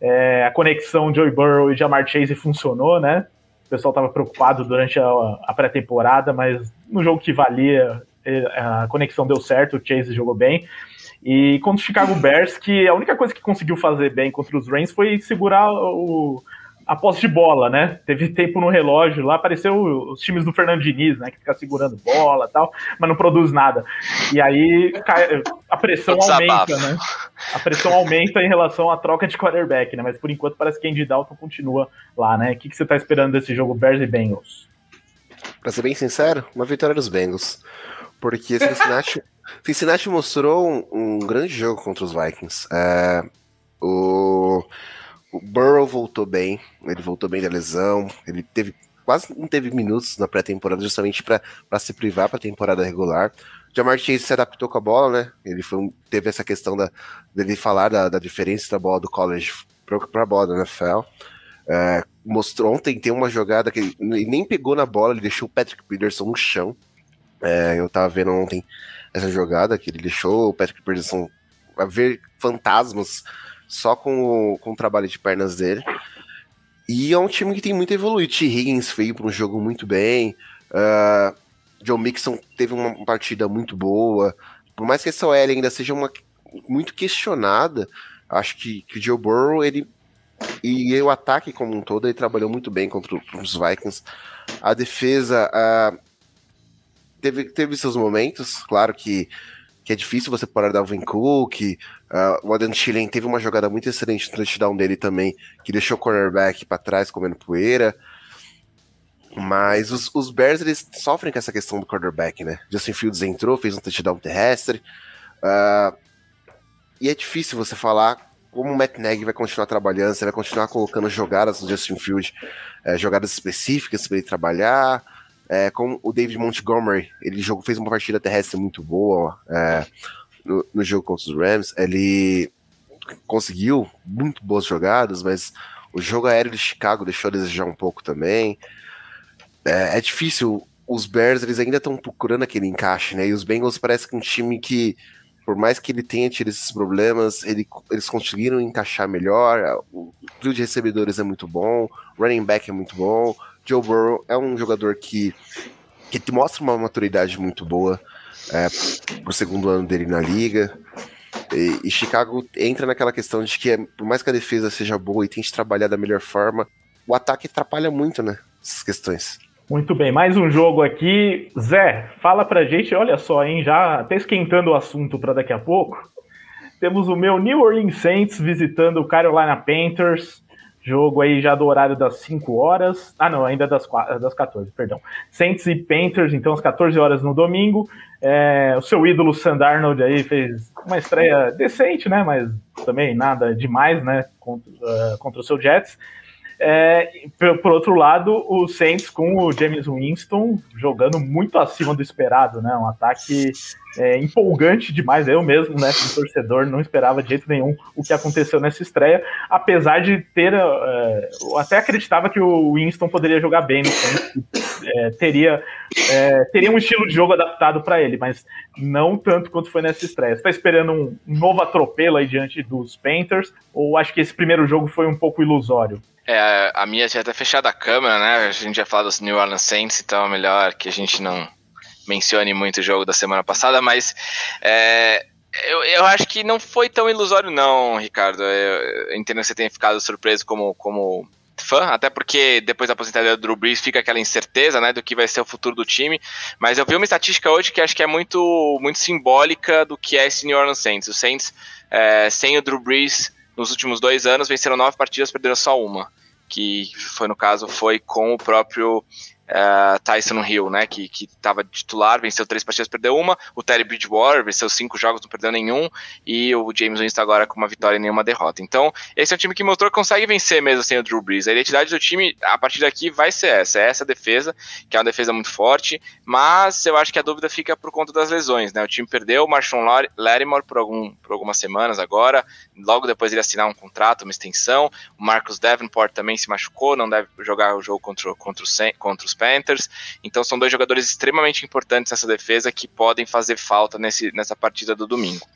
Speaker 2: É, a conexão Joey Burrow e Jamar Chase funcionou, né? O pessoal estava preocupado durante a, a pré-temporada, mas no jogo que valia, a conexão deu certo, o Chase jogou bem. E contra o Chicago Bears, que a única coisa que conseguiu fazer bem contra os Rams foi segurar o, a posse de bola, né? Teve tempo no relógio lá, apareceu os times do Fernando Diniz, né? Que fica segurando bola tal, mas não produz nada. E aí a pressão aumenta, né? A pressão aumenta em relação à troca de quarterback, né? Mas por enquanto parece que Andy Dalton continua lá, né? O que, que você tá esperando desse jogo Bears e Bengals?
Speaker 5: Pra ser bem sincero, uma vitória dos Bengals. Porque Cincinnati, <laughs> Cincinnati mostrou um, um, grande jogo contra os Vikings. É, o, o Burrow voltou bem, ele voltou bem da lesão, ele teve quase não teve minutos na pré-temporada justamente para se privar para a temporada regular. Jamar Chase se adaptou com a bola, né? Ele foi, teve essa questão da, dele falar da, da diferença da bola do college para a bola da NFL. É, mostrou ontem, tem uma jogada que ele nem pegou na bola, ele deixou o Patrick Peterson no chão. É, eu tava vendo ontem essa jogada que ele deixou o Patrick Peterson a ver fantasmas só com o, com o trabalho de pernas dele. E é um time que tem muito evoluído. T. Higgins veio para um jogo muito bem. Uh, John Mixon teve uma partida muito boa. Por mais que essa OL ainda seja uma, muito questionada, acho que, que o Joe Burrow, ele e o ataque como um todo, ele trabalhou muito bem contra os Vikings. A defesa, uh, teve, teve seus momentos, claro que, que é difícil você parar Dalvin Cook, uh, o Adam Thielen teve uma jogada muito excelente no touchdown dele também, que deixou o cornerback para trás comendo poeira, mas os, os, Bears eles sofrem com essa questão do quarterback, né? Justin Fields entrou, fez um touchdown terrestre, uh, e é difícil você falar como o Matt Nagy vai continuar trabalhando, você vai continuar colocando jogadas no Justin Fields, uh, jogadas específicas para ele trabalhar, É, com o David Montgomery, ele jogou, fez uma partida terrestre muito boa é, no, no jogo contra os Rams. Ele conseguiu muito boas jogadas, mas o jogo aéreo de Chicago deixou a desejar um pouco também. É, é difícil. Os Bears eles ainda estão procurando aquele encaixe, né? E os Bengals parece que um time que, por mais que ele tenha tido esses problemas, ele, eles conseguiram encaixar melhor. O trio de recebedores é muito bom, running back é muito bom. Joe Burrow é um jogador que, que mostra uma maturidade muito boa é, pro segundo ano dele na liga. E, e, Chicago entra naquela questão de que, por mais que a defesa seja boa e tente trabalhar da melhor forma, o ataque atrapalha muito, né? Essas questões.
Speaker 2: Muito bem, mais um jogo aqui. Zé, fala pra gente, olha só, hein, já até esquentando o assunto para daqui a pouco. Temos o meu New Orleans Saints visitando o Carolina Panthers. Jogo aí já do horário das 5 horas. Ah, não, ainda das, das 14, perdão. Saints e Panthers, então às 14 horas no domingo. É, o seu ídolo Sandarnold aí fez uma estreia decente, né? Mas também nada demais, né? Contra, uh, contra o seu Jets. É, por, outro lado, o Saints com o James Winston jogando muito acima do esperado, né? Um ataque é, empolgante demais. Eu mesmo, né, como torcedor, não esperava de jeito nenhum o que aconteceu nessa estreia, apesar de ter. É, até acreditava que o Winston poderia jogar bem é, teria, é, teria um estilo de jogo adaptado para ele, mas não tanto quanto foi nessa estreia. Você está esperando um, um novo atropelo aí diante dos Panthers, ou acho que esse primeiro jogo foi um pouco ilusório?
Speaker 4: É, a minha já tá fechada a câmera, né? A gente já falou dos New Orleans Saints, então é melhor que a gente não mencione muito o jogo da semana passada, mas é, eu, eu acho que não foi tão ilusório, não, Ricardo. Eu, eu entendo que você tenha ficado surpreso como, como fã, até porque depois da aposentadoria do Drew Brees fica aquela incerteza, né, do que vai ser o futuro do time, mas eu vi uma estatística hoje que acho que é muito, muito simbólica do que é esse New Orleans Saints. O Saints, é, sem o Drew Brees, nos últimos dois anos venceram nove partidas, perderam só uma, que foi no caso foi com o próprio uh, Tyson Hill, né, que estava titular, venceu três partidas, perdeu uma, o Terry Bridgewater venceu cinco jogos, não perdeu nenhum, e o James Winston agora com uma vitória e nenhuma derrota. Então, esse é um time que mostrou que consegue vencer mesmo sem o Drew Brees. A identidade do time, a partir daqui, vai ser essa, é essa defesa, que é uma defesa muito forte, mas eu acho que a dúvida fica por conta das lesões, né, o time perdeu o Marshawn Lattimore por, algum, por algumas semanas agora, logo depois ele assinar um contrato, uma extensão, o Marcus Davenport também se machucou, não deve jogar o jogo contra, contra, o, contra os Panthers. Então são dois jogadores extremamente importantes nessa defesa que podem fazer falta nesse, nessa partida do domingo.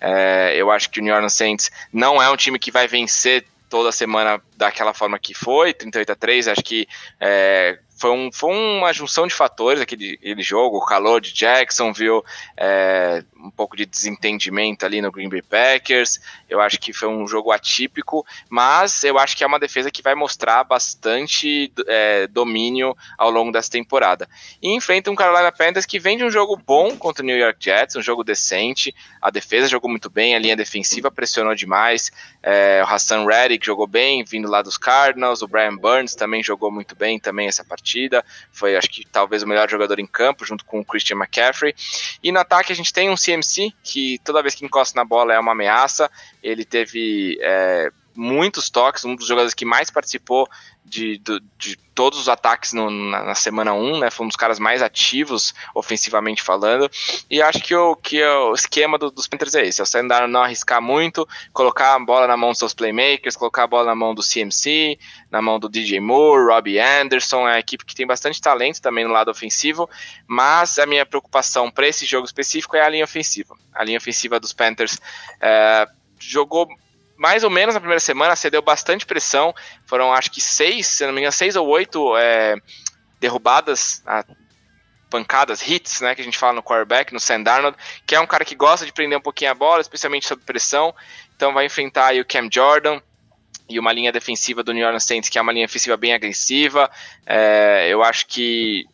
Speaker 4: É, eu acho que o New Orleans Saints não é um time que vai vencer toda semana daquela forma que foi, 38 a 3, acho que é, foi, um, foi uma junção de fatores aquele, aquele jogo, o calor de Jacksonville, é, um pouco de desentendimento ali no Green Bay Packers. Eu acho que foi um jogo atípico, mas eu acho que é uma defesa que vai mostrar bastante é, domínio ao longo dessa temporada. E enfrenta um Carolina Panthers que vem de um jogo bom contra o New York Jets, um jogo decente. A defesa jogou muito bem, a linha defensiva pressionou demais. É, o Hassan Reddick jogou bem, vindo lá dos Cardinals. O Brian Burns também jogou muito bem também essa partida foi acho que talvez o melhor jogador em campo, junto com o Christian McCaffrey. E no ataque a gente tem um CMC, que toda vez que encosta na bola é uma ameaça, ele teve é, muitos toques, um dos jogadores que mais participou de, de, de todos os ataques no, na, na, semana 1, né? Foi um dos caras mais ativos, ofensivamente falando. E acho que o, que o esquema do, dos Panthers é esse: é Sandar não arriscar muito, colocar a bola na mão dos seus playmakers, colocar a bola na mão do CMC, na mão do DJ Moore, Robbie Anderson. É uma equipe que tem bastante talento também no lado ofensivo, mas a minha preocupação para esse jogo específico é a linha ofensiva. A linha ofensiva dos Panthers é, jogou mais ou menos na primeira semana, cedeu bastante pressão. Foram acho que seis, se não me engano, seis ou oito é, derrubadas, a, pancadas, hits, né, que a gente fala no quarterback, no Sam Darnold, que é um cara que gosta de prender um pouquinho a bola, especialmente sob pressão. Então vai enfrentar o Cam Jordan, e uma linha defensiva do New Orleans Saints, que é uma linha ofensiva bem agressiva. É, eu acho que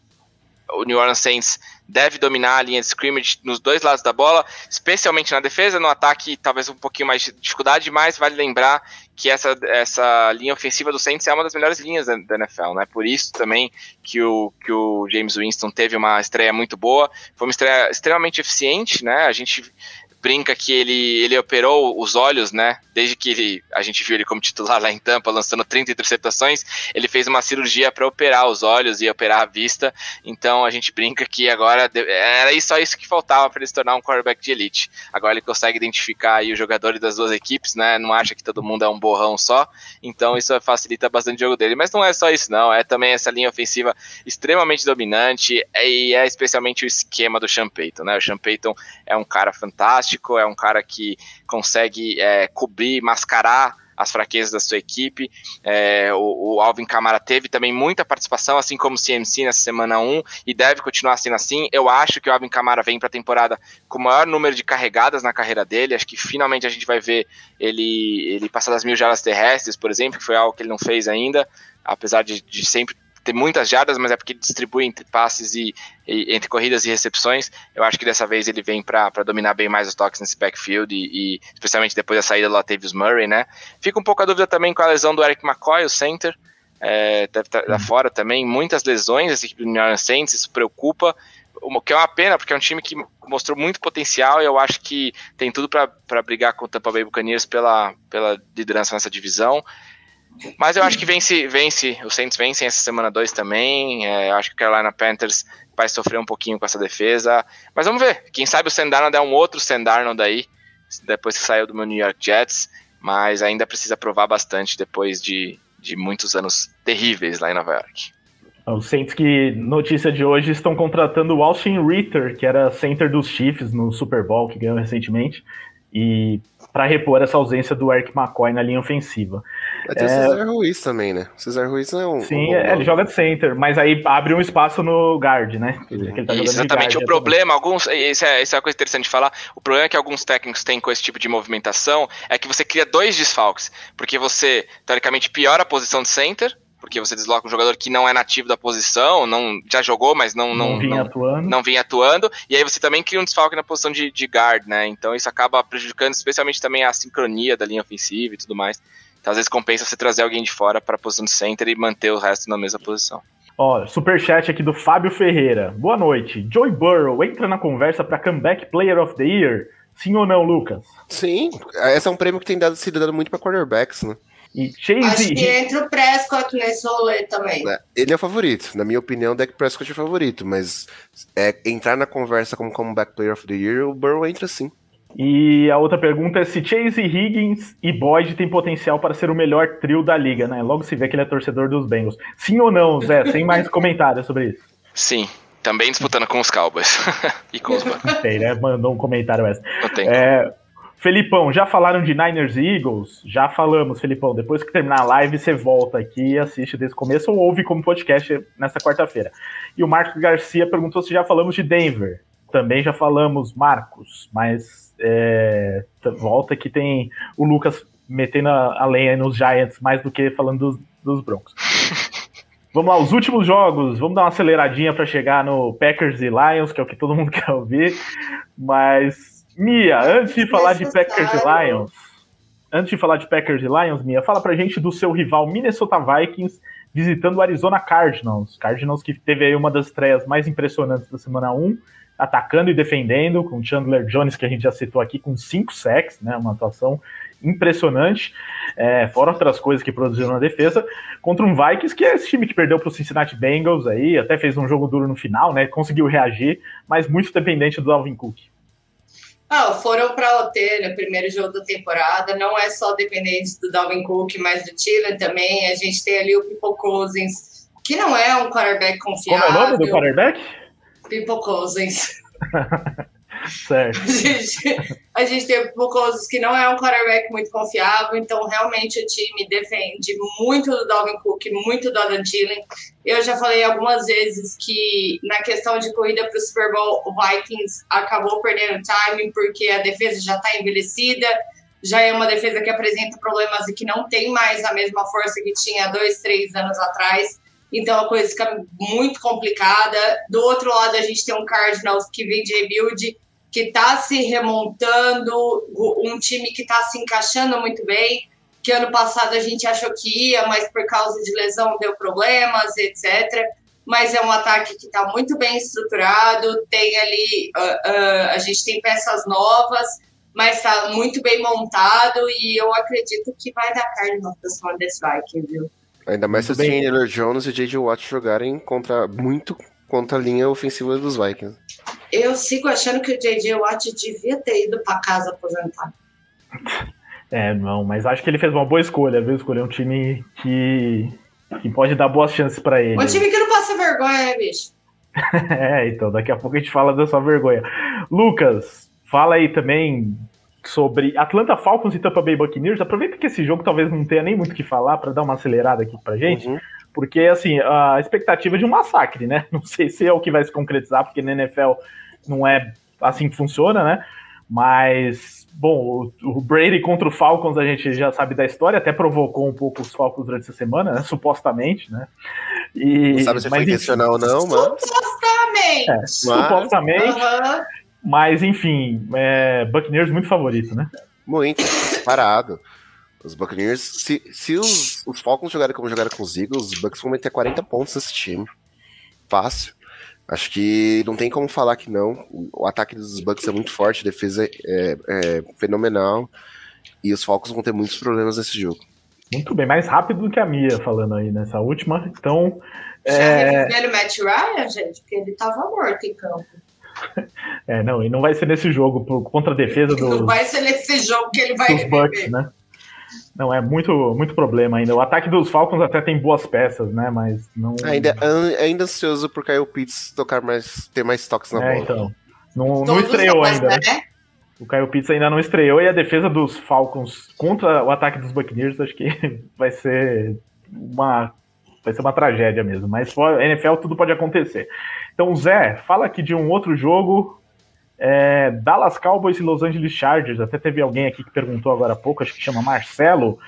Speaker 4: o New Orleans Saints deve dominar a linha de scrimmage nos dois lados da bola, especialmente na defesa, no ataque talvez um pouquinho mais de dificuldade, mas vale lembrar que essa, essa linha ofensiva do Saints é uma das melhores linhas da, da NFL, né? Por isso também que o, que o James Winston teve uma estreia muito boa, foi uma estreia extremamente eficiente, né? A gente brinca que ele, ele operou os olhos, né? Desde que ele, a gente viu ele como titular lá em Tampa, lançando 30 interceptações, ele fez uma cirurgia para operar os olhos e operar a vista. Então a gente brinca que agora era só isso que faltava para ele se tornar um quarterback de elite. Agora ele consegue identificar aí os jogadores das duas equipes, né? Não acha que todo mundo é um borrão só. Então isso facilita bastante o jogo dele. Mas não é só isso, não. É também essa linha ofensiva extremamente dominante e é especialmente o esquema do Sean Payton, né? O Sean Payton é um cara fantástico, é um cara que consegue é, cobrir, mascarar as fraquezas da sua equipe. É, o, o, Alvin Kamara teve também muita participação, assim como o CMC nessa semana 1, e deve continuar sendo assim. Eu acho que o Alvin Kamara vem para a temporada com o maior número de carregadas na carreira dele. Acho que finalmente a gente vai ver ele, ele passar das mil jardas terrestres, por exemplo, que foi algo que ele não fez ainda, apesar de, de sempre ter muitas jardas, mas é porque ele distribui entre passes e, e, entre corridas e recepções. Eu acho que dessa vez ele vem para dominar bem mais os toques nesse backfield e, e, especialmente depois da saída do Latavius Murray, né? Fica um pouco a dúvida também com a lesão do Eric McCoy, o center, é, deve estar tá lá fora também, muitas lesões, essa equipe do New Orleans Saints, isso preocupa, o que é uma pena, porque é um time que mostrou muito potencial e eu acho que tem tudo para brigar com o Tampa Bay Buccaneers pela, pela liderança nessa divisão. Mas eu acho que vence, vence, os Saints vencem essa semana 2 também. É, acho que o Carolina Panthers vai sofrer um pouquinho com essa defesa. Mas vamos ver. Quem sabe o Sendarnold é um outro Sendarnold daí, depois que saiu do meu New York Jets. Mas ainda precisa provar bastante depois de, de muitos anos terríveis lá em Nova York.
Speaker 2: Os Saints que, notícia de hoje, estão contratando o Austin Ritter, que era center dos Chiefs no Super Bowl, que ganhou recentemente. E para repor essa ausência do Eric McCoy na linha ofensiva.
Speaker 5: Ter é... o Cesar Ruiz também, né? O Cesar Ruiz é um.
Speaker 2: Sim,
Speaker 5: um
Speaker 2: é, ele joga de center, mas aí abre um espaço no guard, né?
Speaker 4: Tá exatamente. o problema, alguns. Isso é, isso é uma coisa interessante de falar. O problema que alguns técnicos têm com esse tipo de movimentação é que você cria dois desfalques. Porque você, teoricamente, piora a posição de center porque você desloca um jogador que não é nativo da posição, não já jogou, mas não não,
Speaker 2: não vinha,
Speaker 4: não,
Speaker 2: atuando.
Speaker 4: não vinha atuando, e aí você também cria um desfalque na posição de, de guard, né? Então isso acaba prejudicando especialmente também a sincronia da linha ofensiva e tudo mais. Então às vezes compensa você trazer alguém de fora para a posição de center e manter o resto na mesma posição.
Speaker 2: Ó, superchat aqui do Fábio Ferreira. Boa noite. Joey Burrow entra na conversa para Comeback Player of the Year? Sim ou não, Lucas?
Speaker 5: Sim, esse é um prêmio que tem dado, sido dado muito para quarterbacks, né?
Speaker 3: E Chase Acho que entra o Prescott nesse rolê também. É,
Speaker 5: ele é o favorito. Na minha opinião, o Dak Prescott é o favorito, mas é, entrar na conversa como comeback player of the year, o Burrow entra sim.
Speaker 2: E a outra pergunta é se Chase Higgins e Boyd têm potencial para ser o melhor trio da liga, né? Logo se vê que ele é torcedor dos Bengals. Sim ou não, Zé? Sem mais comentários sobre isso.
Speaker 4: Sim. Também disputando com os Cowboys <laughs> e com os
Speaker 2: Bucks. Tem, né? Mandou um comentário essa. Não tem. É, Felipão, já falaram de Niners e Eagles? Já falamos, Felipão. Depois que terminar a live, você volta aqui e assiste desde o começo ou ouve como podcast nessa quarta-feira. E o Marcos Garcia perguntou se já falamos de Denver. Também já falamos, Marcos, mas é, volta que tem o Lucas metendo a lenha nos Giants mais do que falando dos, dos Broncos. <laughs> Vamos lá, os últimos jogos. Vamos dar uma aceleradinha para chegar no Packers e Lions, que é o que todo mundo <laughs> quer ouvir. Mas Mia, antes de falar de Packers e Lions, antes de falar de Packers e Lions, Mia, fala pra gente do seu rival Minnesota Vikings visitando o Arizona Cardinals. Cardinals que teve aí uma das estreias mais impressionantes da semana 1, atacando e defendendo, com Chandler Jones, que a gente já citou aqui, com 5 sacks, né, uma atuação impressionante, é, fora outras coisas que produziram na defesa, contra um Vikings, que é esse time que perdeu para o Cincinnati Bengals aí, até fez um jogo duro no final, né, conseguiu reagir, mas muito dependente do Alvin Cook.
Speaker 3: Ah, foram para OT no primeiro jogo da temporada. Não é só dependente do Dalvin Cook, mas do Chile também. A gente tem ali o People Cousins, que não é um quarterback confiável.
Speaker 2: Como é o nome do quarterback?
Speaker 3: People Cousins. <laughs>
Speaker 2: Certo.
Speaker 3: A gente, a gente tem Bucosos que não é um quarterback muito confiável, então realmente o time defende muito do Dalvin Cook, muito do Adam Thielen. Eu já falei algumas vezes que na questão de corrida para o Super Bowl, o Vikings acabou perdendo timing porque a defesa já está envelhecida, já é uma defesa que apresenta problemas e que não tem mais a mesma força que tinha dois, três anos atrás. Então a coisa fica muito complicada. Do outro lado, a gente tem um Cardinals que vem de rebuild que está se remontando, um time que está se encaixando muito bem, que ano passado a gente achou que ia, mas por causa de lesão deu problemas, etc. Mas é um ataque que está muito bem estruturado, tem ali, uh, uh, a gente tem peças novas, mas tá muito bem montado e eu acredito que vai dar carne na próxima desse Vikings, viu?
Speaker 5: Ainda mais se o Chandler Jones e o J.J. Watt jogarem contra muito contra a linha ofensiva dos Vikings.
Speaker 3: Eu sigo achando que o J.J. Watt devia ter ido para casa aposentar.
Speaker 2: É, não, mas acho que ele fez uma boa escolha, viu? Escolher um time que, que pode dar boas chances para ele.
Speaker 3: Um time que não passa vergonha, né, bicho? <laughs>
Speaker 2: é, então, daqui a pouco a gente fala dessa vergonha. Lucas, fala aí também sobre Atlanta Falcons e Tampa Bay Buccaneers. Aproveita que esse jogo talvez não tenha nem muito o que falar para dar uma acelerada aqui pra gente. Uhum. Porque, assim, a expectativa é de um massacre, né? <laughs> Não sei se é o que vai se concretizar, porque na NFL não é assim que funciona, né? Mas, bom, o Brady contra o Falcons a gente já sabe da história, até provocou um pouco os Falcons durante essa semana, né? Supostamente, né?
Speaker 5: E, não sabe se foi intencional ou não,
Speaker 3: mas. Supostamente! É,
Speaker 2: mas... Supostamente. Uhum. Mas, enfim, é, Buccaneers muito favorito, né?
Speaker 5: Muito, parado. Os Buccaneers, se, se os, os Falcons jogarem como jogaram com os Eagles, os Bucks vão meter 40 pontos nesse time. Fácil. Acho que não tem como falar que não. O ataque dos Bucks é muito forte, a defesa é, é fenomenal. E os Falcons vão ter muitos problemas nesse jogo.
Speaker 2: Muito bem, mais rápido do que a Mia falando aí nessa última. Então.
Speaker 3: Já é... o Matt Ryan, gente, porque ele tava morto em campo. <laughs>
Speaker 2: É, não, e não vai ser nesse jogo contra a defesa do.
Speaker 3: Não vai ser nesse jogo que ele vai
Speaker 2: dos Bucks, né? Não, é muito, muito problema ainda. O ataque dos Falcons até tem boas peças, né? Mas não.
Speaker 5: Ainda, ainda ansioso por Kyle Pitts tocar mais, ter mais toques na
Speaker 2: é, bola. Então. Não, não estreou ainda, né? né? O Kyle Pitts ainda não estreou e a defesa dos Falcons contra o ataque dos Buccaneers acho que <laughs> vai ser uma vai ser uma tragédia mesmo. Mas NFL tudo pode acontecer. Então, Zé, fala aqui de um outro jogo é, Dallas Cowboys e Los Angeles Chargers, até teve alguém aqui que perguntou agora há pouco, acho que chama Marcelo,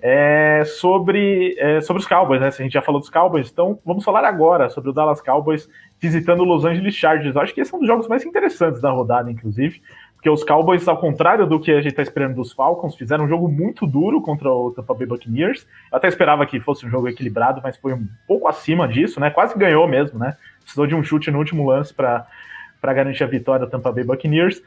Speaker 2: é, sobre, é, sobre os Cowboys, né? Se a gente já falou dos Cowboys, então vamos falar agora sobre o Dallas Cowboys visitando o Los Angeles Chargers. acho que esse é um dos jogos mais interessantes da rodada, inclusive, porque os Cowboys, ao contrário do que a gente está esperando dos Falcons, fizeram um jogo muito duro contra o Tampa Bay Buccaneers. Eu até esperava que fosse um jogo equilibrado, mas foi um pouco acima disso, né? Quase ganhou mesmo, né? Precisou de um chute no último lance para para garantir a vitória do Tampa Bay Buccaneers,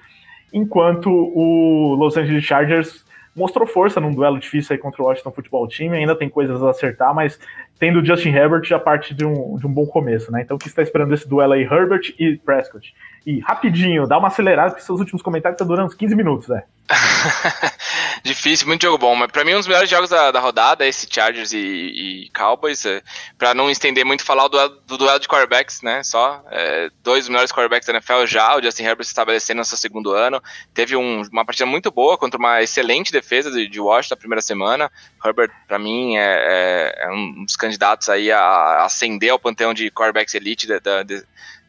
Speaker 2: enquanto o Los Angeles Chargers mostrou força num duelo difícil aí contra o Washington Football Team, ainda tem coisas a acertar, mas tendo o Justin Herbert já parte de um, de um bom começo, né? Então o que está esperando esse duelo aí, Herbert e Prescott? E rapidinho, dá uma acelerada, porque seus últimos comentários estão durando uns 15 minutos, né? <laughs>
Speaker 4: Difícil, muito jogo bom, mas para mim um dos melhores jogos da, da rodada é esse Chargers e, e Cowboys, é, para não estender muito falar do, do duelo de quarterbacks, né, só, é, dois melhores quarterbacks da NFL já, o Justin Herbert se estabelecendo no seu segundo ano, teve um, uma partida muito boa contra uma excelente defesa de, de Washington na primeira semana, Herbert para mim é, é, é, um dos candidatos aí a ascender ao panteão de quarterbacks elite da, da,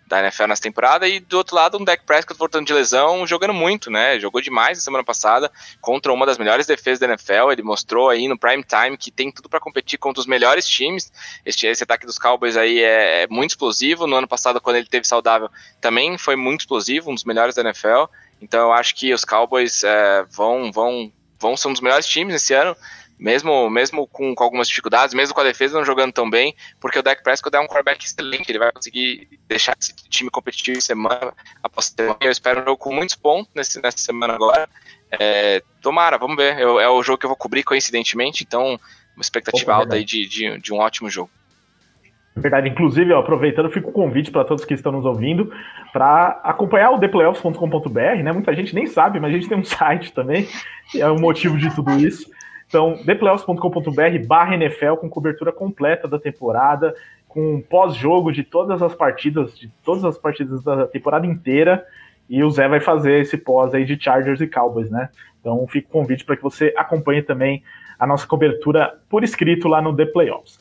Speaker 4: da NFL nessa temporada, e do outro lado um Dak Prescott voltando de lesão, jogando muito, né, jogou demais na semana passada, contra uma das melhores defesas da NFL, ele mostrou aí no prime time que tem tudo para competir contra os melhores times, este, esse ataque dos Cowboys aí é, é, muito explosivo, no ano passado quando ele teve saudável também foi muito explosivo, um dos melhores da NFL, então eu acho que os Cowboys é, vão, vão, vão ser um dos melhores times esse ano, mesmo, mesmo com, com, algumas dificuldades, mesmo com a defesa não jogando tão bem, porque o Dak Prescott é um quarterback excelente, ele vai conseguir deixar esse time competitivo semana após semana. Eu espero um jogo com muitos pontos nesse, nessa semana agora. É, tomara, vamos ver. Eu, é o jogo que eu vou cobrir coincidentemente, então uma expectativa alta aí de, de, de um ótimo jogo.
Speaker 2: Verdade, inclusive, ó, aproveitando, fica o convite para todos que estão nos ouvindo para acompanhar o theplayoffs.com.br, né? Muita gente nem sabe, mas a gente tem um <laughs> site também, que é o motivo de tudo isso. Então, theplayoffs.com.br barra NFL com cobertura completa da temporada, com pós-jogo de todas as partidas, de todas as partidas da temporada inteira. E o Zé vai fazer esse pós aí de Chargers e Cowboys, né? Então fica o convite para que você acompanhe também a nossa cobertura por escrito lá no The Playoffs.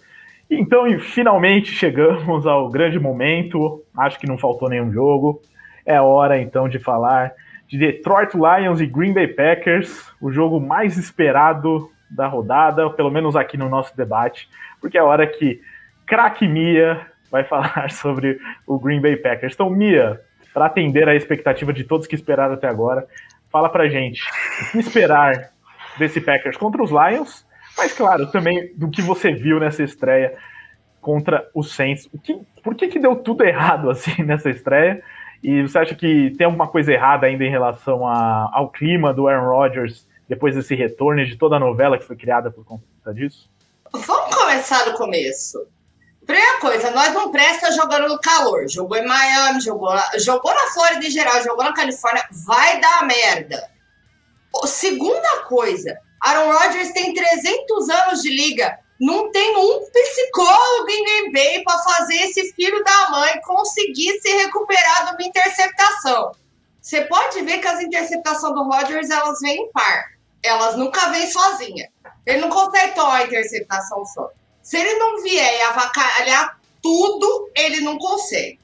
Speaker 2: Então, e finalmente chegamos ao grande momento. Acho que não faltou nenhum jogo. É hora então de falar de Detroit Lions e Green Bay Packers, o jogo mais esperado da rodada, pelo menos aqui no nosso debate, porque é a hora que craque Mia vai <laughs> falar sobre o Green Bay Packers. Então, Mia, para atender a expectativa de todos que esperaram até agora, fala pra gente o que esperar desse Packers contra os Lions, mas claro, também do que você viu nessa estreia contra os Saints. O que, por que, que deu tudo errado <laughs> assim nessa estreia? E você acha que tem alguma coisa errada ainda em relação a, ao clima do Aaron Rodgers depois desse retorno e de toda a novela que foi criada por conta disso?
Speaker 3: Vamos começar do começo. Primeira coisa, nós não presta jogando no calor. Jogou em Miami, jogou, jogou na Flórida em geral, jogou na Califórnia. Vai dar merda. Segunda coisa, Aaron Rodgers tem 300 anos de liga. Não tem um psicólogo em Green Bay para fazer esse filho da mãe conseguir se recuperar de uma interceptação. Você pode ver que as interceptações do Rodgers elas vêm em par. Elas nunca vêm sozinha. Ele não consegue tomar a interceptação só. Se ele não vier e avacalhar tudo, ele não consegue.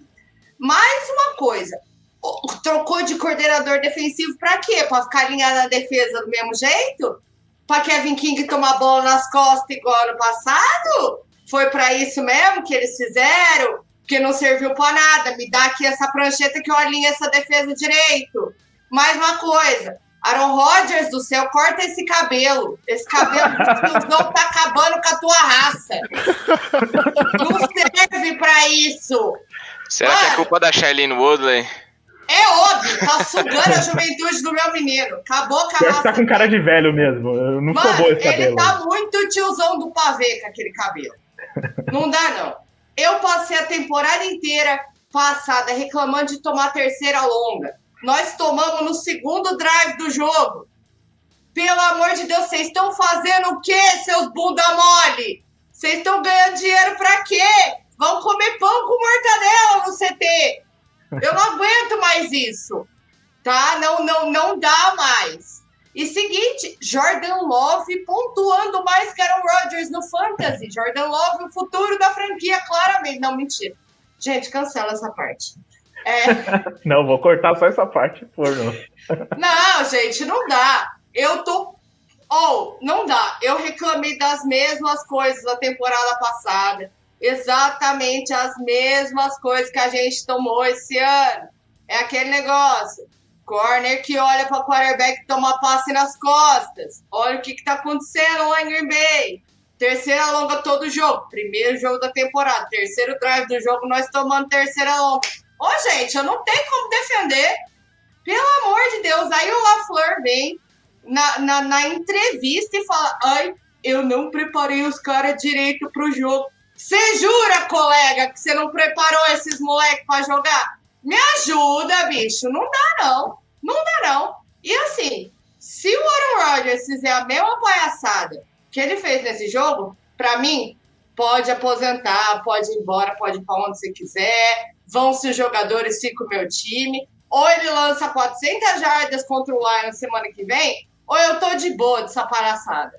Speaker 3: Mais uma coisa, trocou de coordenador defensivo para quê? Para ficar alinhado na defesa do mesmo jeito? Para Kevin King tomar bola nas costas igual ano passado? Foi para isso mesmo que eles fizeram? Que não serviu para nada. Me dá aqui essa prancheta que eu alinho essa defesa direito. Mais uma coisa. Aaron Rodgers do céu, corta esse cabelo. Esse cabelo não tá acabando com a tua raça. Não serve para isso.
Speaker 4: Será Mano, que é culpa da Shailene Woodley?
Speaker 3: É óbvio, tá sugando a juventude do meu menino. Acabou com a raça.
Speaker 2: tá com cara de velho mesmo. Não
Speaker 3: Mano,
Speaker 2: bom esse cabelo.
Speaker 3: Ele tá muito tiozão do pavê com aquele cabelo. Não dá, não. Eu passei a temporada inteira passada reclamando de tomar terceira longa. Nós tomamos no segundo drive do jogo. Pelo amor de Deus, vocês estão fazendo o quê, seus bunda mole? Vocês estão ganhando dinheiro pra quê? Vão comer pão com mortadela no CT. Eu não aguento mais isso. Tá? Não, não, não dá mais. E seguinte, Jordan Love pontuando mais que Aaron Rodgers no Fantasy. Jordan Love, o futuro da franquia, claramente. Não, mentira. Gente, cancela essa parte. É... <laughs>
Speaker 2: não, vou cortar só essa parte, por não.
Speaker 3: não, gente, não dá. Eu tô. Ou, oh, não dá. Eu reclamei das mesmas coisas da temporada passada exatamente as mesmas coisas que a gente tomou esse ano. É aquele negócio. Corner que olha para o quarterback e toma passe nas costas. Olha o que está acontecendo lá em Green Bay. Terceira longa todo jogo. Primeiro jogo da temporada. Terceiro drive do jogo, nós tomando terceira longa. Ô, gente, eu não tenho como defender. Pelo amor de Deus. Aí o LaFleur vem na, na, na entrevista e fala: Ai, eu não preparei os caras direito pro jogo. Você jura, colega, que você não preparou esses moleques para jogar? Me ajuda, bicho. Não dá, não. Não dá, não. E assim, se o Aaron Rodgers fizer a mesma palhaçada que ele fez nesse jogo, para mim, pode aposentar, pode ir embora, pode ir para onde você quiser. Vão se os jogadores, fica o meu time. Ou ele lança 400 jardas contra o Lions semana que vem, ou eu tô de boa dessa palhaçada.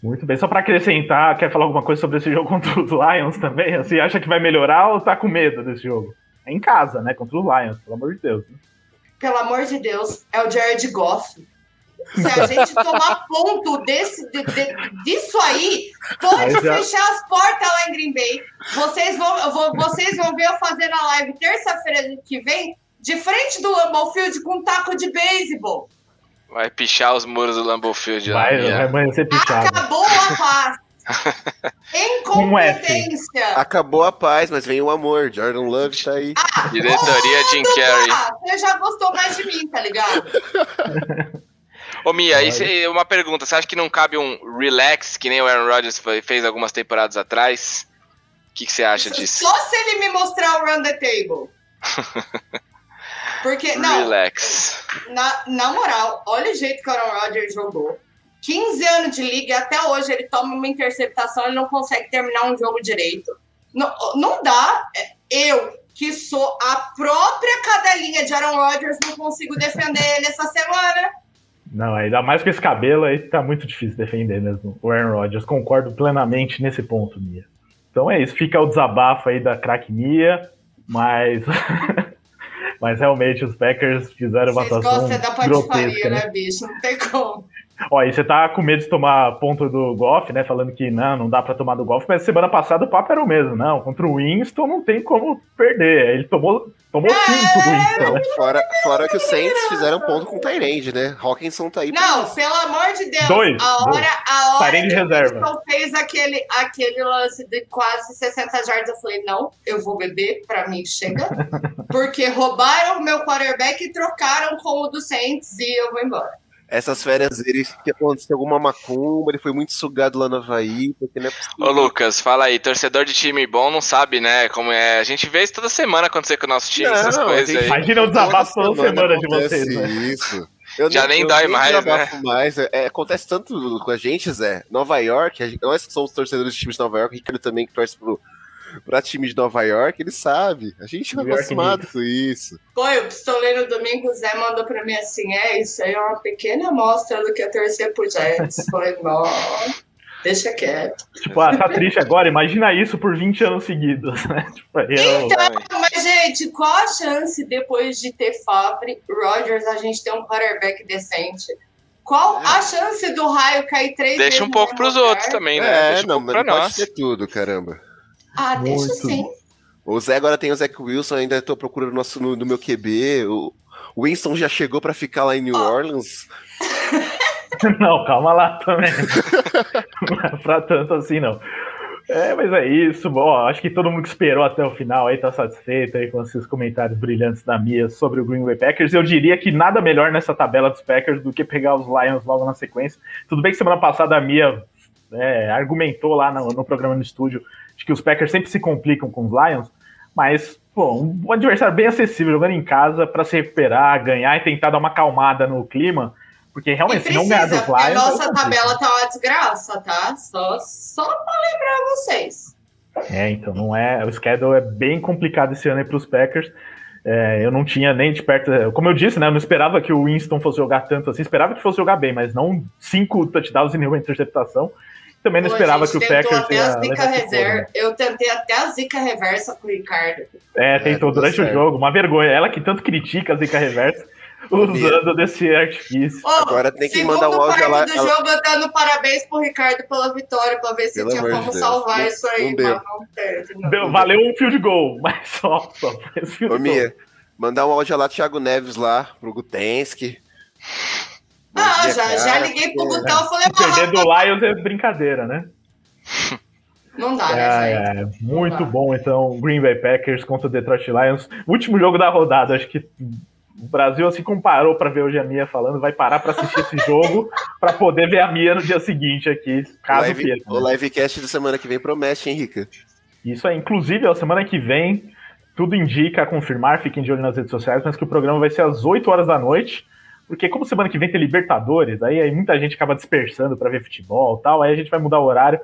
Speaker 2: Muito bem. Só para acrescentar, quer falar alguma coisa sobre esse jogo contra os Lions também? Você acha que vai melhorar ou tá com medo desse jogo? É em casa, né? Contra os Lions, pelo amor de Deus. Né?
Speaker 3: Pelo amor de Deus, é o Jared Goff. Se a gente tomar ponto desse, de, de, disso aí, pode já... fechar as portas lá em Green Bay. Vocês vão, vou, vocês vão ver eu fazer na live terça-feira que vem, de frente do Lambeau Field com um taco de beisebol.
Speaker 4: Vai pichar os muros do Lambeau Field.
Speaker 2: Vai, vai, vai ser pichado.
Speaker 3: Acabou a paz. <laughs> Incompetência.
Speaker 5: Acabou a paz, mas vem o amor. Jordan Love tá aí.
Speaker 4: Ah, Diretoria Jim Carrey.
Speaker 3: Você já gostou mais de mim, tá ligado? <laughs>
Speaker 4: Ô Mia, aí uma pergunta. Você acha que não cabe um relax, que nem o Aaron Rodgers fez algumas temporadas atrás? O que, que você acha disso?
Speaker 3: Só se ele me mostrar o run the table. <laughs> Porque, não.
Speaker 4: Relax.
Speaker 3: Na, na moral, olha o jeito que o Aaron Rodgers jogou. 15 anos de liga e até hoje ele toma uma interceptação e não consegue terminar um jogo direito. Não, não dá. Eu, que sou a própria cadelinha de Aaron Rodgers, não consigo defender ele essa semana.
Speaker 2: Não, ainda mais com esse cabelo aí, tá muito difícil defender mesmo o Aaron Rodgers. Concordo plenamente nesse ponto, Mia. Então é isso, fica o desabafo aí da craque Mia, mas <laughs> Mas realmente os Packers fizeram uma
Speaker 3: Vocês
Speaker 2: atuação
Speaker 3: gostam da patifaria, né? né, bicho? Não tem como.
Speaker 2: Ó, e você tá com medo de tomar ponto do Goff, né? Falando que não, não dá para tomar do Goff, mas semana passada o papo era o mesmo, não. Contra o Winston não tem como perder. Ele tomou Tomou
Speaker 3: É.
Speaker 2: cinco do Winston, né?
Speaker 5: Fora, fora que os Saints fizeram ponto com o Tyrande, né? Hawkinson tá aí. pra
Speaker 3: Não,
Speaker 5: isso.
Speaker 3: pelo amor de Deus.
Speaker 2: Dois,
Speaker 3: a hora,
Speaker 2: dois.
Speaker 3: a hora
Speaker 2: Tyrande
Speaker 3: que o
Speaker 2: reserva.
Speaker 3: Winston fez aquele, aquele lance de quase 60 jardas, eu falei, não, eu vou beber, pra mim chega. <laughs> Porque roubaram o meu quarterback e trocaram com o do Saints e eu vou embora.
Speaker 5: Essas férias dele, que aconteceu alguma macumba, ele foi muito sugado lá no Havaí, porque não é possível.
Speaker 4: Ô Lucas, fala aí, torcedor de time bom não sabe, né? Como é. A gente vê isso toda semana acontecer com o nosso time, essas
Speaker 5: Não,
Speaker 4: coisas
Speaker 5: gente,
Speaker 4: aí.
Speaker 2: Imagina o desabafo toda semana de
Speaker 5: acontece
Speaker 2: vocês, né?
Speaker 5: Isso. Eu
Speaker 4: Já nem
Speaker 5: eu
Speaker 4: dói mais, né?
Speaker 5: mais. É, acontece tanto com a gente, Zé. Nova York, a gente- nós que somos torcedores de times de Nova York, o Ricardo também que torce pro, pra time de Nova York, ele sabe. A gente tá acostumado com isso.
Speaker 3: Foi, o pistoleiro domingo, o Zé mandou pra mim assim: é, isso aí é uma pequena amostra do que é torcer pro Jets. <laughs> Falei, não, deixa quieto.
Speaker 2: Tipo, ah, tá triste agora, imagina isso por 20 anos seguidos, né? <laughs> Tipo, eu-
Speaker 3: Então, mas, gente, qual a chance depois de ter Favre, Rodgers, a gente ter um quarterback decente? Qual a chance do raio cair três vezes?
Speaker 4: Deixa um pouco pros
Speaker 3: lugar?
Speaker 4: outros também, né?
Speaker 5: É,
Speaker 4: Deixa
Speaker 5: não, mas
Speaker 4: pra
Speaker 5: não pode
Speaker 4: nós.
Speaker 5: ser tudo, caramba.
Speaker 3: Ah, deixa
Speaker 2: Muito.
Speaker 3: sim.
Speaker 5: O Zé agora tem o Zach Wilson, ainda tô procurando no, nosso, no, no meu QB. O o Winston já chegou pra ficar lá em New
Speaker 3: Ó.
Speaker 5: Orleans. <laughs>
Speaker 2: Não, calma lá também. não <laughs> é pra tanto assim, não. É, mas é isso. Bom, acho que todo mundo que esperou até o final aí tá satisfeito aí com esses comentários brilhantes da Mia sobre o Green Bay Packers. Eu diria que nada melhor nessa tabela dos Packers do que pegar os Lions logo na sequência. Tudo bem que semana passada a Mia é, argumentou lá no, no programa no estúdio de que os Packers sempre se complicam com os Lions, mas pô, um adversário bem acessível jogando em casa para se recuperar, ganhar e tentar dar uma acalmada no clima. Porque realmente,
Speaker 3: E
Speaker 2: se não ganhar dos
Speaker 3: precisa, a
Speaker 2: Lions.
Speaker 3: nossa
Speaker 2: é complicado.
Speaker 3: tabela tá uma desgraça, tá? Só, só pra lembrar vocês.
Speaker 2: É, então não é. O schedule é bem complicado esse ano aí para os Packers. É, eu não tinha nem de perto. Como eu disse, né? Eu não esperava que o Winston fosse jogar tanto assim. Esperava que fosse jogar bem, mas não cinco touchdowns e nenhuma interceptação. Também não
Speaker 3: Pô,
Speaker 2: esperava que o
Speaker 3: tentou
Speaker 2: Packers
Speaker 3: até
Speaker 2: ia
Speaker 3: reserva. Eu tentei até a zica reversa com o Ricardo.
Speaker 2: É, tentou
Speaker 5: deu
Speaker 2: durante o jogo. Uma vergonha. Ela que tanto critica a zica reversa, <laughs> usando desse artifício.
Speaker 3: Ô,
Speaker 5: Agora tem que mandar um áudio lá-
Speaker 3: do
Speaker 5: ela-
Speaker 3: jogo, eu dando parabéns pro Ricardo pela vitória, pra ver se
Speaker 5: Pelo
Speaker 3: tinha como
Speaker 5: Deus.
Speaker 3: salvar
Speaker 5: Não-
Speaker 3: isso aí,
Speaker 5: não deu.
Speaker 3: mas não teve. Não.
Speaker 2: Deu- valeu um field goal, <laughs> mas só, só
Speaker 5: Ô. Mia, mandar um áudio lá, Thiago Neves lá, pro Gutensky.
Speaker 3: Ah,
Speaker 5: dia,
Speaker 3: já, já liguei pro Gutão, falei, <laughs>
Speaker 2: Perder do
Speaker 3: "Ah,
Speaker 2: Lions é brincadeira, né? <laughs>
Speaker 3: não dá, né,
Speaker 2: É,
Speaker 3: gente?
Speaker 2: é, muito
Speaker 3: dá.
Speaker 2: bom, então, Green Bay Packers contra o Detroit Lions. Último jogo da rodada, acho que o Brasil assim comparou para ver hoje a Mia falando, vai parar para assistir esse <laughs> jogo para poder ver a Mia no dia seguinte aqui,
Speaker 5: O,
Speaker 2: caso
Speaker 5: live,
Speaker 2: queira.
Speaker 5: o livecast da semana que vem promete, hein, Rica?
Speaker 2: Isso aí, inclusive, a semana que vem, tudo indica a confirmar, fiquem de olho nas redes sociais, mas que o programa vai ser às 8 horas da noite, porque como semana que vem tem Libertadores, aí, aí muita gente acaba dispersando para ver futebol e tal, aí a gente vai mudar o horário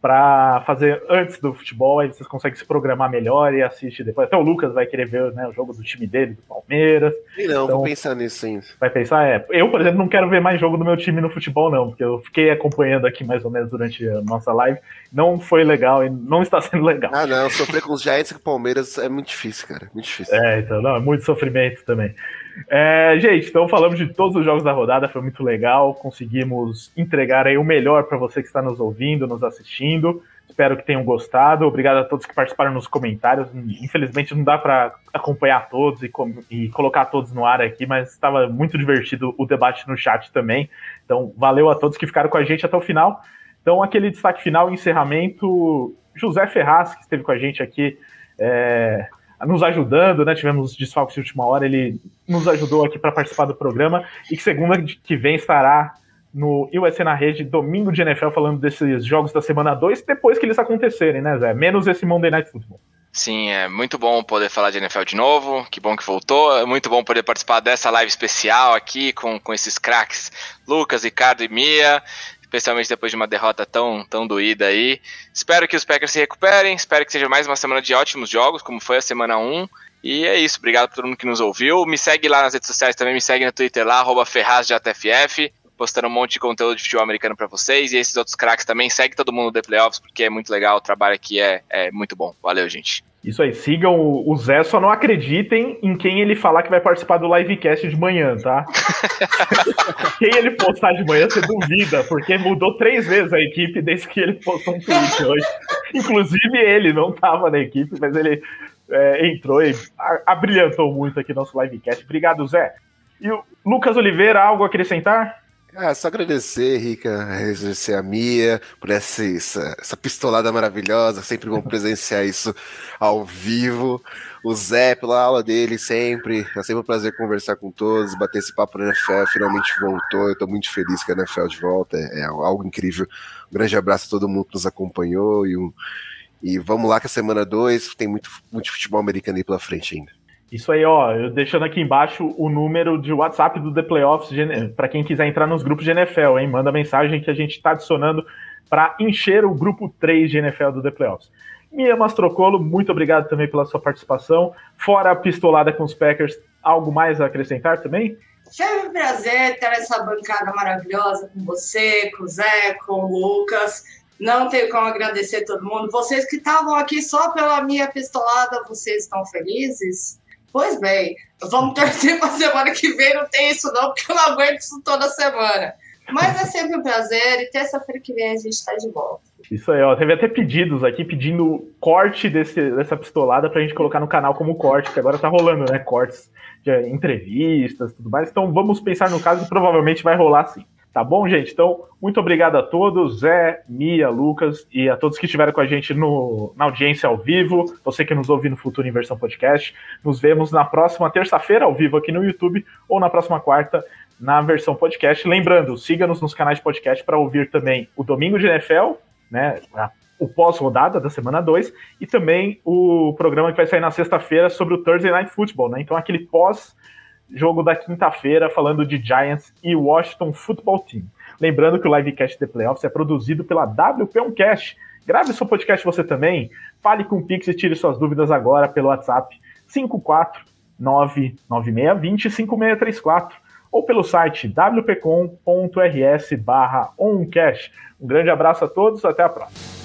Speaker 2: para fazer antes do futebol, aí vocês conseguem se programar melhor e assistir depois. Até o Lucas vai querer ver né, o jogo do time dele, do Palmeiras.
Speaker 5: E não,
Speaker 2: Então-
Speaker 5: vou pensar nisso ainda.
Speaker 2: Vai pensar, é. Eu, por exemplo, não quero ver mais jogo do meu time no futebol, não, porque eu fiquei acompanhando aqui mais ou menos durante a nossa live. Não foi legal e não está sendo legal.
Speaker 5: Ah, não, sofrer com os Giants e com o Palmeiras é muito difícil, cara. Muito difícil.
Speaker 2: É, então, não, é muito sofrimento também. É, gente, então falamos de todos os jogos da rodada, foi muito legal. Conseguimos entregar aí o melhor para você que está nos ouvindo, nos assistindo. Espero que tenham gostado. Obrigado a todos que participaram nos comentários. Infelizmente não dá para acompanhar todos e, e colocar todos no ar aqui, mas estava muito divertido o debate no chat também. Então, valeu a todos que ficaram com a gente até o final. Então, aquele destaque final, encerramento. José Ferraz, que esteve com a gente aqui, é, nos ajudando, né? Tivemos desfalques de última hora, ele nos ajudou aqui para participar do programa e que segunda que vem estará no USA na Rede, domingo de NFL, falando desses jogos da semana 2, depois que eles acontecerem, né, Zé? Menos esse Monday Night Football.
Speaker 4: Sim, é muito bom poder falar de NFL de novo. Que bom que voltou. É muito bom poder participar dessa live especial aqui com, com esses craques Lucas, Ricardo e Mia. Especialmente depois de uma derrota tão, tão doída aí. Espero que os Packers se recuperem. Espero que seja mais uma semana de ótimos jogos, como foi a semana 1. E é isso. Obrigado por todo mundo que nos ouviu. Me segue lá nas redes sociais também. Me segue no Twitter lá, arroba FerrazJFF. Postando um monte de conteúdo de futebol americano pra vocês. E esses outros craques também. Segue todo mundo no The Playoffs, porque é muito legal. O trabalho aqui é, é muito bom. Valeu, gente.
Speaker 2: Isso aí, sigam o o Zé, só não acreditem em quem ele falar que vai participar do livecast de manhã, tá? <laughs> quem ele postar de manhã, você duvida, porque mudou três vezes a equipe desde que ele postou um tweet hoje. Inclusive ele não tava na equipe, mas ele é, entrou e abrilhantou muito aqui nosso livecast. Obrigado, Zé. E o Lucas Oliveira, algo a acrescentar?
Speaker 5: Ah, só agradecer, Rica, agradecer a Mia por essa, essa, essa, pistolada maravilhosa. Sempre bom presenciar isso ao vivo. O Zé, pela aula dele, sempre. É sempre um prazer conversar com todos, bater esse papo na NFL. Finalmente voltou. Eu estou muito feliz que a NFL de volta. É, é, algo incrível. Um grande abraço a todo mundo que nos acompanhou. E, um, e vamos lá que a semana 2 tem muito, muito futebol americano aí pela frente ainda.
Speaker 2: Isso aí, ó, eu deixando aqui embaixo o número de WhatsApp do The Playoffs para quem quiser entrar nos grupos de NFL, hein? Manda mensagem que a gente está adicionando para encher o grupo 3 de NFL do The Playoffs. Mia Mastrocolo, muito obrigado também pela sua participação. Fora a pistolada com os Packers, algo mais a acrescentar também?
Speaker 3: Foi um prazer ter essa bancada maravilhosa com você, com o Zé, com o Lucas. Não tenho como agradecer todo mundo. Vocês que estavam aqui só pela minha pistolada, vocês estão felizes? Pois bem, vamos <laughs> torcer para a semana que vem não tem isso não, porque eu não aguento isso toda semana. Mas é sempre um prazer e terça-feira que vem a gente está de volta.
Speaker 2: Isso aí, ó. Teve até pedidos aqui pedindo corte desse, dessa pistolada pra gente colocar no canal como corte, que agora tá rolando, né? Cortes de entrevistas tudo mais. Então vamos pensar no caso que provavelmente vai rolar sim. Tá bom, gente? Então, muito obrigado a todos, Zé, Mia, Lucas e a todos que estiveram com a gente no, na audiência ao vivo, você que nos ouve no Futuro em Versão Podcast. Nos vemos na próxima terça-feira ao vivo aqui no YouTube ou na próxima quarta na versão podcast. Lembrando, siga-nos nos canais de podcast para ouvir também o Domingo de NFL, né? O pós-rodada da semana 2 e também o programa que vai sair na sexta-feira sobre o Thursday Night Football, né? Então, aquele pós jogo da quinta-feira, falando de Giants e Washington Football Team. Lembrando que o Livecast The Playoffs é produzido pela WP1Cast. Grave seu podcast você também. Fale com o Pix e tire suas dúvidas agora pelo WhatsApp 54996205634 ou pelo site wpcom.rs barra oncast. Um grande abraço a todos, até a próxima.